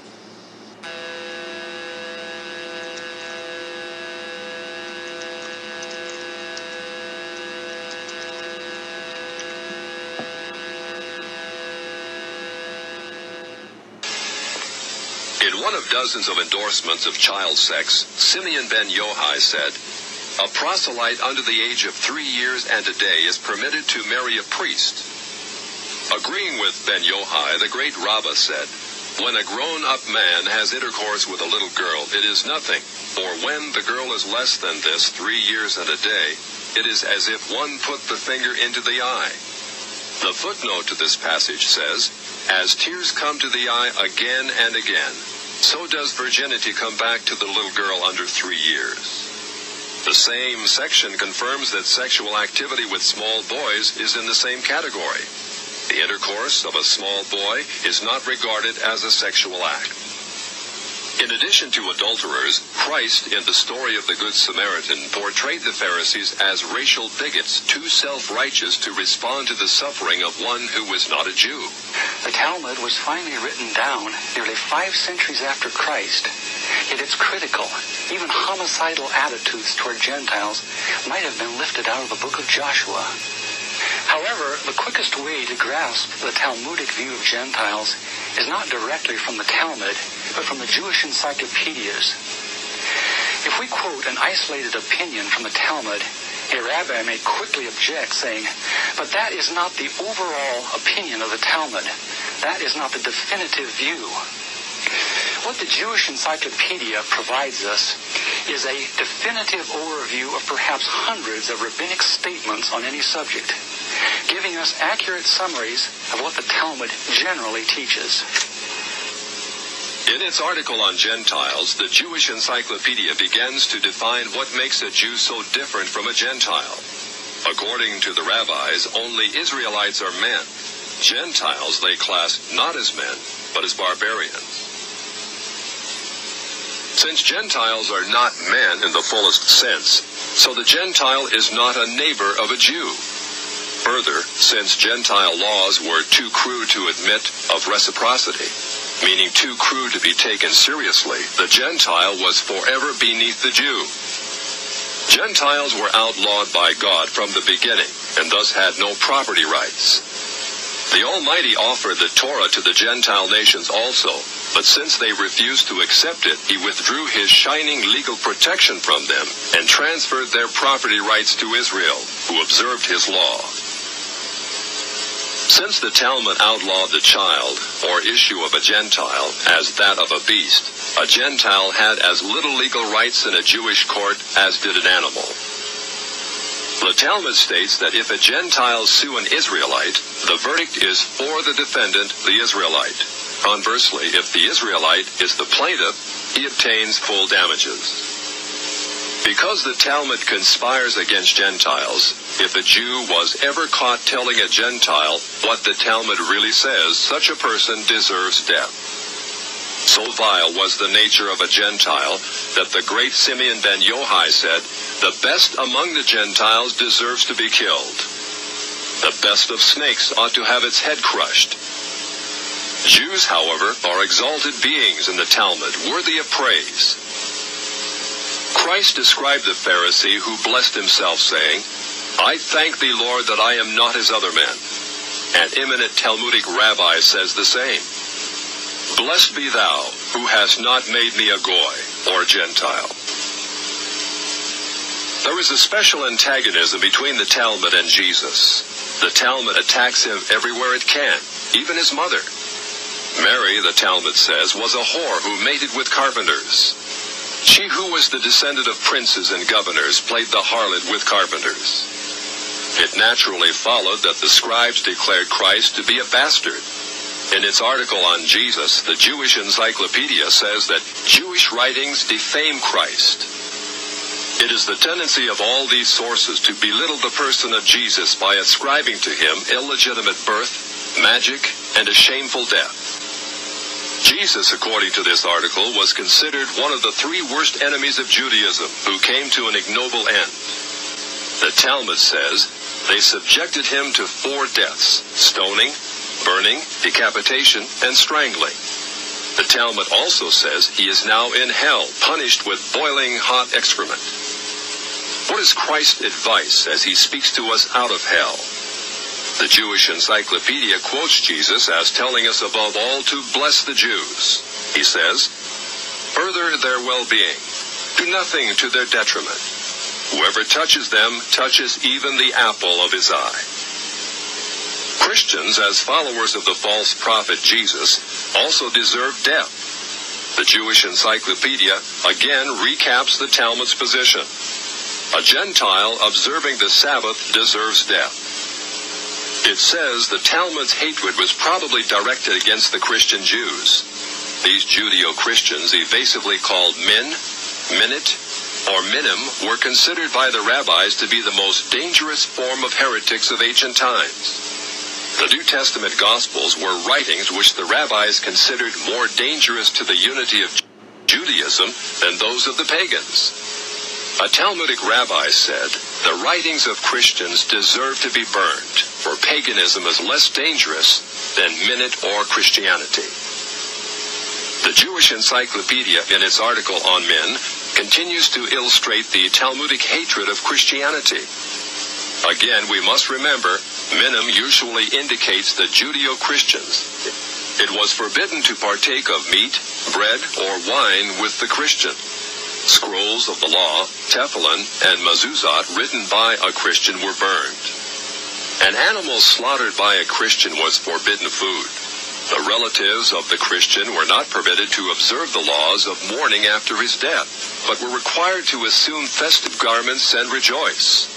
S32: One of dozens of endorsements of child sex, Simeon ben Yohai said, A proselyte under the age of three years and a day is permitted to marry a priest. Agreeing with Ben Yohai, the great Rabbah said, When a grown up man has intercourse with a little girl, it is nothing. For when the girl is less than this, three years and a day, it is as if one put the finger into the eye. The footnote to this passage says, As tears come to the eye again and again, so does virginity come back to the little girl under three years. The same section confirms that sexual activity with small boys is in the same category. The intercourse of a small boy is not regarded as a sexual act. In addition to adulterers, Christ, in the story of the Good Samaritan, portrayed the Pharisees as racial bigots, too self-righteous to respond to the suffering of one who was not a Jew.
S26: The Talmud was finally written down nearly five centuries after Christ, yet its critical, even homicidal attitudes toward Gentiles might have been lifted out of the book of Joshua. However, the quickest way to grasp the Talmudic view of Gentiles is not directly from the Talmud, but from the Jewish encyclopedias. If we quote an isolated opinion from the Talmud, a rabbi may quickly object, saying, But that is not the overall opinion of the Talmud. That is not the definitive view. What the Jewish Encyclopedia provides us is a definitive overview of perhaps hundreds of rabbinic statements on any subject, giving us accurate summaries of what the Talmud generally teaches.
S32: In its article on Gentiles, the Jewish Encyclopedia begins to define what makes a Jew so different from a Gentile. According to the rabbis, only Israelites are men. Gentiles they class not as men, but as barbarians. Since Gentiles are not men in the fullest sense, So the Gentile is not a neighbor of a Jew. Further, since Gentile laws were too crude to admit of reciprocity, meaning too crude to be taken seriously, the Gentile was forever beneath the Jew. Gentiles were outlawed by God from the beginning, and thus had no property rights. The Almighty offered the Torah to the Gentile nations also, but since they refused to accept it, he withdrew his shining legal protection from them and transferred their property rights to Israel, who observed his law. Since the Talmud outlawed the child, or issue of a Gentile, as that of a beast, a Gentile had as little legal rights in a Jewish court as did an animal. The Talmud states that if a Gentile sue an Israelite, the verdict is for the defendant, the Israelite. Conversely, if the Israelite is the plaintiff, he obtains full damages. Because the Talmud conspires against Gentiles, if a Jew was ever caught telling a Gentile what the Talmud really says, such a person deserves death. So vile was the nature of a Gentile that the great Simeon ben Yohai said, The best among the Gentiles deserves to be killed. The best of snakes ought to have its head crushed. Jews, however, are exalted beings in the Talmud, worthy of praise. Christ described the Pharisee who blessed himself, saying, I thank thee, Lord, that I am not as other men. An eminent Talmudic rabbi says the same. Blessed be thou, who hast not made me a goy, or Gentile. There is a special antagonism between the Talmud and Jesus. The Talmud attacks him everywhere it can, even his mother. Mary, the Talmud says, was a whore who mated with carpenters. She who was the descendant of princes and governors played the harlot with carpenters. It naturally followed that the scribes declared Christ to be a bastard. In its article on Jesus, the Jewish Encyclopedia says that Jewish writings defame Christ. It is the tendency of all these sources to belittle the person of Jesus by ascribing to him illegitimate birth, magic, and a shameful death. Jesus, according to this article, was considered one of the three worst enemies of Judaism who came to an ignoble end. The Talmud says they subjected him to four deaths stoning, burning, decapitation, and strangling. The Talmud also says he is now in hell, punished with boiling hot excrement. What is Christ's advice as he speaks to us out of hell? The Jewish Encyclopedia quotes Jesus as telling us above all to bless the Jews. He says, Further their well-being. Do nothing to their detriment. Whoever touches them touches even the apple of his eye. Christians, as followers of the false prophet Jesus, also deserve death. The Jewish Encyclopedia again recaps the Talmud's position. A Gentile observing the Sabbath deserves death. It says the Talmud's hatred was probably directed against the Christian Jews. These Judeo-Christians, evasively called min, minut, or minim, were considered by the rabbis to be the most dangerous form of heretics of ancient times. The New Testament Gospels were writings which the rabbis considered more dangerous to the unity of Judaism than those of the pagans. A Talmudic rabbi said, the writings of Christians deserve to be burned, for paganism is less dangerous than minut or Christianity. The Jewish Encyclopedia, in its article on men, continues to illustrate the Talmudic hatred of Christianity. Again, we must remember, minim usually indicates the Judeo-Christians. It was forbidden to partake of meat, bread, or wine with the Christian. Scrolls of the law, tefillin, and mezuzot written by a Christian were burned. An animal slaughtered by a Christian was forbidden food. The relatives of the Christian were not permitted to observe the laws of mourning after his death, but were required to assume festive garments and rejoice.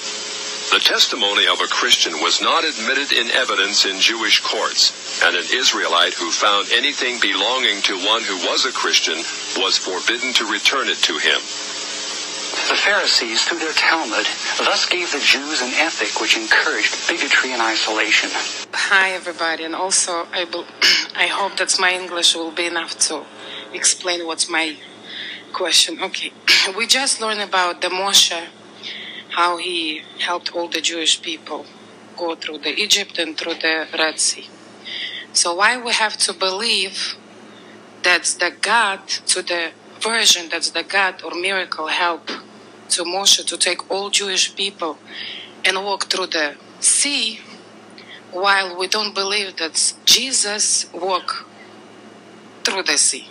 S32: The testimony of a Christian was not admitted in evidence in Jewish courts, and an Israelite who found anything belonging to one who was a Christian was forbidden to return it to him.
S26: The Pharisees, through their Talmud, thus gave the Jews an ethic which encouraged bigotry and isolation.
S34: Hi, everybody, and also I, be- I hope that my English will be enough to explain what's my question. Okay, we just learned about the Moshe how he helped all the Jewish people go through the Egypt and through the Red Sea. So why we have to believe that's the God to the version that's the God or miracle help to Moshe to take all Jewish people and walk through the sea while we don't believe that Jesus walked through the sea.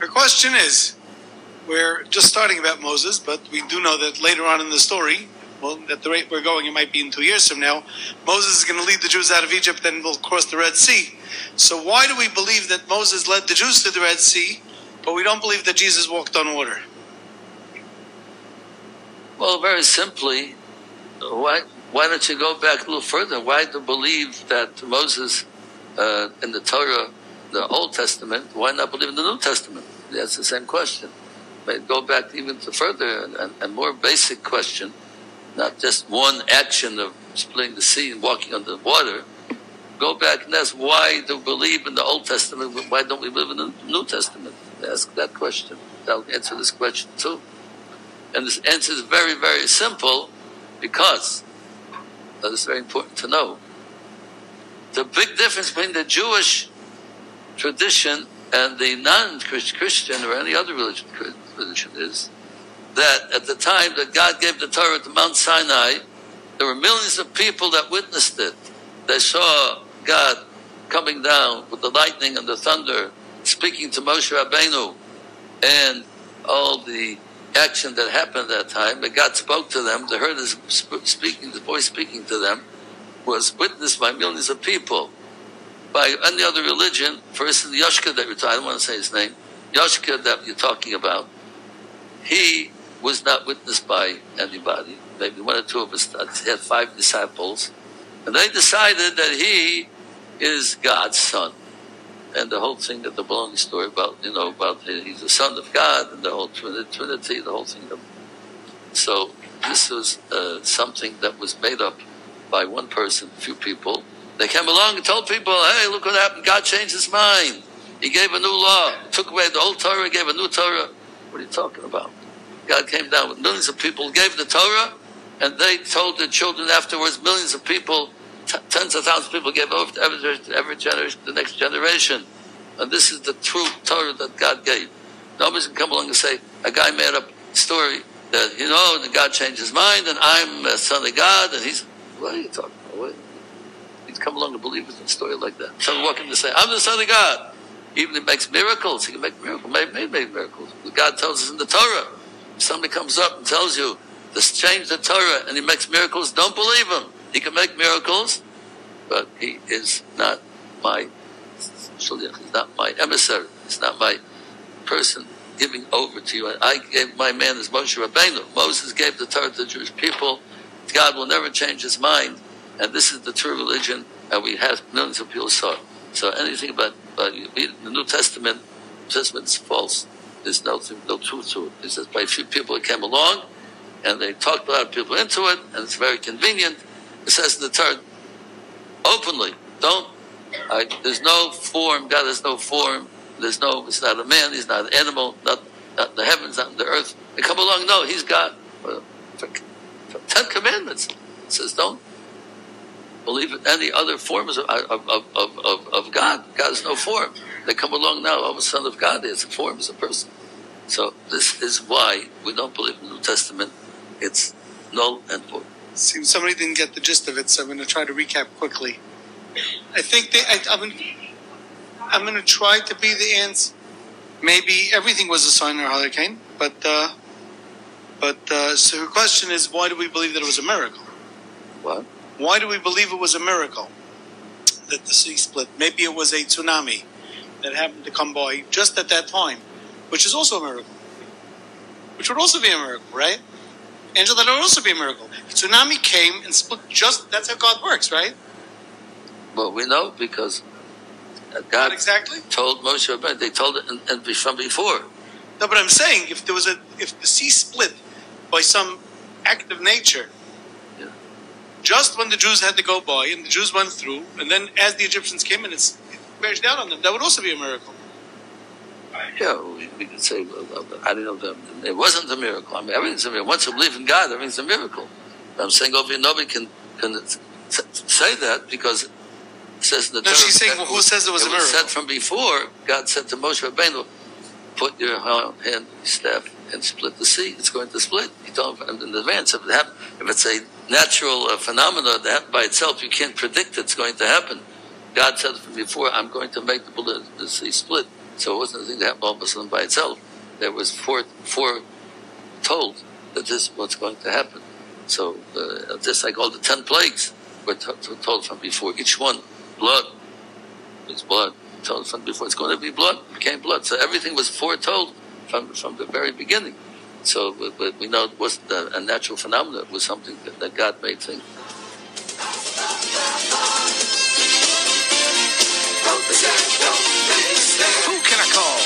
S35: The question is we're just starting about Moses, but we do know that later on in the story, well, at the rate we're going, it might be in two years from now, Moses is going to lead the Jews out of Egypt and will cross the Red Sea. So why do we believe that Moses led the Jews to the Red Sea, but we don't believe that Jesus walked on water?
S36: Well, very simply, why, why don't you go back a little further? Why do you believe that Moses uh, in the Torah, the Old Testament, why not believe in the New Testament? That's the same question. Go back even to further and, and more basic question, not just one action of splitting the sea and walking on the water. Go back and ask why do we believe in the Old Testament? Why don't we live in the New Testament? Ask that question. That'll answer this question too. And this answer is very, very simple because that is very important to know. The big difference between the Jewish tradition and the non-Christian or any other religion, religion is that at the time that God gave the Torah to Mount Sinai, there were millions of people that witnessed it. They saw God coming down with the lightning and the thunder, speaking to Moshe Rabbeinu, and all the action that happened at that time, that God spoke to them, they heard his speaking, the voice speaking to them, was witnessed by millions of people. By any other religion, for instance, Yoshka that retired, I don't want to say his name, Yoshka that you're talking about, he was not witnessed by anybody. Maybe one or two of us, he had five disciples, and they decided that he is God's son and the whole thing that the belonging story about, you know, about he's the son of God and the whole Trinity, the whole thing. So this was uh, something that was made up by one person, a few people. They came along and told people, hey, look what happened. God changed his mind. He gave a new law, took away the old Torah, gave a new Torah. What are you talking about? God came down with millions of people, gave the Torah, and they told the children afterwards, millions of people t- tens of thousands of people gave over to every, every generation, the next generation. And this is the true Torah that God gave. Nobody's can come along and say, a guy made up a story that, you know, that God changed his mind and I'm a son of God. And he's, what are you talking about? What? He's come along and believe in a story like that. Someone walking to say, I'm the son of God. Even if he makes miracles. He can make miracles. Maybe made, made miracles. God tells us in the Torah. If somebody comes up and tells you, this changed the Torah and he makes miracles, don't believe him. He can make miracles, but he is not my shaliach. He's not my emissary. He's not my person giving over to you. I gave my man as Moshe Rabbeinu. Moses gave the Torah to the Jewish people. God will never change his mind, and this is the true religion. And we have millions of people saw. So anything about, about the New Testament, New Testament is false. There's no no truth to it. It says by a few people that came along, and they talked a lot of people into it, and it's very convenient it says in the Torah openly, don't. I, there's no form. God has no form. There's no. It's not a man. He's not an animal. Not, not the heavens. Not the earth. They come along. No, he's God. For, for Ten Commandments. It says don't believe in any other forms of, of, of, of, of God. God is no form. They come along now. Oh, the Son of God is a form, is a person. So this is why we don't believe in the New Testament. It's null and void.
S35: Seems somebody didn't get the gist of it, so I'm going to try to recap quickly. I think they, I, I'm, I'm going to try to be the ants. Maybe everything was a sign or hurricane, but uh, but uh, so her question is, why do we believe that it was a miracle?
S36: What?
S35: Why do we believe it was a miracle that the sea split? Maybe it was a tsunami that happened to come by just at that time, which is also a miracle. Which would also be a miracle, right? Angel, that would also be a miracle. Tsunami came and split just, that's how God works, right?
S36: Well, we know because God
S35: exactly.
S36: told Moshe, they told it and, from before.
S35: No, but I'm saying if there was a, if the sea split by some act of nature. Just when the Jews had to go by and the Jews went through, and then as the Egyptians came in, it's, it bears down on them, that would also be a miracle.
S36: Yeah, we, we could say, well, I don't know, that. it wasn't a miracle. I mean, everything's a miracle. Once you believe in God, everything's a miracle. I'm saying over here, nobody can, can say that because it says in the
S35: no,
S36: Torah,
S35: she's saying, well, who says it was
S36: it
S35: a miracle?
S36: said from before, God said to Moshe Rabbeinu, put your hand, staff, and split the sea. It's going to split. He told him in advance. If, it happen, if it's a natural uh, phenomenon that by itself, you can't predict it's going to happen. God said from before, I'm going to make the, the sea split. So it wasn't a thing that happened all of a sudden by itself. There was four that this is what's going to happen. So uh, just like all the ten plagues were t- t- told from before, each one, blood, is blood. Told from before, it's going to be blood, became blood. So everything was foretold from from the very beginning. So but, but we know it wasn't a, a, natural phenomenon; it was something that, that God made things.
S37: Who can I call?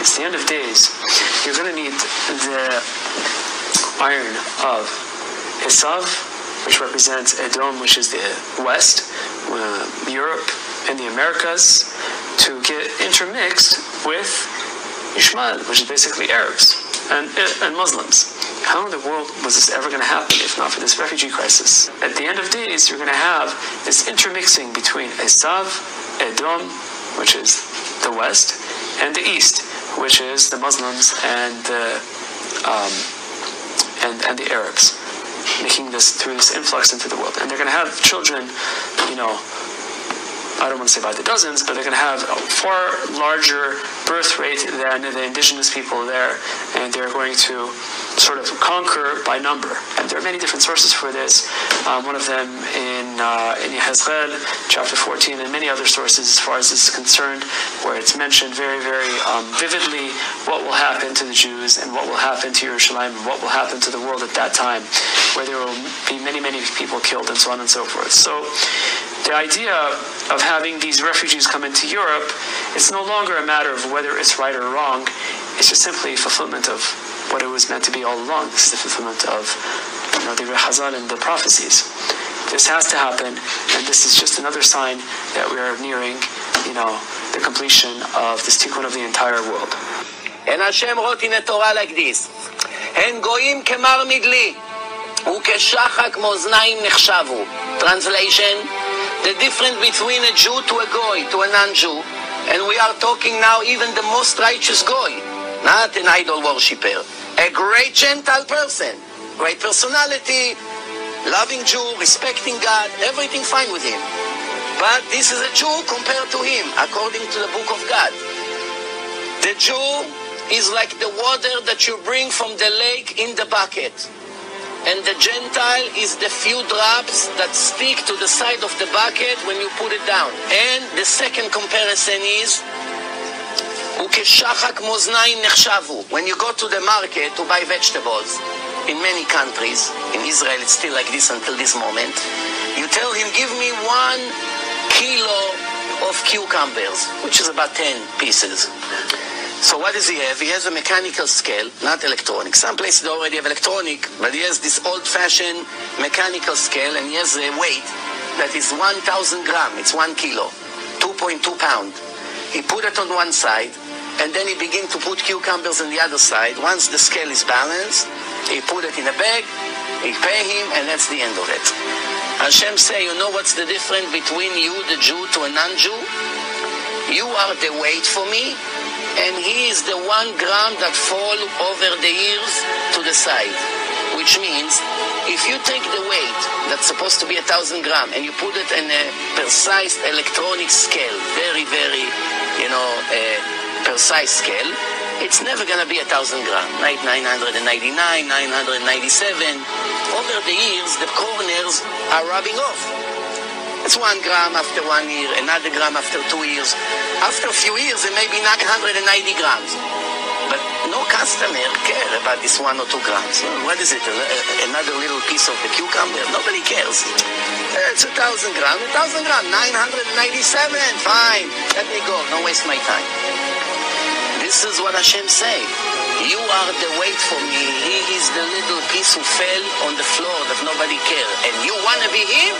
S37: It's the end of days. You're going to need the iron of Esav, which represents Edom, which is the west, uh, Europe, and the Americas, to get intermixed with Ishmael, which is basically Arabs and, and Muslims. How in the world was this ever going to happen if not for this refugee crisis? At the end of days, you're going to have this intermixing between Esav, Edom, which is the west, and the east, which is the Muslims and the um, and, and the Arabs, making this through this influx into the world. And they're going to have children, you know, I don't want to say by the dozens, but they're going to have a far larger birth rate than the indigenous people there, and they're going to sort of conquer by number. And there are many different sources for this. Um, one of them in uh, in Yehezkel, chapter 14, and many other sources as far as this is concerned, where it's mentioned very, very um, vividly what will happen to the Jews and what will happen to Jerusalem and what will happen to the world at that time, where there will be many, many people killed and so on and so forth. So the idea of having these refugees come into Europe, it's no longer a matter of whether it's right or wrong. It's just simply fulfillment of what it was meant to be all along. It's the fulfillment of you know, the rehazal and the prophecies. This has to happen, and this is just another sign that we are nearing, you know, the completion of the tikkun of the entire world.
S38: And Hashem wrote in the Torah like this: "Hen goyim kemar midli, ukeshachak moznaim nechshavu." Translation. The difference between a Jew to a goy, to a non-Jew, and we are talking now even the most righteous goy, not an idol worshipper, a great Gentile person, great personality, loving Jew, respecting God, everything fine with him. But this is a Jew compared to him, according to the book of God. The Jew is like the water that you bring from the lake in the bucket. And the Gentile is the few drops that stick to the side of the bucket when you put it down. And the second comparison is when you go to the market to buy vegetables in many countries, in Israel it's still like this until this moment, you tell him, give me one kilo of cucumbers, which is about 10 pieces. So what does he have? He has a mechanical scale, not electronic. Some places already have electronic, but he has this old-fashioned mechanical scale, and he has a weight that is 1,000 gram. It's one kilo, 2.2 pound. He put it on one side, and then he begin to put cucumbers on the other side. Once the scale is balanced, he put it in a bag, he pay him, and that's the end of it. Hashem say, you know what's the difference between you, the Jew, to a non-Jew? You are the weight for me, and he is the one gram that fall over the ears to the side. Which means, if you take the weight that's supposed to be a thousand gram and you put it in a precise electronic scale, very, very, you know, precise scale, it's never going to be a thousand gram. 999, 997. Over the years, the corners are rubbing off. It's one gram after one year, another gram after two years. After a few years, it may be 990 grams. But no customer care about this one or two grams. What is it? Another little piece of the cucumber? Nobody cares. It's a thousand grams. A thousand grams. 997. Fine. Let me go. Don't waste my time. This is what Hashem say. You are the weight for me. He is the little piece who fell on the floor that nobody care. And you want to be him?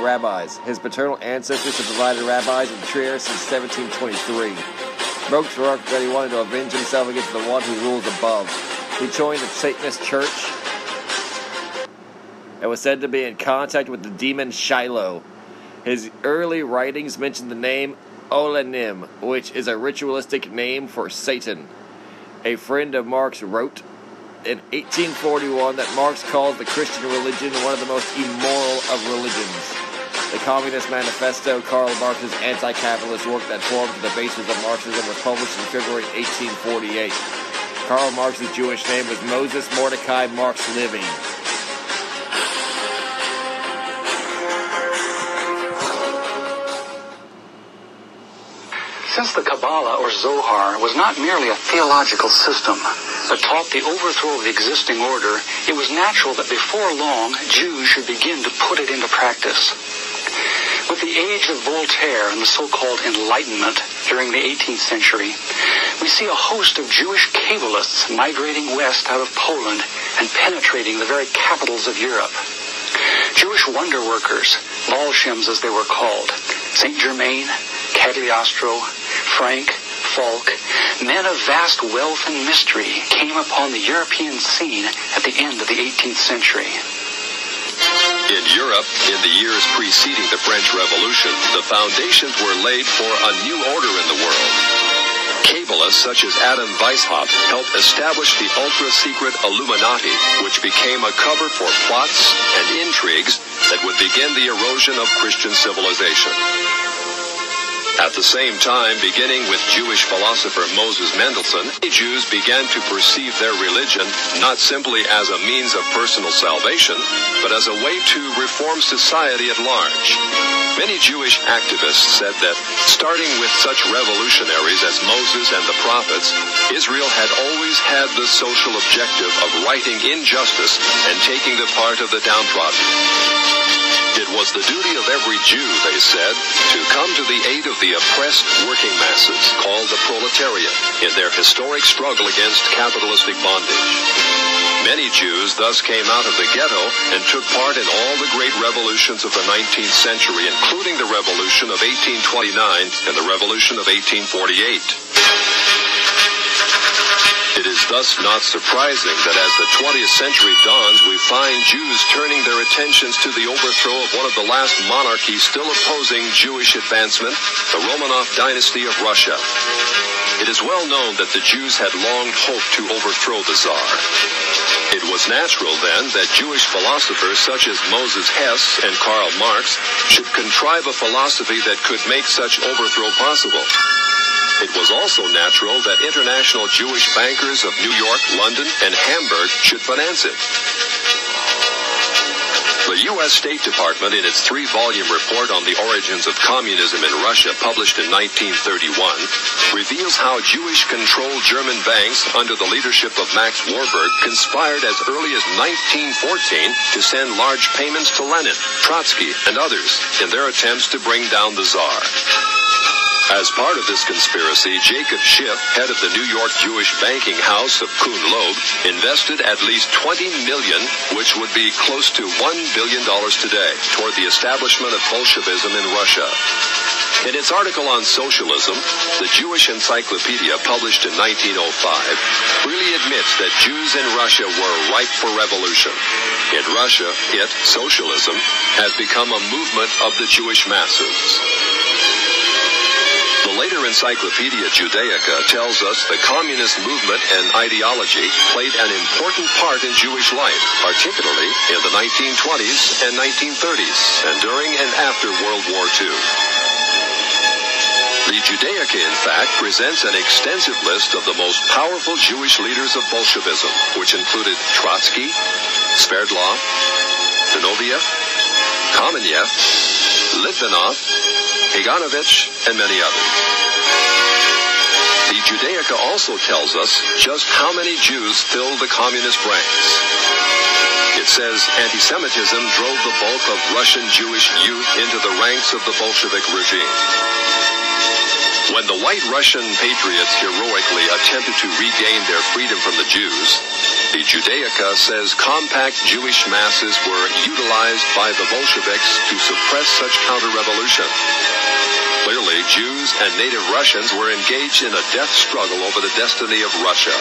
S39: Rabbis. His paternal ancestors had provided rabbis in Trier since 1723. Brooks wrote that he wanted to avenge himself against the one who rules above. He joined the Satanist church and was said to be in contact with the demon Shiloh. His early writings mention the name Oulanem, which is a ritualistic name for Satan. A friend of Marx wrote in 1841 that Marx called the Christian religion one of the most immoral of religions. The Communist Manifesto, Karl Marx's anti-capitalist work that formed the basis of Marxism, was published in February 1848. Karl Marx's Jewish name was Moses Mordecai Marx Levy.
S26: Since the Kabbalah or Zohar was not merely a theological system that taught the overthrow of the existing order, it was natural that before long Jews should begin to put it into practice. With the age of Voltaire and the so-called Enlightenment during the 18th century, we see a host of Jewish Kabbalists migrating west out of Poland and penetrating the very capitals of Europe. Jewish wonder workers, Baal Shems as they were called, Saint Germain, Cagliostro, Frank, Falk, men of vast wealth and mystery came upon the European scene at the end of the 18th century.
S32: In Europe, in the years preceding the French Revolution, the foundations were laid for a new order in the world. Cabalists such as Adam Weishaupt helped establish the ultra-secret Illuminati, which became a cover for plots and intrigues that would begin the erosion of Christian civilization. At the same time, beginning with Jewish philosopher Moses Mendelssohn, Jews began to perceive their religion not simply as a means of personal salvation, but as a way to reform society at large. Many Jewish activists said that, starting with such revolutionaries as Moses and the prophets, Israel had always had the social objective of righting injustice and taking the part of the downtrodden. It was the duty of every Jew, they said, to come to the aid of the oppressed working masses, called the proletariat, in their historic struggle against capitalistic bondage. Many Jews thus came out of the ghetto and took part in all the great revolutions of the 19th century, including the Revolution of 1829 and the Revolution of 1848. Thus not surprising that as the 20th century dawns, we find Jews turning their attentions to the overthrow of one of the last monarchies still opposing Jewish advancement, the Romanov dynasty of Russia. It is well known that the Jews had long hoped to overthrow the Tsar. It was natural then that Jewish philosophers such as Moses Hess and Karl Marx should contrive a philosophy that could make such overthrow possible. It was also natural that international Jewish bankers of New York, London, and Hamburg should finance it. The U.S. State Department, in its three-volume report on the origins of communism in Russia, published in 1931, reveals how Jewish-controlled German banks, under the leadership of Max Warburg, conspired as early as 1914 to send large payments to Lenin, Trotsky, and others in their attempts to bring down the Tsar. As part of this conspiracy, Jacob Schiff, head of the New York Jewish banking house of Kuhn Loeb, invested at least 20 million, which would be close to $1 billion today, toward the establishment of Bolshevism in Russia. In its article on socialism, the Jewish Encyclopedia, published in 1905, freely admits that Jews in Russia were ripe for revolution. In Russia, it, socialism, has become a movement of the Jewish masses. The later Encyclopedia Judaica tells us the communist movement and ideology played an important part in Jewish life, particularly in the 1920s and 1930s, and during and after World War II. The Judaica, in fact, presents an extensive list of the most powerful Jewish leaders of Bolshevism, which included Trotsky, Sverdlov, Zinoviev, Kamenev, Litvinov, Kaganovich, and many others. The Judaica also tells us just how many Jews filled the communist ranks. It says anti-Semitism drove the bulk of Russian Jewish youth into the ranks of the Bolshevik regime. When the white Russian patriots heroically attempted to regain their freedom from the Jews, The Judaica says compact Jewish masses were utilized by the Bolsheviks to suppress such counter-revolution. Clearly, Jews and native Russians were engaged in a death struggle over the destiny of Russia.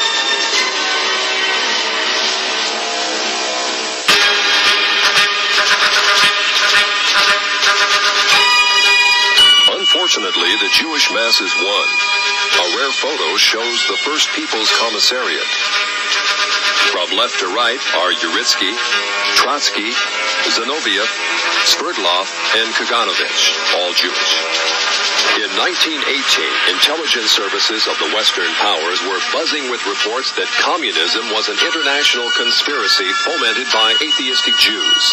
S32: Unfortunately, the Jewish masses won. A rare photo shows the First People's Commissariat. From left to right are Uritsky, Trotsky, Zinoviev, Sverdlov, and Kaganovich, all Jewish. In 1918, intelligence services of the Western powers were buzzing with reports that communism was an international conspiracy fomented by atheistic Jews.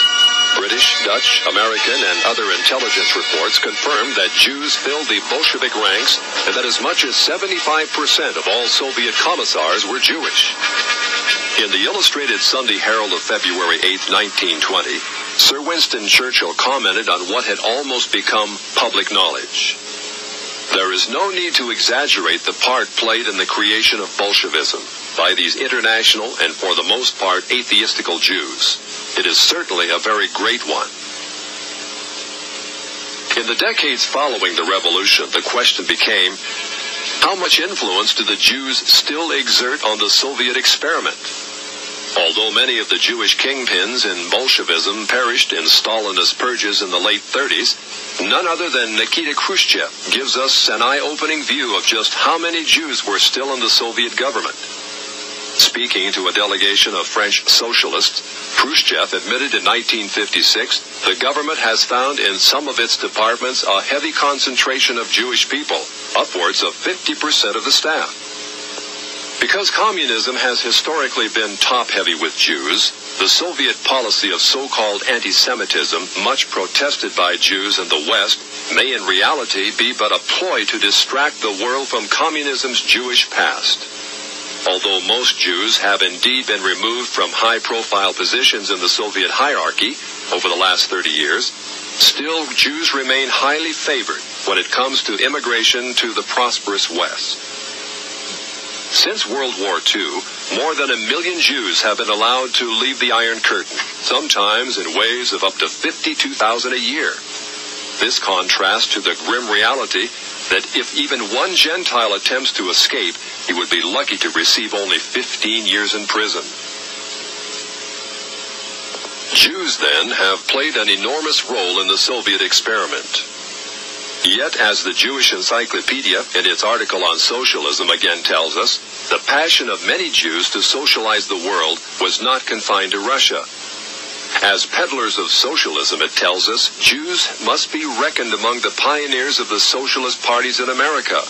S32: British, Dutch, American, and other intelligence reports confirmed that Jews filled the Bolshevik ranks and that as much as 75% of all Soviet commissars were Jewish. In the Illustrated Sunday Herald of February 8, 1920, Sir Winston Churchill commented on what had almost become public knowledge. There is no need to exaggerate the part played in the creation of Bolshevism by these international and for the most part atheistical Jews. It is certainly a very great one. In the decades following the revolution, the question became, how much influence do the Jews still exert on the Soviet experiment? Although many of the Jewish kingpins in Bolshevism perished in Stalinist purges in the late 30s, none other than Nikita Khrushchev gives us an eye-opening view of just how many Jews were still in the Soviet government. Speaking to a delegation of French socialists, Khrushchev admitted in 1956 the government has found in some of its departments a heavy concentration of Jewish people, upwards of 50% of the staff. Because communism has historically been top-heavy with Jews, the Soviet policy of so-called anti-Semitism, much protested by Jews in the West, may in reality be but a ploy to distract the world from communism's Jewish past. Although most Jews have indeed been removed from high-profile positions in the Soviet hierarchy over the last 30 years, still Jews remain highly favored when it comes to immigration to the prosperous West. Since World War II, more than a million Jews have been allowed to leave the Iron Curtain, sometimes in waves of up to 52,000 a year. This contrasts to the grim reality that if even one Gentile attempts to escape, he would be lucky to receive only 15 years in prison. Jews, then, have played an enormous role in the Soviet experiment. Yet, as the Jewish Encyclopedia in its article on socialism again tells us, the passion of many Jews to socialize the world was not confined to Russia. As peddlers of socialism, it tells us, Jews must be reckoned among the pioneers of the socialist parties in America.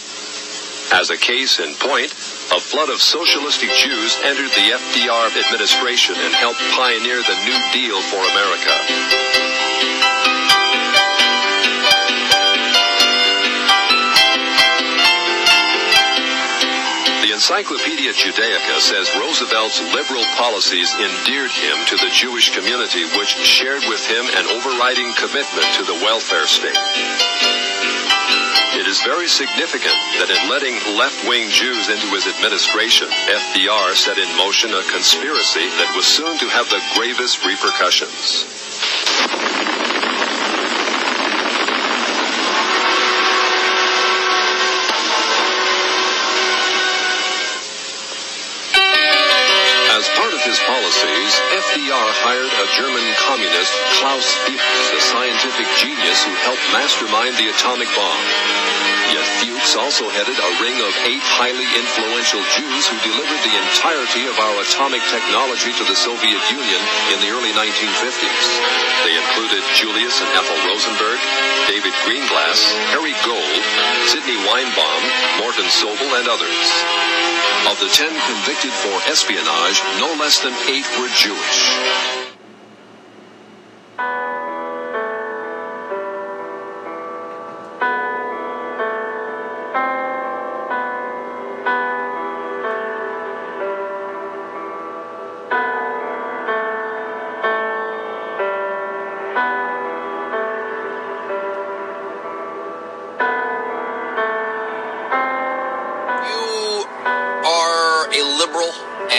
S32: As a case in point, a flood of socialistic Jews entered the FDR administration and helped pioneer the New Deal for America. Encyclopedia Judaica says Roosevelt's liberal policies endeared him to the Jewish community, which shared with him an overriding commitment to the welfare state. It is very significant that in letting left-wing Jews into his administration, FDR set in motion a conspiracy that was soon to have the gravest repercussions. Policies, FDR hired a German communist, Klaus Fuchs, a scientific genius who helped mastermind the atomic bomb. Yet Fuchs also headed a ring of eight highly influential Jews who delivered the entirety of our atomic technology to the Soviet Union in the early 1950s. They included Julius and Ethel Rosenberg, David Greenglass, Harry Gold, Sidney Weinbaum, Morton Sobell, and others. Of the ten convicted for espionage, no less than eight were Jewish.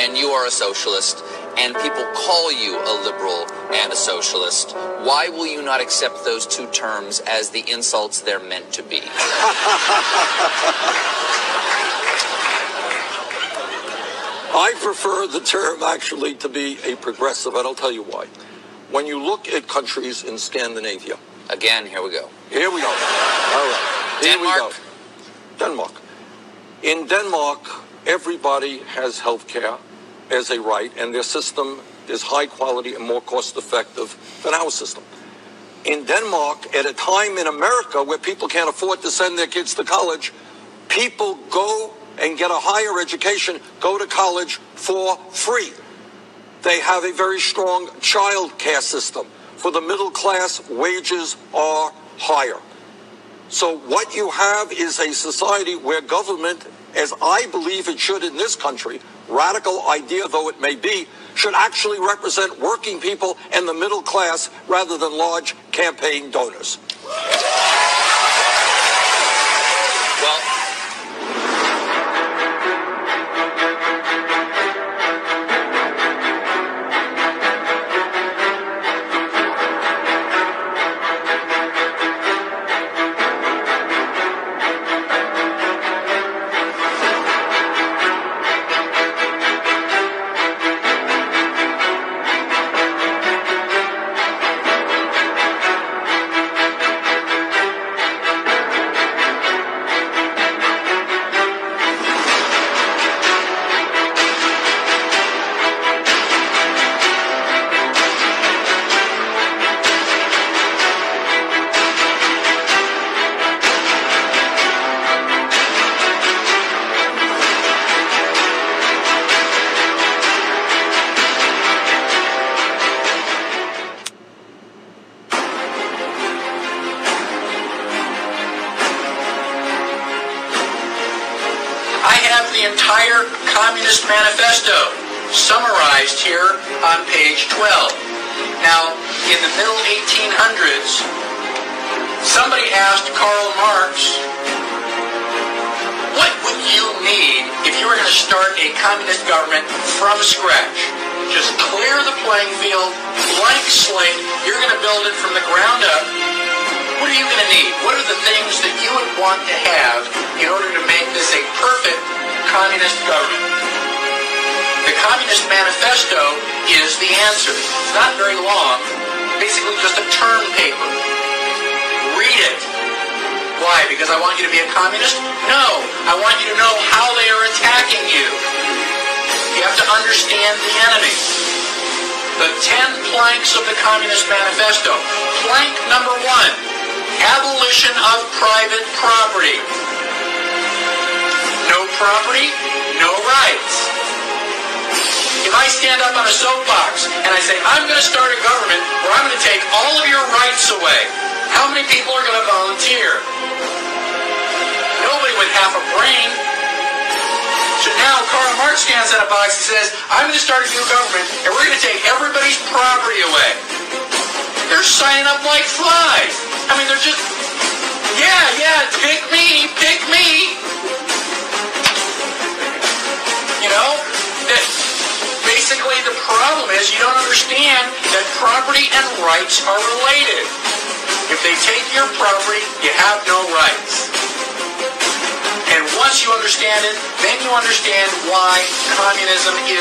S40: And you are a socialist, and people call you a liberal and a socialist, why will you not accept those two terms as the insults they're meant to be?
S41: I prefer the term actually to be a progressive, and I'll tell you why. When you look at countries in Scandinavia,
S40: Again, here we go.
S41: here we go. All right. Here we go. Denmark. In Denmark, everybody has health care as a right, and their system is high quality and more cost effective than our system. In Denmark, at a time in America where people can't afford to send their kids to college, people go and get a higher education, go to college for free. They have a very strong child care system. For the middle class, wages are higher. So what you have is a society where government, as I believe it should in this country, radical idea though it may be, should actually represent working people and the middle class rather than large campaign donors.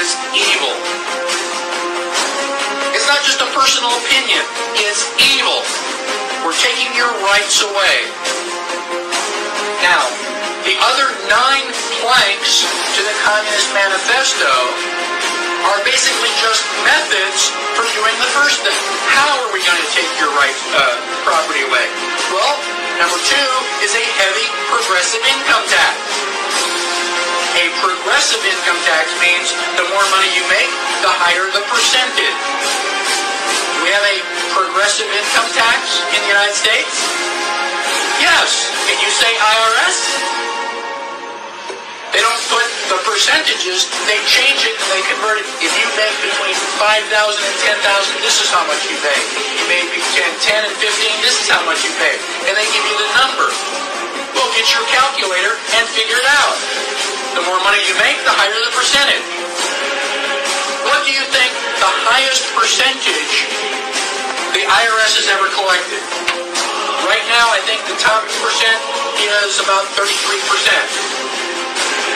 S18: Is evil. It's not just a personal opinion, it's evil. We're taking your rights away. Now, the other nine planks to the Communist Manifesto are basically just methods for doing the first thing. How are we going to take your right uh, property away? Well, number two is a heavy progressive income tax. A progressive income tax means the more money you make, the higher the percentage. We have a progressive income tax in the United States? Yes. Can you say IRS? They don't put the percentages, they change it and they convert it. If you make between 5,000 and 10,000, this is how much you pay. You make between 10 and 15, this is how much you pay. And they give you the number. Well, get your calculator and figure it out. The more money you make, the higher the percentage. What do you think the highest percentage the IRS has ever collected? Right now, I think the top percent is about 33%.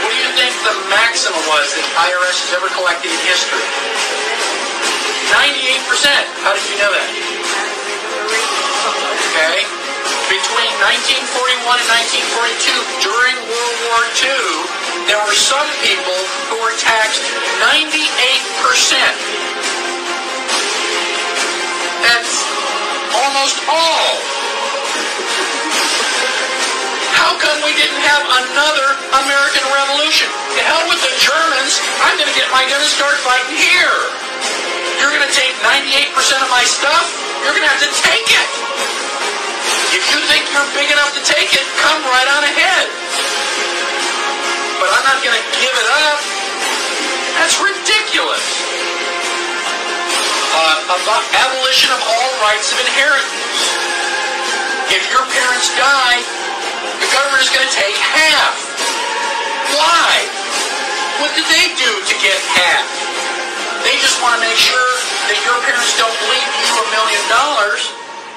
S18: What do you think the maximum was that IRS has ever collected in history? 98%. How did you know that? Okay. Between 1941 and 1942, during World War II, there were some people who were taxed 98%. That's almost all. How come we didn't have another American Revolution? To hell with the Germans. I'm going to get my gun and start fighting here. You're going to take 98% of my stuff? You're going to have to take it. If you think you're big enough to take it, come right on ahead. But I'm not going to give it up. That's ridiculous. Uh, about abolition of all rights of inheritance. If your parents die, the government is going to take half. Why? What did they do to get half? They just want to make sure that your parents don't leave you a million dollars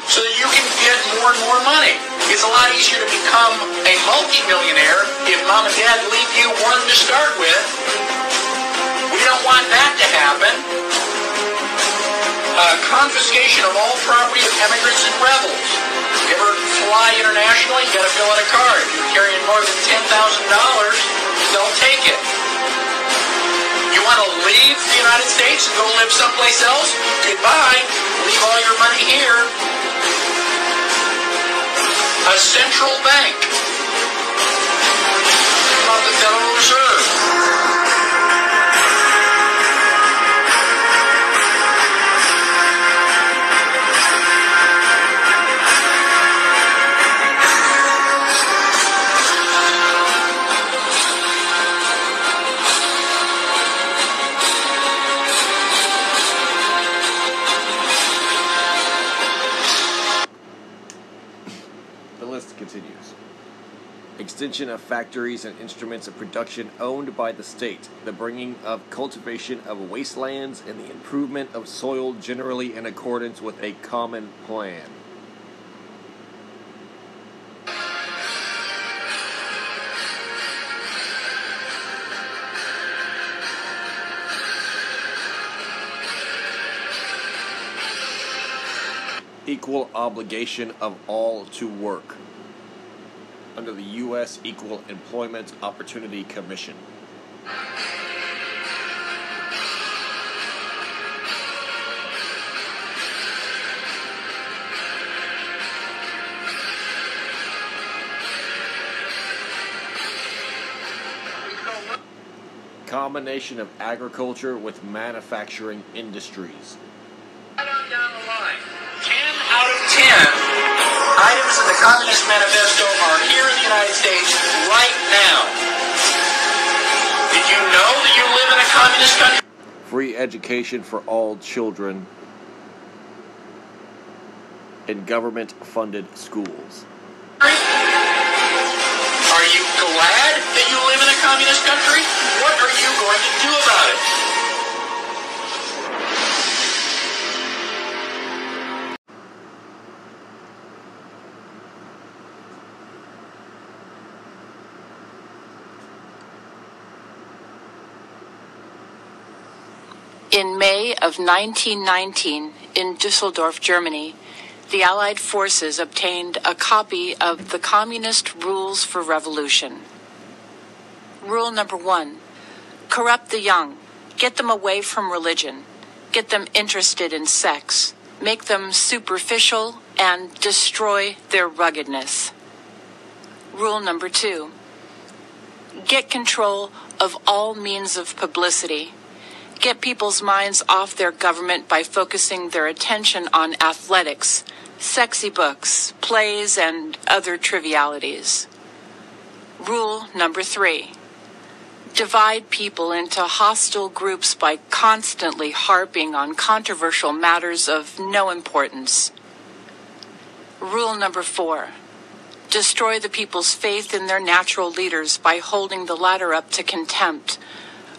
S18: so that you can get more and more money. It's a lot easier to become a multimillionaire if mom and dad leave you one to start with. We don't want that to happen. Uh, confiscation of all property of immigrants and rebels. You ever fly internationally, you gotta fill out a card. If you're carrying more than $10,000, they'll take it. You want to leave the United States and go live someplace else? Goodbye. Leave all your money here. A central bank. About the Federal Reserve.
S39: Extension of factories and instruments of production owned by the state, the bringing of cultivation of wastelands, and the improvement of soil generally in accordance with a common plan. Equal obligation of all to work under the U.S. Equal Employment Opportunity Commission. Combination of agriculture with manufacturing industries.
S18: Items in the Communist Manifesto are here in the United States right now. Did you know that you live in a communist country?
S39: Free education for all children in government funded schools.
S18: Are you glad that you live in a communist country? What are you going to do about it?
S42: In May of 1919, in Dusseldorf, Germany, the Allied forces obtained a copy of the Communist Rules for Revolution. Rule number one corrupt the young, get them away from religion, get them interested in sex, make them superficial, and destroy their ruggedness. Rule number two get control of all means of publicity get people's minds off their government by focusing their attention on athletics, sexy books, plays, and other trivialities. Rule number three divide people into hostile groups by constantly harping on controversial matters of no importance. Rule number four destroy the people's faith in their natural leaders by holding the latter up to contempt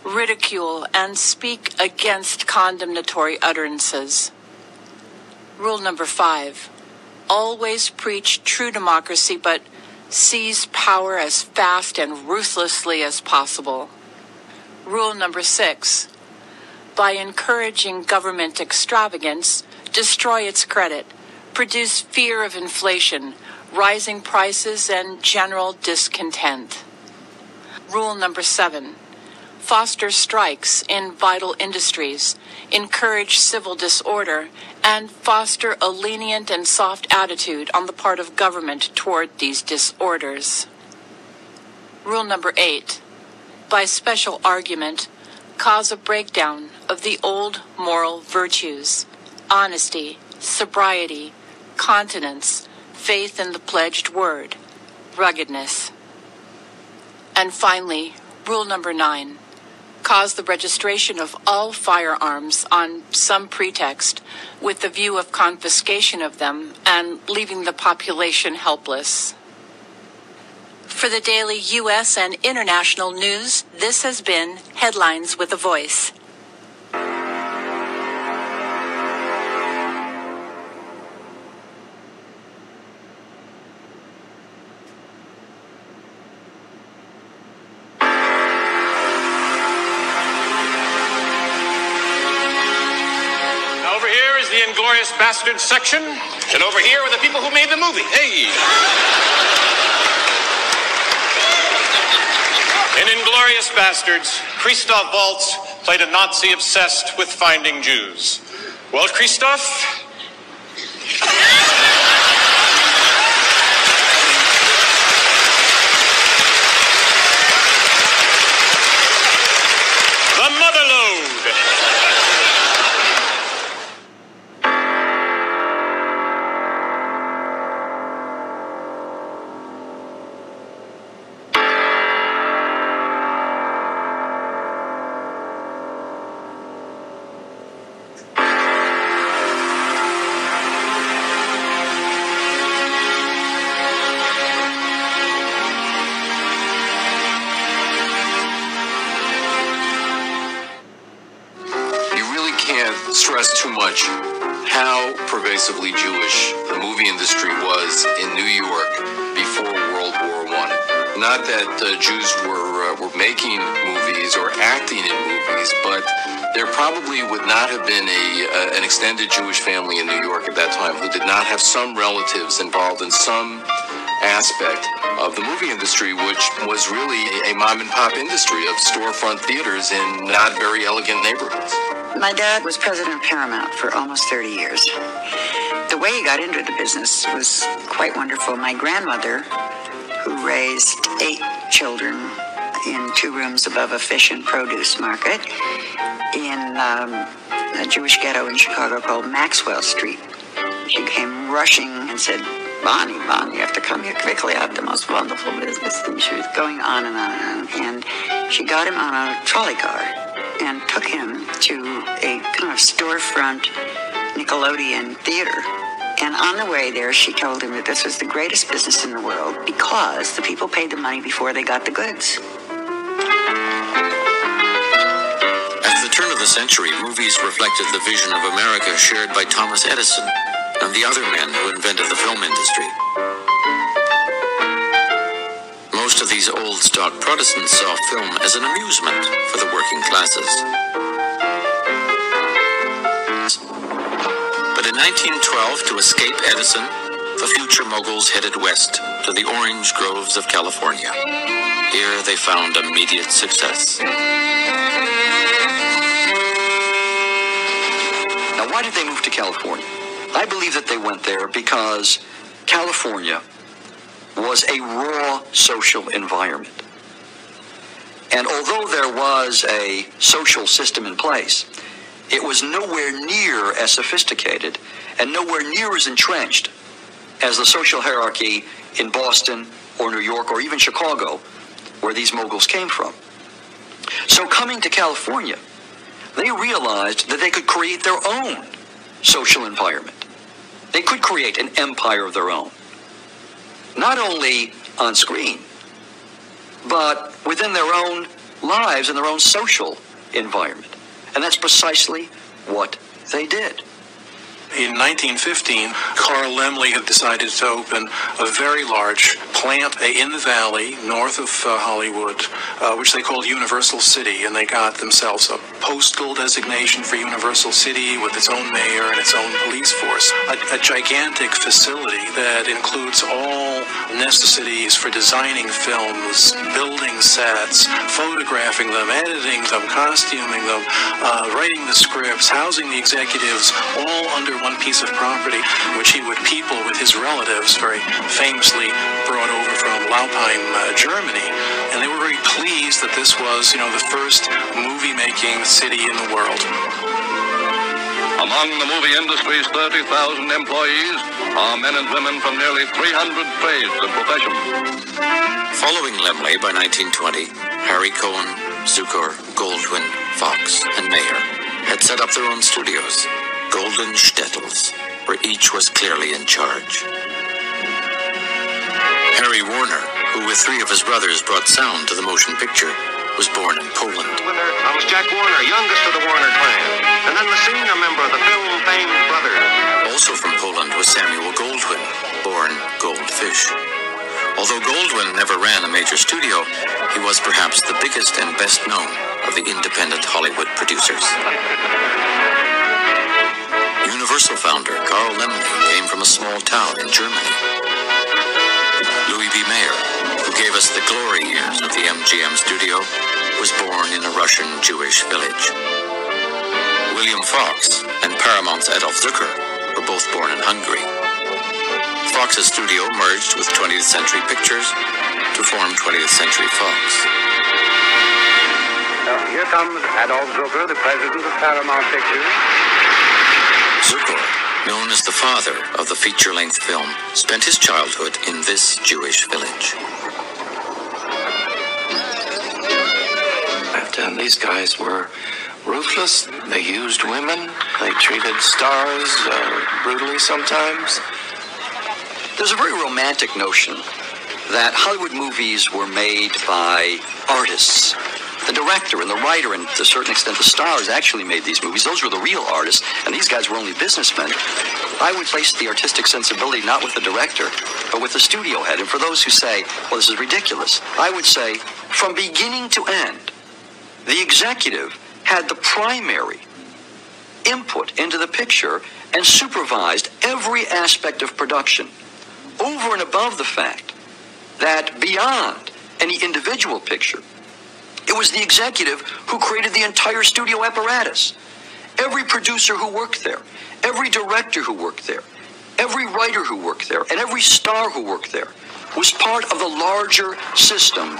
S42: ridicule, and speak against condemnatory utterances. Rule number five always preach true democracy, but seize power as fast and ruthlessly as possible. Rule number six by encouraging government extravagance, destroy its credit, produce fear of inflation, rising prices, and general discontent. Rule number seven foster strikes in vital industries, encourage civil disorder, and foster a lenient and soft attitude on the part of government toward these disorders. Rule number eight by special argument, cause a breakdown of the old moral virtues honesty, sobriety, continence, faith in the pledged word, ruggedness. And finally, rule number nine cause the registration of all firearms on some pretext with the view of confiscation of them and leaving the population helpless. For the daily U.S. and international news, this has been Headlines with a Voice.
S43: Inglorious Bastards section, and over here are the people who made the movie. Hey! In Inglorious Bastards, Christoph Waltz played a Nazi obsessed with finding Jews. Well, Christoph,
S44: some aspect of the movie industry, which was really a mom and pop industry of storefront theaters in not very elegant neighborhoods.
S45: My dad was president of Paramount for almost 30 years. The way he got into the business was quite wonderful. My grandmother, who raised eight children in two rooms above a fish and produce market in um, a Jewish ghetto in Chicago called Maxwell Street, she came rushing and said, Bonnie, Bonnie, you have to come here quickly. I have the most wonderful business. And she was going on and on and on. And she got him on a trolley car and took him to a kind of storefront Nickelodeon theater. And on the way there, she told him that this was the greatest business in the world because the people paid the money before they got the goods.
S46: At the turn of the century, movies reflected the vision of America shared by Thomas Edison and the other men who invented the film industry. Most of these old stock Protestants saw film as an amusement for the working classes. But in 1912, to escape Edison, the future moguls headed west to the orange groves of California. Here they found immediate success.
S47: Now, why did they move to California? I believe that they went there because California was a raw social environment. And although there was a social system in place, it was nowhere near as sophisticated and nowhere near as entrenched as the social hierarchy in Boston or New York or even Chicago, where these moguls came from. So, coming to California, they realized that they could create their own social environment. They could create an empire of their own. Not only on screen, but within their own lives and their own social environment. And that's precisely what they did.
S48: In 1915, Carl Laemmle had decided to open a very large plant in the valley north of uh, Hollywood, uh, which they called Universal City, and they got themselves a postal designation for Universal City with its own mayor and its own police force. A, a gigantic facility that includes all necessities for designing films, building sets, photographing them, editing them, costuming them, uh, writing the scripts, housing the executives, all under one piece of property, which he would people with his relatives, very famously brought over from Laupheim, uh, Germany. And they were very pleased that this was, you know, the first movie-making city in the world.
S49: Among the movie industry's 30,000 employees are men and women from nearly 300 trades and professions.
S46: Following Laemmle by 1920, Harry Cohn, Zukor, Goldwyn, Fox, and Mayer had set up their own studios golden shtetls, where each was clearly in charge. Harry Warner, who with three of his brothers brought sound to the motion picture, was born in Poland.
S50: I was Jack Warner, youngest of the Warner clan, and then the senior member of the film-famed brothers.
S46: Also from Poland was Samuel Goldwyn, born Goldfish. Although Goldwyn never ran a major studio, he was perhaps the biggest and best known of the independent Hollywood producers. Universal founder Carl Laemmle came from a small town in Germany. Louis B. Mayer, who gave us the glory years of the MGM studio, was born in a Russian Jewish village. William Fox and Paramount's Adolf Zukor were both born in Hungary. Fox's studio merged with 20th Century Pictures to form 20th Century Fox.
S50: Uh, here comes Adolf Zukor, the president of Paramount Pictures.
S46: Zukor, known as the father of the feature-length film, spent his childhood in this Jewish village.
S51: And these guys were ruthless. They used women. They treated stars uh, brutally sometimes.
S47: There's a very romantic notion that Hollywood movies were made by artists. The director and the writer, and to a certain extent the stars, actually made these movies. Those were the real artists, and these guys were only businessmen. I would place the artistic sensibility not with the director, but with the studio head. And for those who say, well, this is ridiculous, I would say, from beginning to end, the executive had the primary input into the picture and supervised every aspect of production over and above the fact that beyond any individual picture, it was the executive who created the entire studio apparatus. Every producer who worked there, every director who worked there, every writer who worked there, and every star who worked there was part of the larger system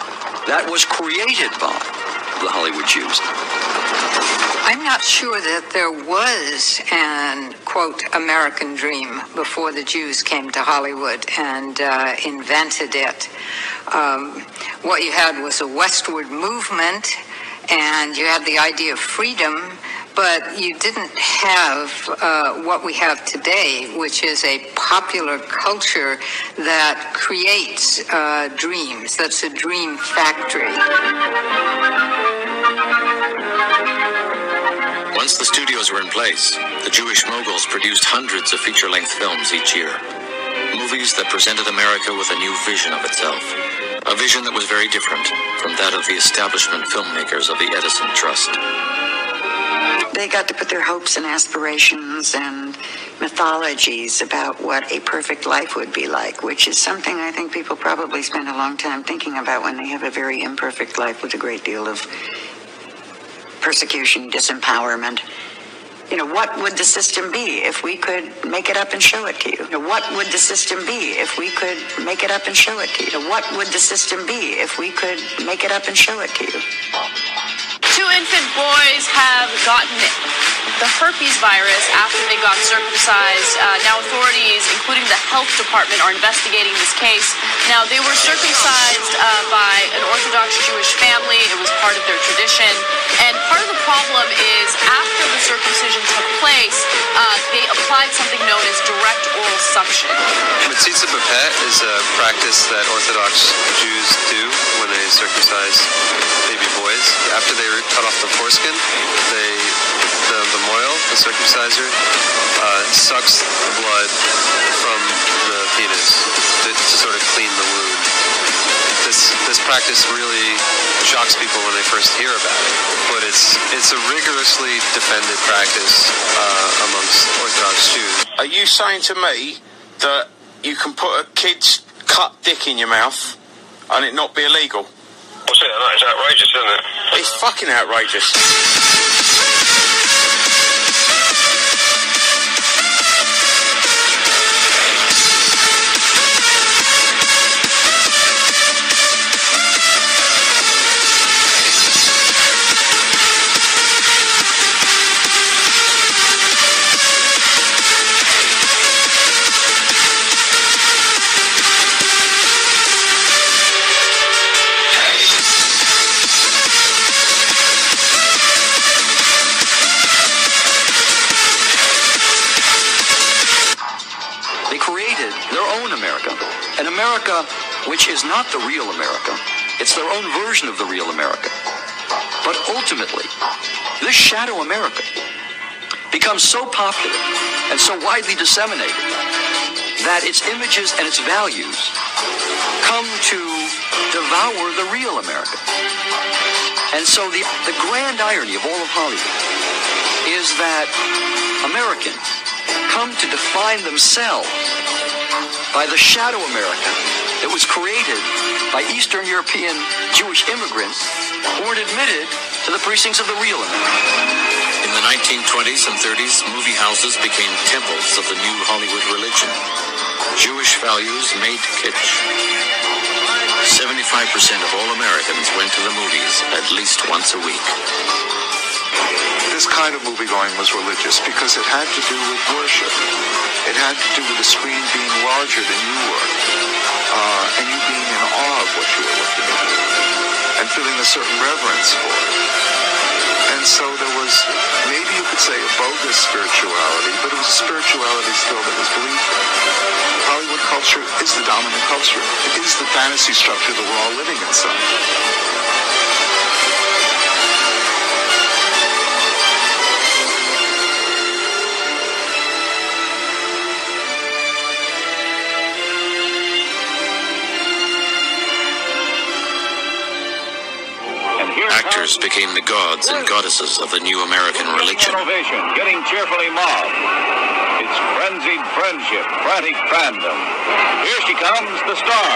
S47: that was created by the Hollywood Jews.
S45: I'm not sure that there was an, quote, American dream before the Jews came to Hollywood and uh, invented it. Um, what you had was a westward movement, and you had the idea of freedom, but you didn't have uh, what we have today, which is a popular culture that creates uh, dreams. That's a dream factory.
S46: Once the studios were in place, the Jewish moguls produced hundreds of feature length films each year. Movies that presented America with a new vision of itself. A vision that was very different from that of the establishment filmmakers of the Edison Trust.
S45: They got to put their hopes and aspirations and mythologies about what a perfect life would be like, which is something I think people probably spend a long time thinking about when they have a very imperfect life with a great deal of persecution, disempowerment. You know, what would the system be if we could make it up and show it to you? you know, what would the system be if we could make it up and show it to you? you know, what would the system be if we could make it up and show it to you?
S52: Two infant boys have gotten the herpes virus after they got circumcised. Uh, now authorities, including the health department, are investigating this case. Now they were circumcised uh, by an Orthodox Jewish family. It was part of their tradition. And part of the problem is after the circumcision took place, uh, they applied something known as direct oral suction.
S53: Britza Bapet is a practice that Orthodox Jews do when they circumcise baby boys. After they cut off the foreskin, they the, the mohel, the circumciser, uh, sucks the blood from the penis to, to sort of clean the wound. This this practice really shocks people when they first hear about it, but it's it's a rigorously defended practice uh, amongst Orthodox Jews.
S54: Are you saying to me that you can put a kid's cut dick in your mouth and it not be illegal?
S55: What's it? That is outrageous, isn't it?
S54: It's fucking outrageous.
S56: An America which is not the real America. It's their own version of the real America. But ultimately, this shadow America becomes so popular and so widely disseminated that its images and its values come to devour the real America. And so the, the grand irony of all of Hollywood is that Americans come to define themselves by the shadow America that was created by Eastern European Jewish immigrants who weren't admitted to the precincts of the real America.
S46: In the 1920s and 30s, movie houses became temples of the new Hollywood religion. Jewish values made kitsch. 75% of all Americans went to the movies at least once a week.
S57: This kind of movie going was religious because it had to do with worship. It had to do with the screen being larger than you were, uh, and you being in awe of what you were looking at, and feeling a certain reverence for it. And so there was, maybe you could say, a bogus spirituality, but it was a spirituality still that was believed in. Hollywood culture is the dominant culture. It is the fantasy structure that we're all living inside.
S46: Became the gods and goddesses of the new American religion.
S58: Ovation, getting cheerfully mobbed. It's frenzied friendship, frantic fandom. Here she comes, the star.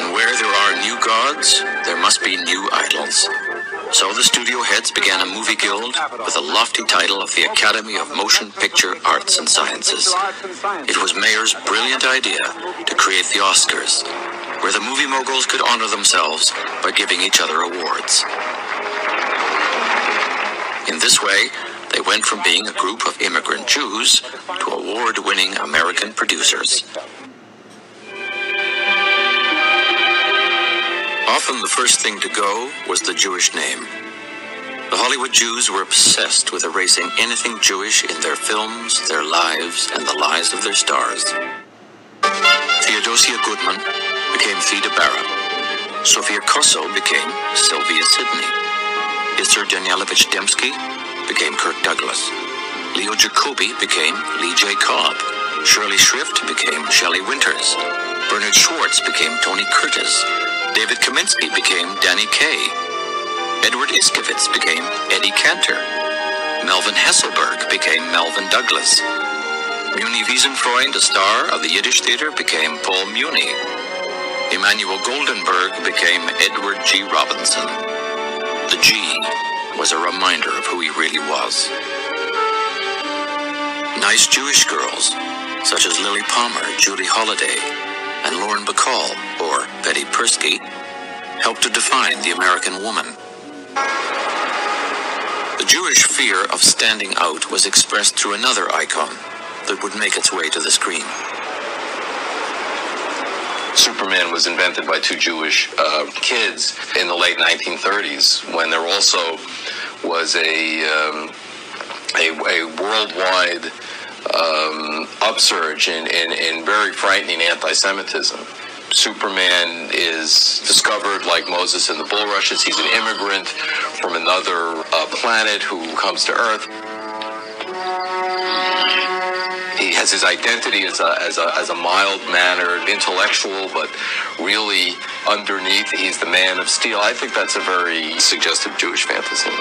S46: And where there are new gods, there must be new idols. So the studio heads began a movie guild with a lofty title of the Academy of Motion Picture Arts and Sciences. It was Mayer's brilliant idea to create the Oscars, where the movie moguls could honor themselves by giving each other awards. In this way, they went from being a group of immigrant Jews to award winning American producers. Often the first thing to go was the Jewish name. The Hollywood Jews were obsessed with erasing anything Jewish in their films, their lives, and the lives of their stars. Theodosia Goodman became Theda Bara. Sofia Kosso became Sylvia Sidney. Issur Danielovitch Demsky became Kirk Douglas. Leo Jacoby became Lee J. Cobb. Shirley Shrift became Shelley Winters. Bernard Schwartz became Tony Curtis. David Kaminsky became Danny Kaye. Edward Iskovitz became Eddie Cantor. Melvyn Hesselberg became Melvyn Douglas. Muni Wiesenfreund, a star of the Yiddish theater, became Paul Muni. Emmanuel Goldenberg became Edward G. Robinson. The G was a reminder of who he really was. Nice Jewish girls, such as Lilli Palmer, Judy Holliday, and Lauren Bacall, or Betty Persky, helped to define the American woman. The Jewish fear of standing out was expressed through another icon that would make its way to the screen.
S59: Superman was invented by two Jewish uh, kids in the late 1930s when there also was a um, a, a worldwide
S60: um, upsurge in, in, in very frightening anti-Semitism. Superman is discovered like Moses in the bulrushes. He's an immigrant from another uh, planet who comes to Earth. He has his identity as a, as a, as a mild mannered intellectual, but really underneath he's the man of steel. I think that's a very suggestive Jewish fantasy.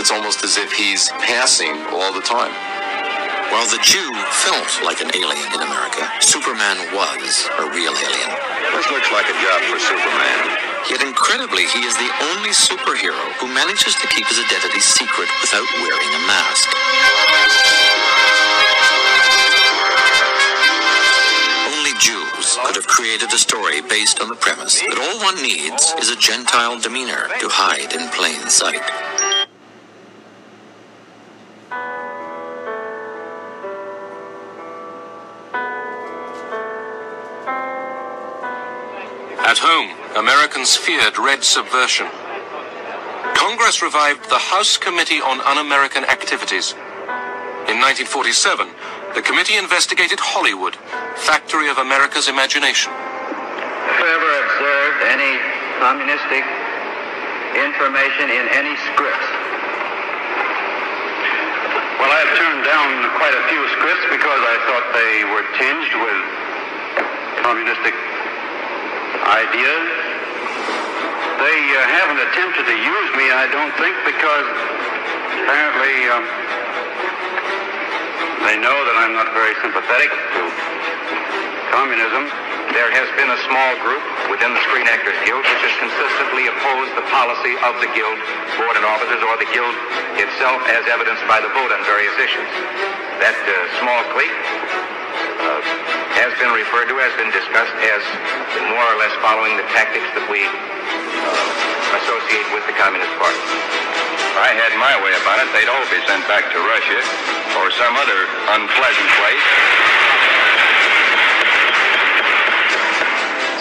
S60: It's almost as if he's passing all the time.
S46: While the Jew felt like an alien in America, Superman was a real alien.
S61: This looks like a job for Superman.
S46: Yet incredibly, he is the only superhero who manages to keep his identity secret without wearing a mask. Jews could have created a story based on the premise that all one needs is a Gentile demeanor to hide in plain sight.
S57: At home, Americans feared red subversion. Congress revived the House Committee on Un-American Activities. In 1947, the committee investigated Hollywood, factory of America's imagination.
S62: Have you ever observed any communistic information in any scripts?
S63: Well, I have turned down quite a few scripts because I thought they were tinged with communistic ideas. They uh, haven't attempted to use me, I don't think, because apparently um, they know that I'm not very sympathetic to communism.
S61: There has been a small group within the Screen Actors Guild which has consistently opposed the policy of the Guild board and officers or the Guild itself as evidenced by the vote on various issues. That uh, small clique uh, has been referred to, has been discussed as more or less following the tactics that we uh, associate with the Communist Party.
S63: I had my way about it, they'd all be sent back to Russia or some other unpleasant place.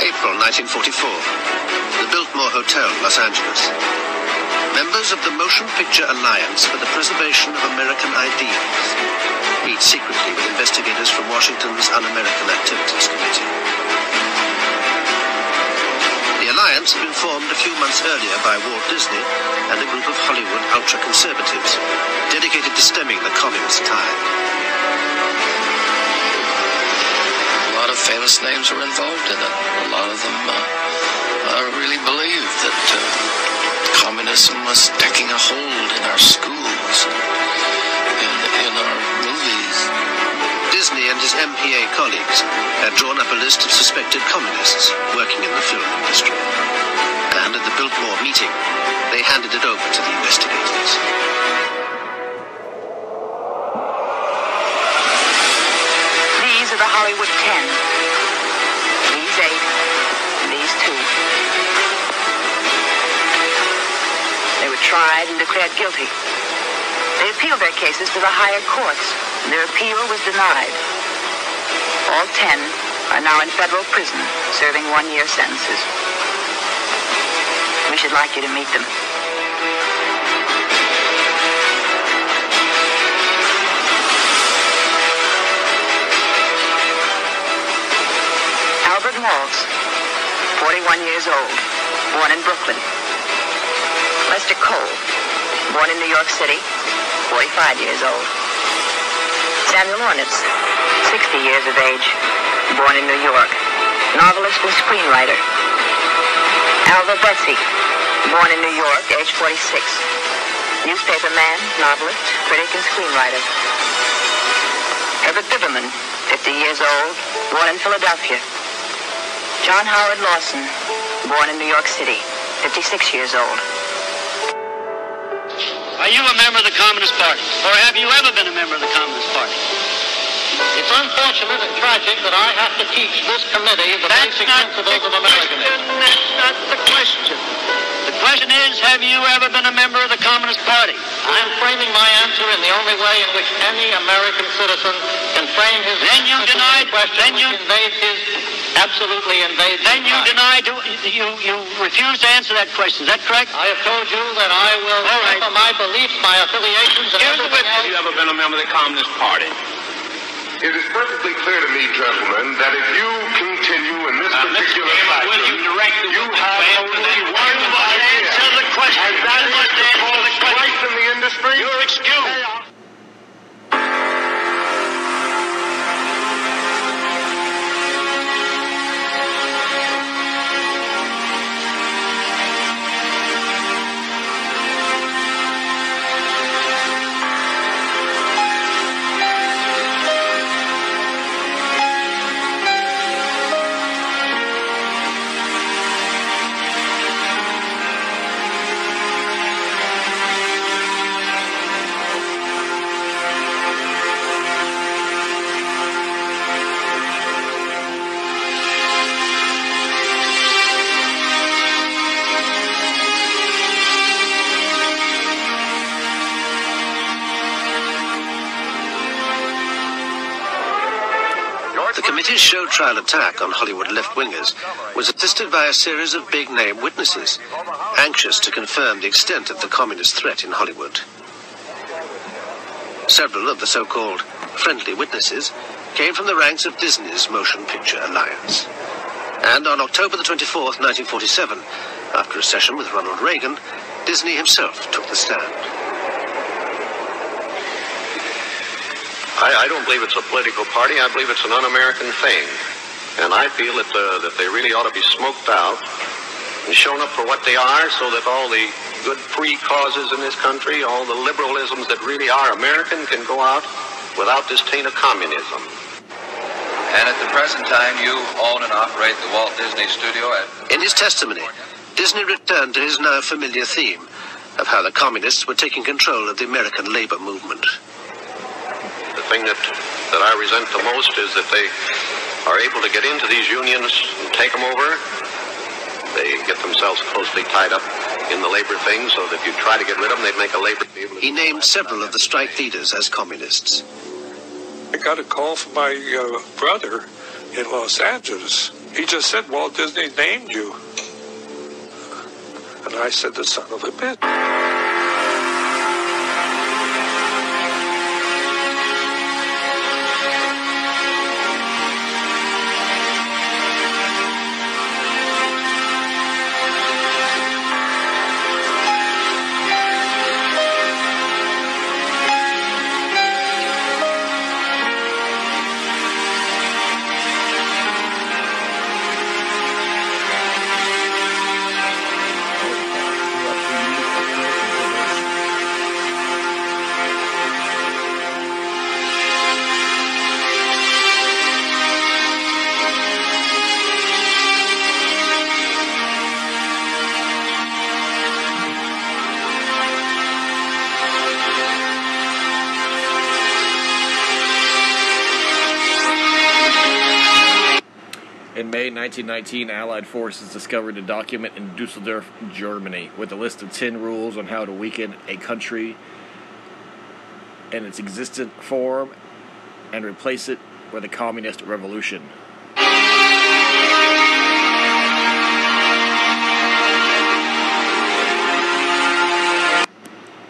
S64: April 1944. The Biltmore Hotel, Los Angeles. Members of the Motion Picture Alliance for the Preservation of American Ideals meet secretly with investigators from Washington's Un-American Activities Committee. Alliance had been formed a few months earlier by Walt Disney and a group of Hollywood ultra-conservatives dedicated to stemming the communist tide.
S65: A lot of famous names were involved in it. A lot of them uh, uh, really believed that uh, communism was taking a hold in our schools, in, in our movies.
S64: Disney and his MPA colleagues had drawn up a list of suspected communists working in the film industry. And at the Biltmore meeting, they handed it over to the investigators.
S45: These are the Hollywood Ten. These eight. These two. They were tried and declared guilty. They appealed their cases to the higher courts, and their appeal was denied. All ten are now in federal prison, serving one-year sentences. We should like you to meet them. Albert Maltz, 41 years old, born in Brooklyn. Lester Cole, born in New York City, 45 years old. Samuel Ornitz, 60 years of age, born in New York, novelist and screenwriter. Alvah Bessie, born in New York, age 46, newspaper man, novelist, critic, and screenwriter. Herbert Biberman, 50 years old, born in Philadelphia. John Howard Lawson, born in New York City, 56 years old.
S66: Are you a member of the Communist Party? Or have you ever been a member of the Communist Party?
S67: It's unfortunate and tragic that I have to teach this committee the
S66: That's
S67: basic principles of Americanism.
S66: That's not the question. The question is, have you ever been a member of the Communist Party?
S67: I'm framing my answer in the only way in which any American citizen can frame his
S66: Then you
S67: answer to
S66: denied-
S67: the question
S66: then you-
S67: his absolutely invades
S66: Then you
S67: mind.
S66: deny, do, you, you refuse to answer that question. Is that correct?
S67: I have told you that I will
S66: All right.
S67: temper my beliefs, my affiliations, and
S66: Here's
S67: everything
S66: witness.
S67: else.
S63: you ever been a member of the Communist Party?
S68: It is perfectly clear to me, gentlemen, that if you continue in this
S69: uh, Now,
S68: particular fashion,
S69: will you direct the
S68: you have only one
S69: question? You
S68: idea.
S69: answer the question.
S68: And that
S69: You
S68: is to
S69: answer
S68: cause
S69: the question.
S68: strife in the industry.
S69: You're excused.
S64: Trial attack on Hollywood left-wingers was assisted by a series of big-name witnesses, anxious to confirm the extent of the communist threat in Hollywood. Several of the so-called friendly witnesses came from the ranks of Disney's Motion Picture Alliance. And on October the 24th, 1947, after a session with Ronald Reagan, Disney himself took the stand.
S57: I, I don't believe it's a political party. I believe it's an un-American thing. And I feel that, uh, that they really ought to be smoked out and shown up for what they are so that all the good free causes in this country, all the liberalisms that really are American can go out without this taint of communism.
S70: And at the present time, you own and operate the Walt Disney Studio at
S64: In his testimony, Disney returned to his now familiar theme of how the communists were taking control of the American labor movement.
S57: The thing that, that I resent the most is that they are able to get into these unions and take them over. They get themselves closely tied up in the labor thing so that if you try to get rid of them, they'd make a labor
S64: He named several of the strike leaders as communists.
S71: I got a call from my uh, brother in Los Angeles. He just said Walt Disney named you. And I said, the son of a bitch.
S7: 1919, Allied forces discovered a document in Dusseldorf, Germany, with a list of 10 rules on how to weaken a country in its existent form and replace it with a communist revolution.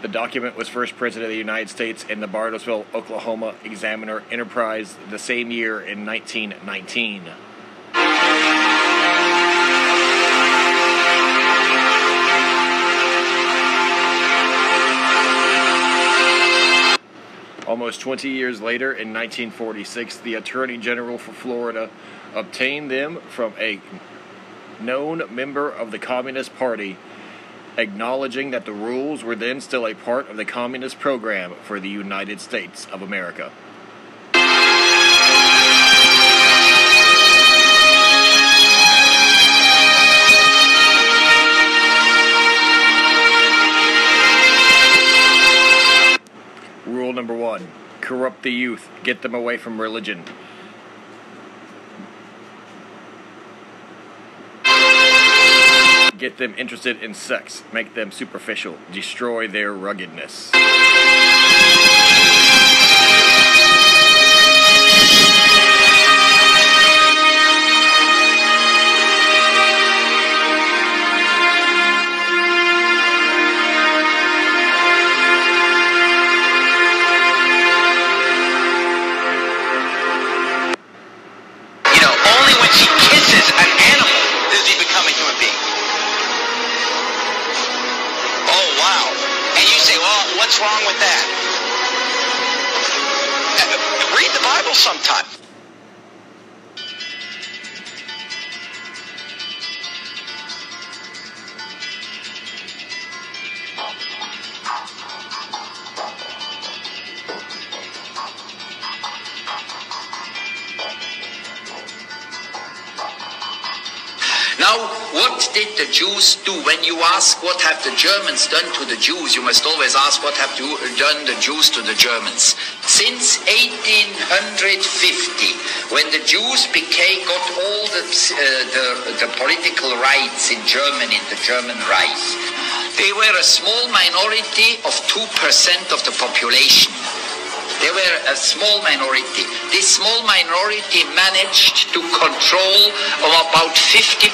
S7: The document was first printed in the United States in the Bartlesville, Oklahoma Examiner Enterprise the same year in 1919. Almost 20 years later, in 1946, the Attorney General for Florida obtained them from a known member of the Communist Party, acknowledging that the rules were then still a part of the Communist program for the United States of America. Number one corrupt the youth, get them away from religion. Get them interested in sex, make them superficial, destroy their ruggedness.
S72: What have the Germans done to the Jews, you must always ask what have you done the Jews to the Germans. Since 1850, when the Jews became, got all the, uh, the, the political rights in Germany, the German Reich, they were a small minority of 2% of the population. They were a small minority. This small minority managed to control about 50%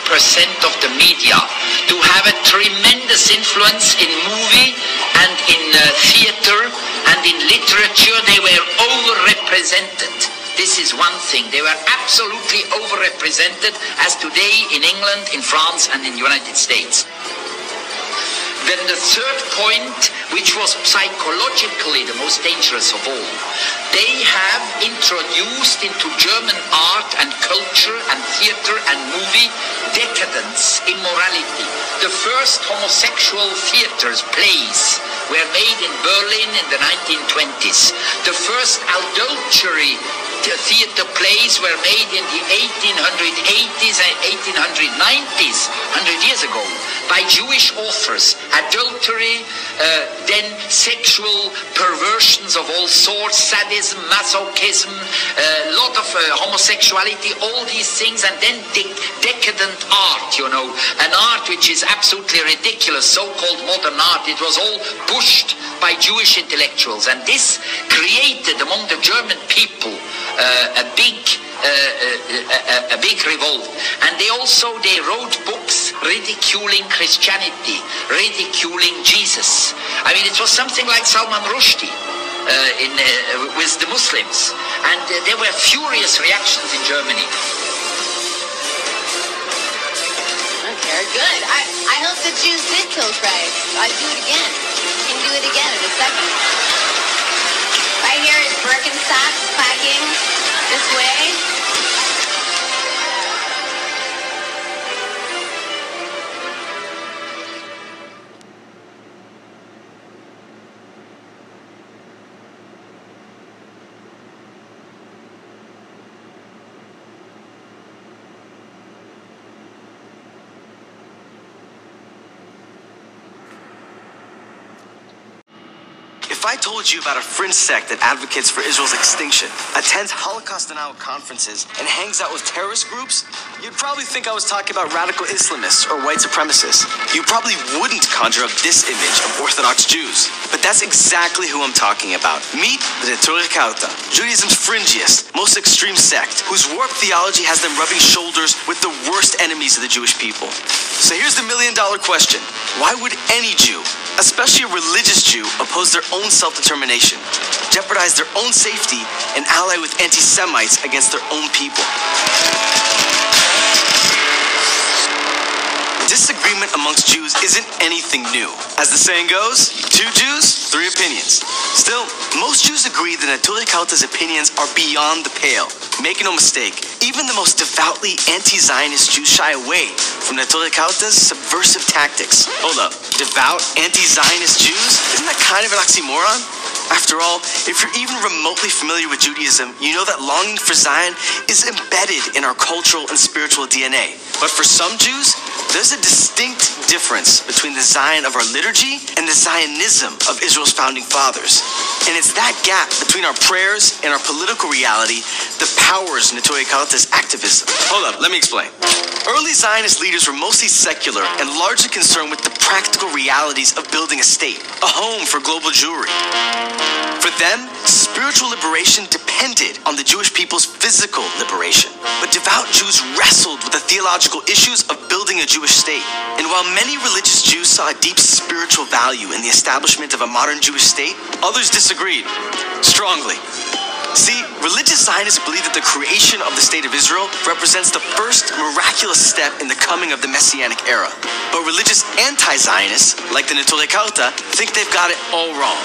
S72: of the media, to have a tremendous influence in movie and in uh, theater and in literature. They were overrepresented. This is one thing. They were absolutely overrepresented as today in England, in France, and in the United States. Then the third point, which was psychologically the most dangerous of all, they have introduced into German art and culture and theater and movie decadence, immorality. The first homosexual theaters, plays, were made in Berlin in the 1920s. The first adultery theater plays were made in the 1880s and 1890s, 100 years ago, by Jewish authors. Adultery, uh, then sexual perversions of all sorts, sadism, masochism, a lot of uh, homosexuality, all these things, and then de- decadent art, you know, an art which is absolutely ridiculous, so-called modern art. It was all pushed by Jewish intellectuals, and this created among the German people uh, a big uh, uh, a, a, big revolt and they also they wrote books ridiculing Christianity ridiculing Jesus I mean it was something like Salman Rushdie uh, in, with the Muslims and there were furious reactions in Germany
S73: Okay, good. I, I hope the Jews did kill Christ. I'd do it again. Can do it again in a second. Here is Birkenstocks clacking this way.
S74: Told you about a fringe sect that advocates for Israel's extinction, attends Holocaust denial conferences, and hangs out with terrorist groups, you'd probably think I was talking about radical Islamists or white supremacists. You probably wouldn't conjure up this image of Orthodox Jews. But that's exactly who I'm talking about. Meet the Neturei Karta, Judaism's fringiest, most extreme sect, whose warped theology has them rubbing shoulders with the worst enemies of the Jewish people. So here's the million dollar question Why would any Jew, especially a religious Jew, oppose their own self determination, jeopardize their own safety, and ally with anti Semites against their own people? Disagreement amongst Jews isn't anything new. As the saying goes, two Jews, three opinions. Still, most Jews agree that Neturei Karta's opinions are beyond the pale. Make no mistake, even the most devoutly anti-Zionist Jews shy away from Neturei Karta's subversive tactics. Hold up, devout anti-Zionist Jews? Isn't that kind of an oxymoron? After all, if you're even remotely familiar with Judaism, you know that longing for Zion is embedded in our cultural and spiritual DNA. But for some Jews, there's a distinct difference between the Zion of our liturgy and the Zionism of Israel's founding fathers. And it's that gap between our prayers and our political reality that powers Neturei Karta's activism. Hold up, let me explain. Early Zionist leaders were mostly secular and largely concerned with the practical realities of building a state, a home for global Jewry. For them, spiritual liberation depended on the Jewish people's physical liberation. But devout Jews wrestled with the theological issues of building a Jewish state. And while many religious Jews saw a deep spiritual value in the establishment of a modern Jewish state, others disagreed strongly. See, religious Zionists believe that the creation of the state of Israel represents the first miraculous step in the coming of the Messianic era. But religious anti-Zionists, like the Neturei Karta, think they've got it all wrong.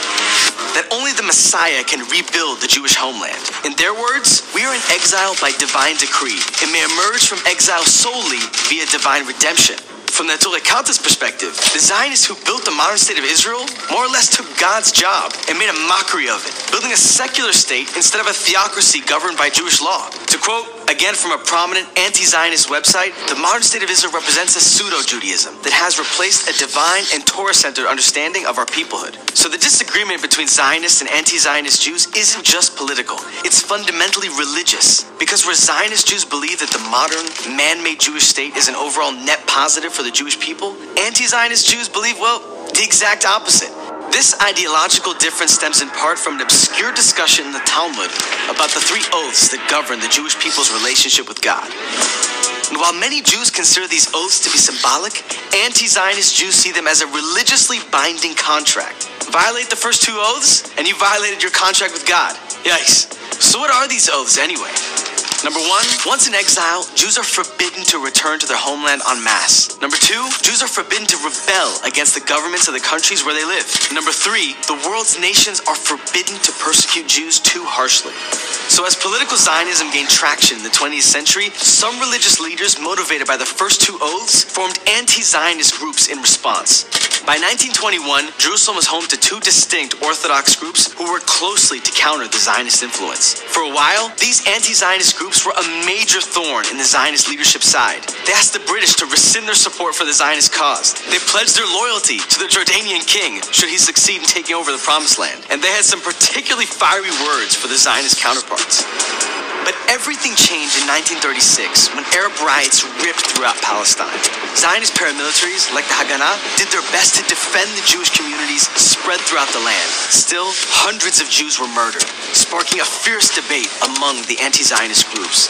S74: That only the Messiah can rebuild the Jewish homeland. In their words, we are in exile by divine decree and may emerge from exile solely via divine redemption. From the Neturei Karta's perspective, the Zionists who built the modern state of Israel more or less took God's job and made a mockery of it, building a secular state instead of a theocracy governed by Jewish law. To quote, again from a prominent anti-Zionist website, the modern state of Israel represents a pseudo-Judaism that has replaced a divine and Torah-centered understanding of our peoplehood. So the disagreement between Zionists and anti-Zionist Jews isn't just political, it's fundamentally religious. Because where Zionist Jews believe that the modern, man-made Jewish state is an overall net positive for the Jewish people, anti-Zionist Jews believe, well, the exact opposite. This ideological difference stems in part from an obscure discussion in the Talmud about the three oaths that govern the Jewish people's relationship with God. And while many Jews consider these oaths to be symbolic, anti Zionist Jews see them as a religiously binding contract. Violate the first two oaths, and you violated your contract with God. Yikes. So, what are these oaths anyway? Number one, once in exile, Jews are forbidden to return to their homeland en masse. Number two, Jews are forbidden to rebel against the governments of the countries where they live. Number three, the world's nations are forbidden to persecute Jews too harshly. So, as political Zionism gained traction in the 20th century, some religious leaders, motivated by the first two oaths, formed anti Zionist groups in response. By 1921, Jerusalem was home to two distinct Orthodox groups who worked closely to counter the Zionist influence. For a while, these anti Zionist groups were a major thorn in the Zionist leadership side. They asked the British to rescind their support for the Zionist cause. They pledged their loyalty to the Jordanian king should he succeed in taking over the Promised Land. And they had some particularly fiery words for the Zionist counterparts. But everything changed in 1936 when Arab riots ripped throughout Palestine. Zionist paramilitaries like the Haganah did their best to defend the Jewish communities spread throughout the land. Still, hundreds of Jews were murdered, sparking a fierce debate among the anti Zionist groups.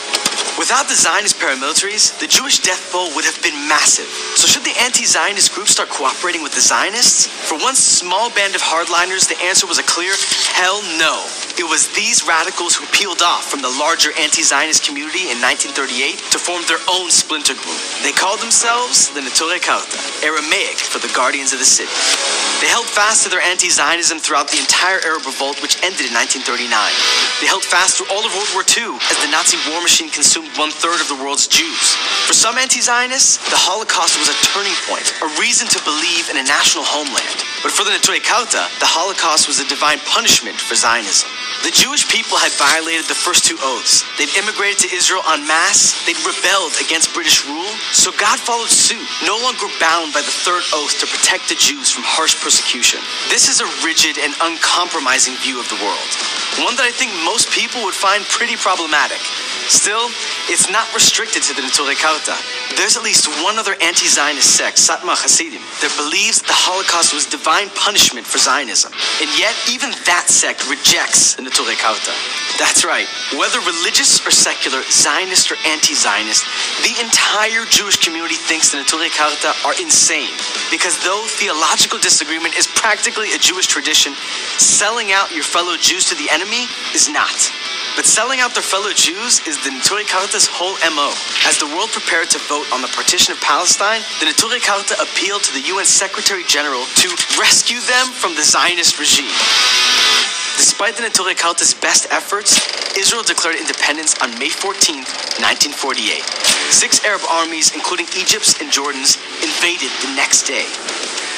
S74: Without the Zionist paramilitaries, the Jewish death toll would have been massive. So, should the anti Zionist groups start cooperating with the Zionists? For one small band of hardliners, the answer was a clear hell no. It was these radicals who peeled off from the larger anti Zionist community in 1938 to form their own splinter group. They called themselves the Neturei Karta, Aramaic for the Guardians of the City. They held fast to their anti Zionism throughout the entire Arab revolt, which ended in 1939. They held fast through all of World War II as the Nazi war machine consumed one third of the world's Jews. For some anti Zionists, the Holocaust was a turning point, a reason to believe in a national homeland. But for the Neturei Karta, the Holocaust was a divine punishment for Zionism. The Jewish people had violated the first two oaths. They'd immigrated to Israel en masse, they'd rebelled against British rule, so God followed suit, no longer bound by the third oath to protect the Jews from harsh persecution. This is a rigid and uncompromising view of the world, one that I think most people would find pretty problematic. Still, it's not restricted to the Neturei Karta. There's at least one other anti-Zionist sect, Satmar Hasidim, that believes the Holocaust was divine punishment for Zionism. And yet, even that sect rejects the Neturei Karta. That's right. Whether religious or secular, Zionist or anti-Zionist, the entire Jewish community thinks the Neturei Karta are insane. Because though theological disagreement is practically a Jewish tradition, selling out your fellow Jews to the enemy is not. But selling out their fellow Jews is the Neturei Karta's whole MO. As the world prepared to vote on the partition of Palestine, the Neturei Karta appealed to the UN Secretary General to rescue them from the Zionist regime. Despite the Neturei Karta's best efforts, Israel declared independence on May 14, 1948. Six Arab armies, including Egypt's and Jordan's, invaded the next day.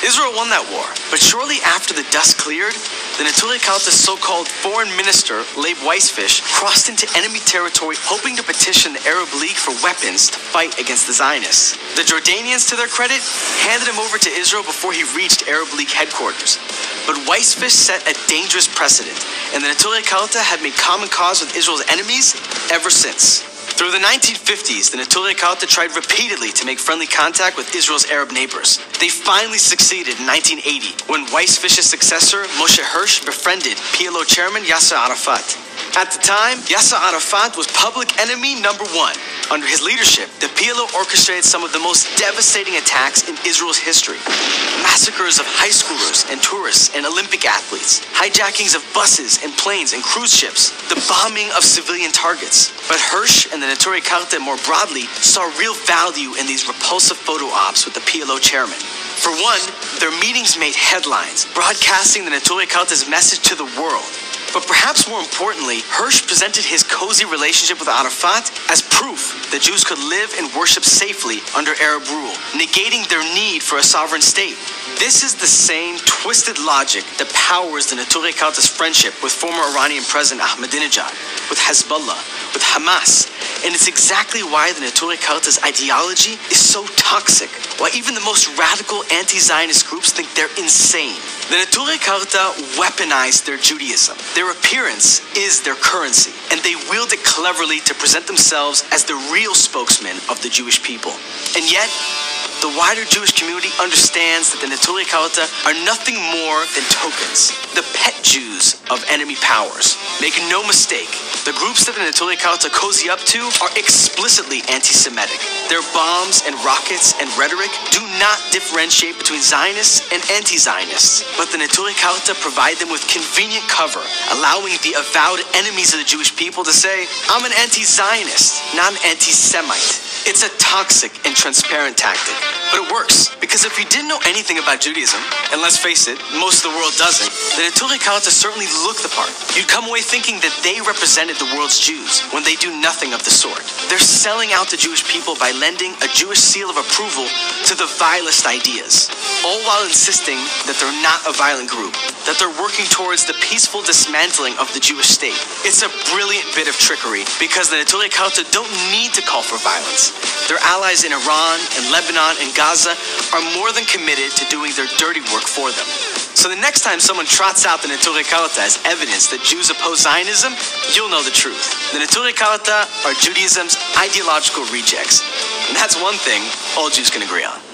S74: Israel won that war, but shortly after the dust cleared, the Neturei Karta's so-called foreign minister, Leib Weisfish, crossed into enemy territory hoping to petition the Arab League for weapons to fight against the Zionists. The Jordanians, to their credit, handed him over to Israel before he reached Arab League headquarters. But Weisfish set a dangerous precedent, and the Neturei Karta had made common cause with Israel's enemies ever since. Through the 1950s, the Neturei Karta tried repeatedly to make friendly contact with Israel's Arab neighbors. They finally succeeded in 1980 when Weisfish's successor, Moshe Hirsch, befriended PLO chairman Yasser Arafat. At the time, Yasser Arafat was public enemy number one. Under his leadership, the PLO orchestrated some of the most devastating attacks in Israel's history. Massacres of high schoolers and tourists and Olympic athletes, hijackings of buses and planes and cruise ships, the bombing of civilian targets. But Hirsch and the Neturei Karta more broadly saw real value in these repulsive photo ops with the PLO chairman. For one, their meetings made headlines, broadcasting the Neturei Karta's message to the world. But perhaps more importantly, Hirsch presented his cozy relationship with Arafat as proof that Jews could live and worship safely under Arab rule, negating their need for a sovereign state. This is the same twisted logic that powers the Neturei Karta's friendship with former Iranian President Ahmadinejad, with Hezbollah, with Hamas, and it's exactly why the Neturei Karta's ideology is so toxic, why even the most radical anti-Zionist groups think they're insane. The Neturei Karta weaponized their Judaism. Their appearance is their currency, and they wield it cleverly to present themselves as the real spokesmen of the Jewish people. And yet, the wider Jewish community understands that the Neturei Karta are nothing more than tokens, the pet Jews of enemy powers. Make no mistake, the groups that the Neturei Karta cozy up to are explicitly anti-Semitic. Their bombs and rockets and rhetoric do not differentiate between Zionists and anti-Zionists, but the Neturei Karta provide them with convenient cover, allowing the avowed enemies of the Jewish people to say, I'm an anti-Zionist, not an anti-Semite. It's a toxic and transparent tactic, Thank you but it works because if you didn't know anything about Judaism, and let's face it, most of the world doesn't, the Neturei Karta certainly look the part. You'd come away thinking that they represented the world's Jews when they do nothing of the sort. They're selling out the Jewish people by lending a Jewish seal of approval to the vilest ideas, all while insisting that they're not a violent group, that they're working towards the peaceful dismantling of the Jewish state. It's a brilliant bit of trickery because the Neturei Karta don't need to call for violence. Their allies in Iran and Lebanon and Gaza are more than committed to doing their dirty work for them. So the next time someone trots out the Karta as evidence that Jews oppose Zionism, you'll know the truth. The Karta are Judaism's ideological rejects. And that's one thing all Jews can agree on.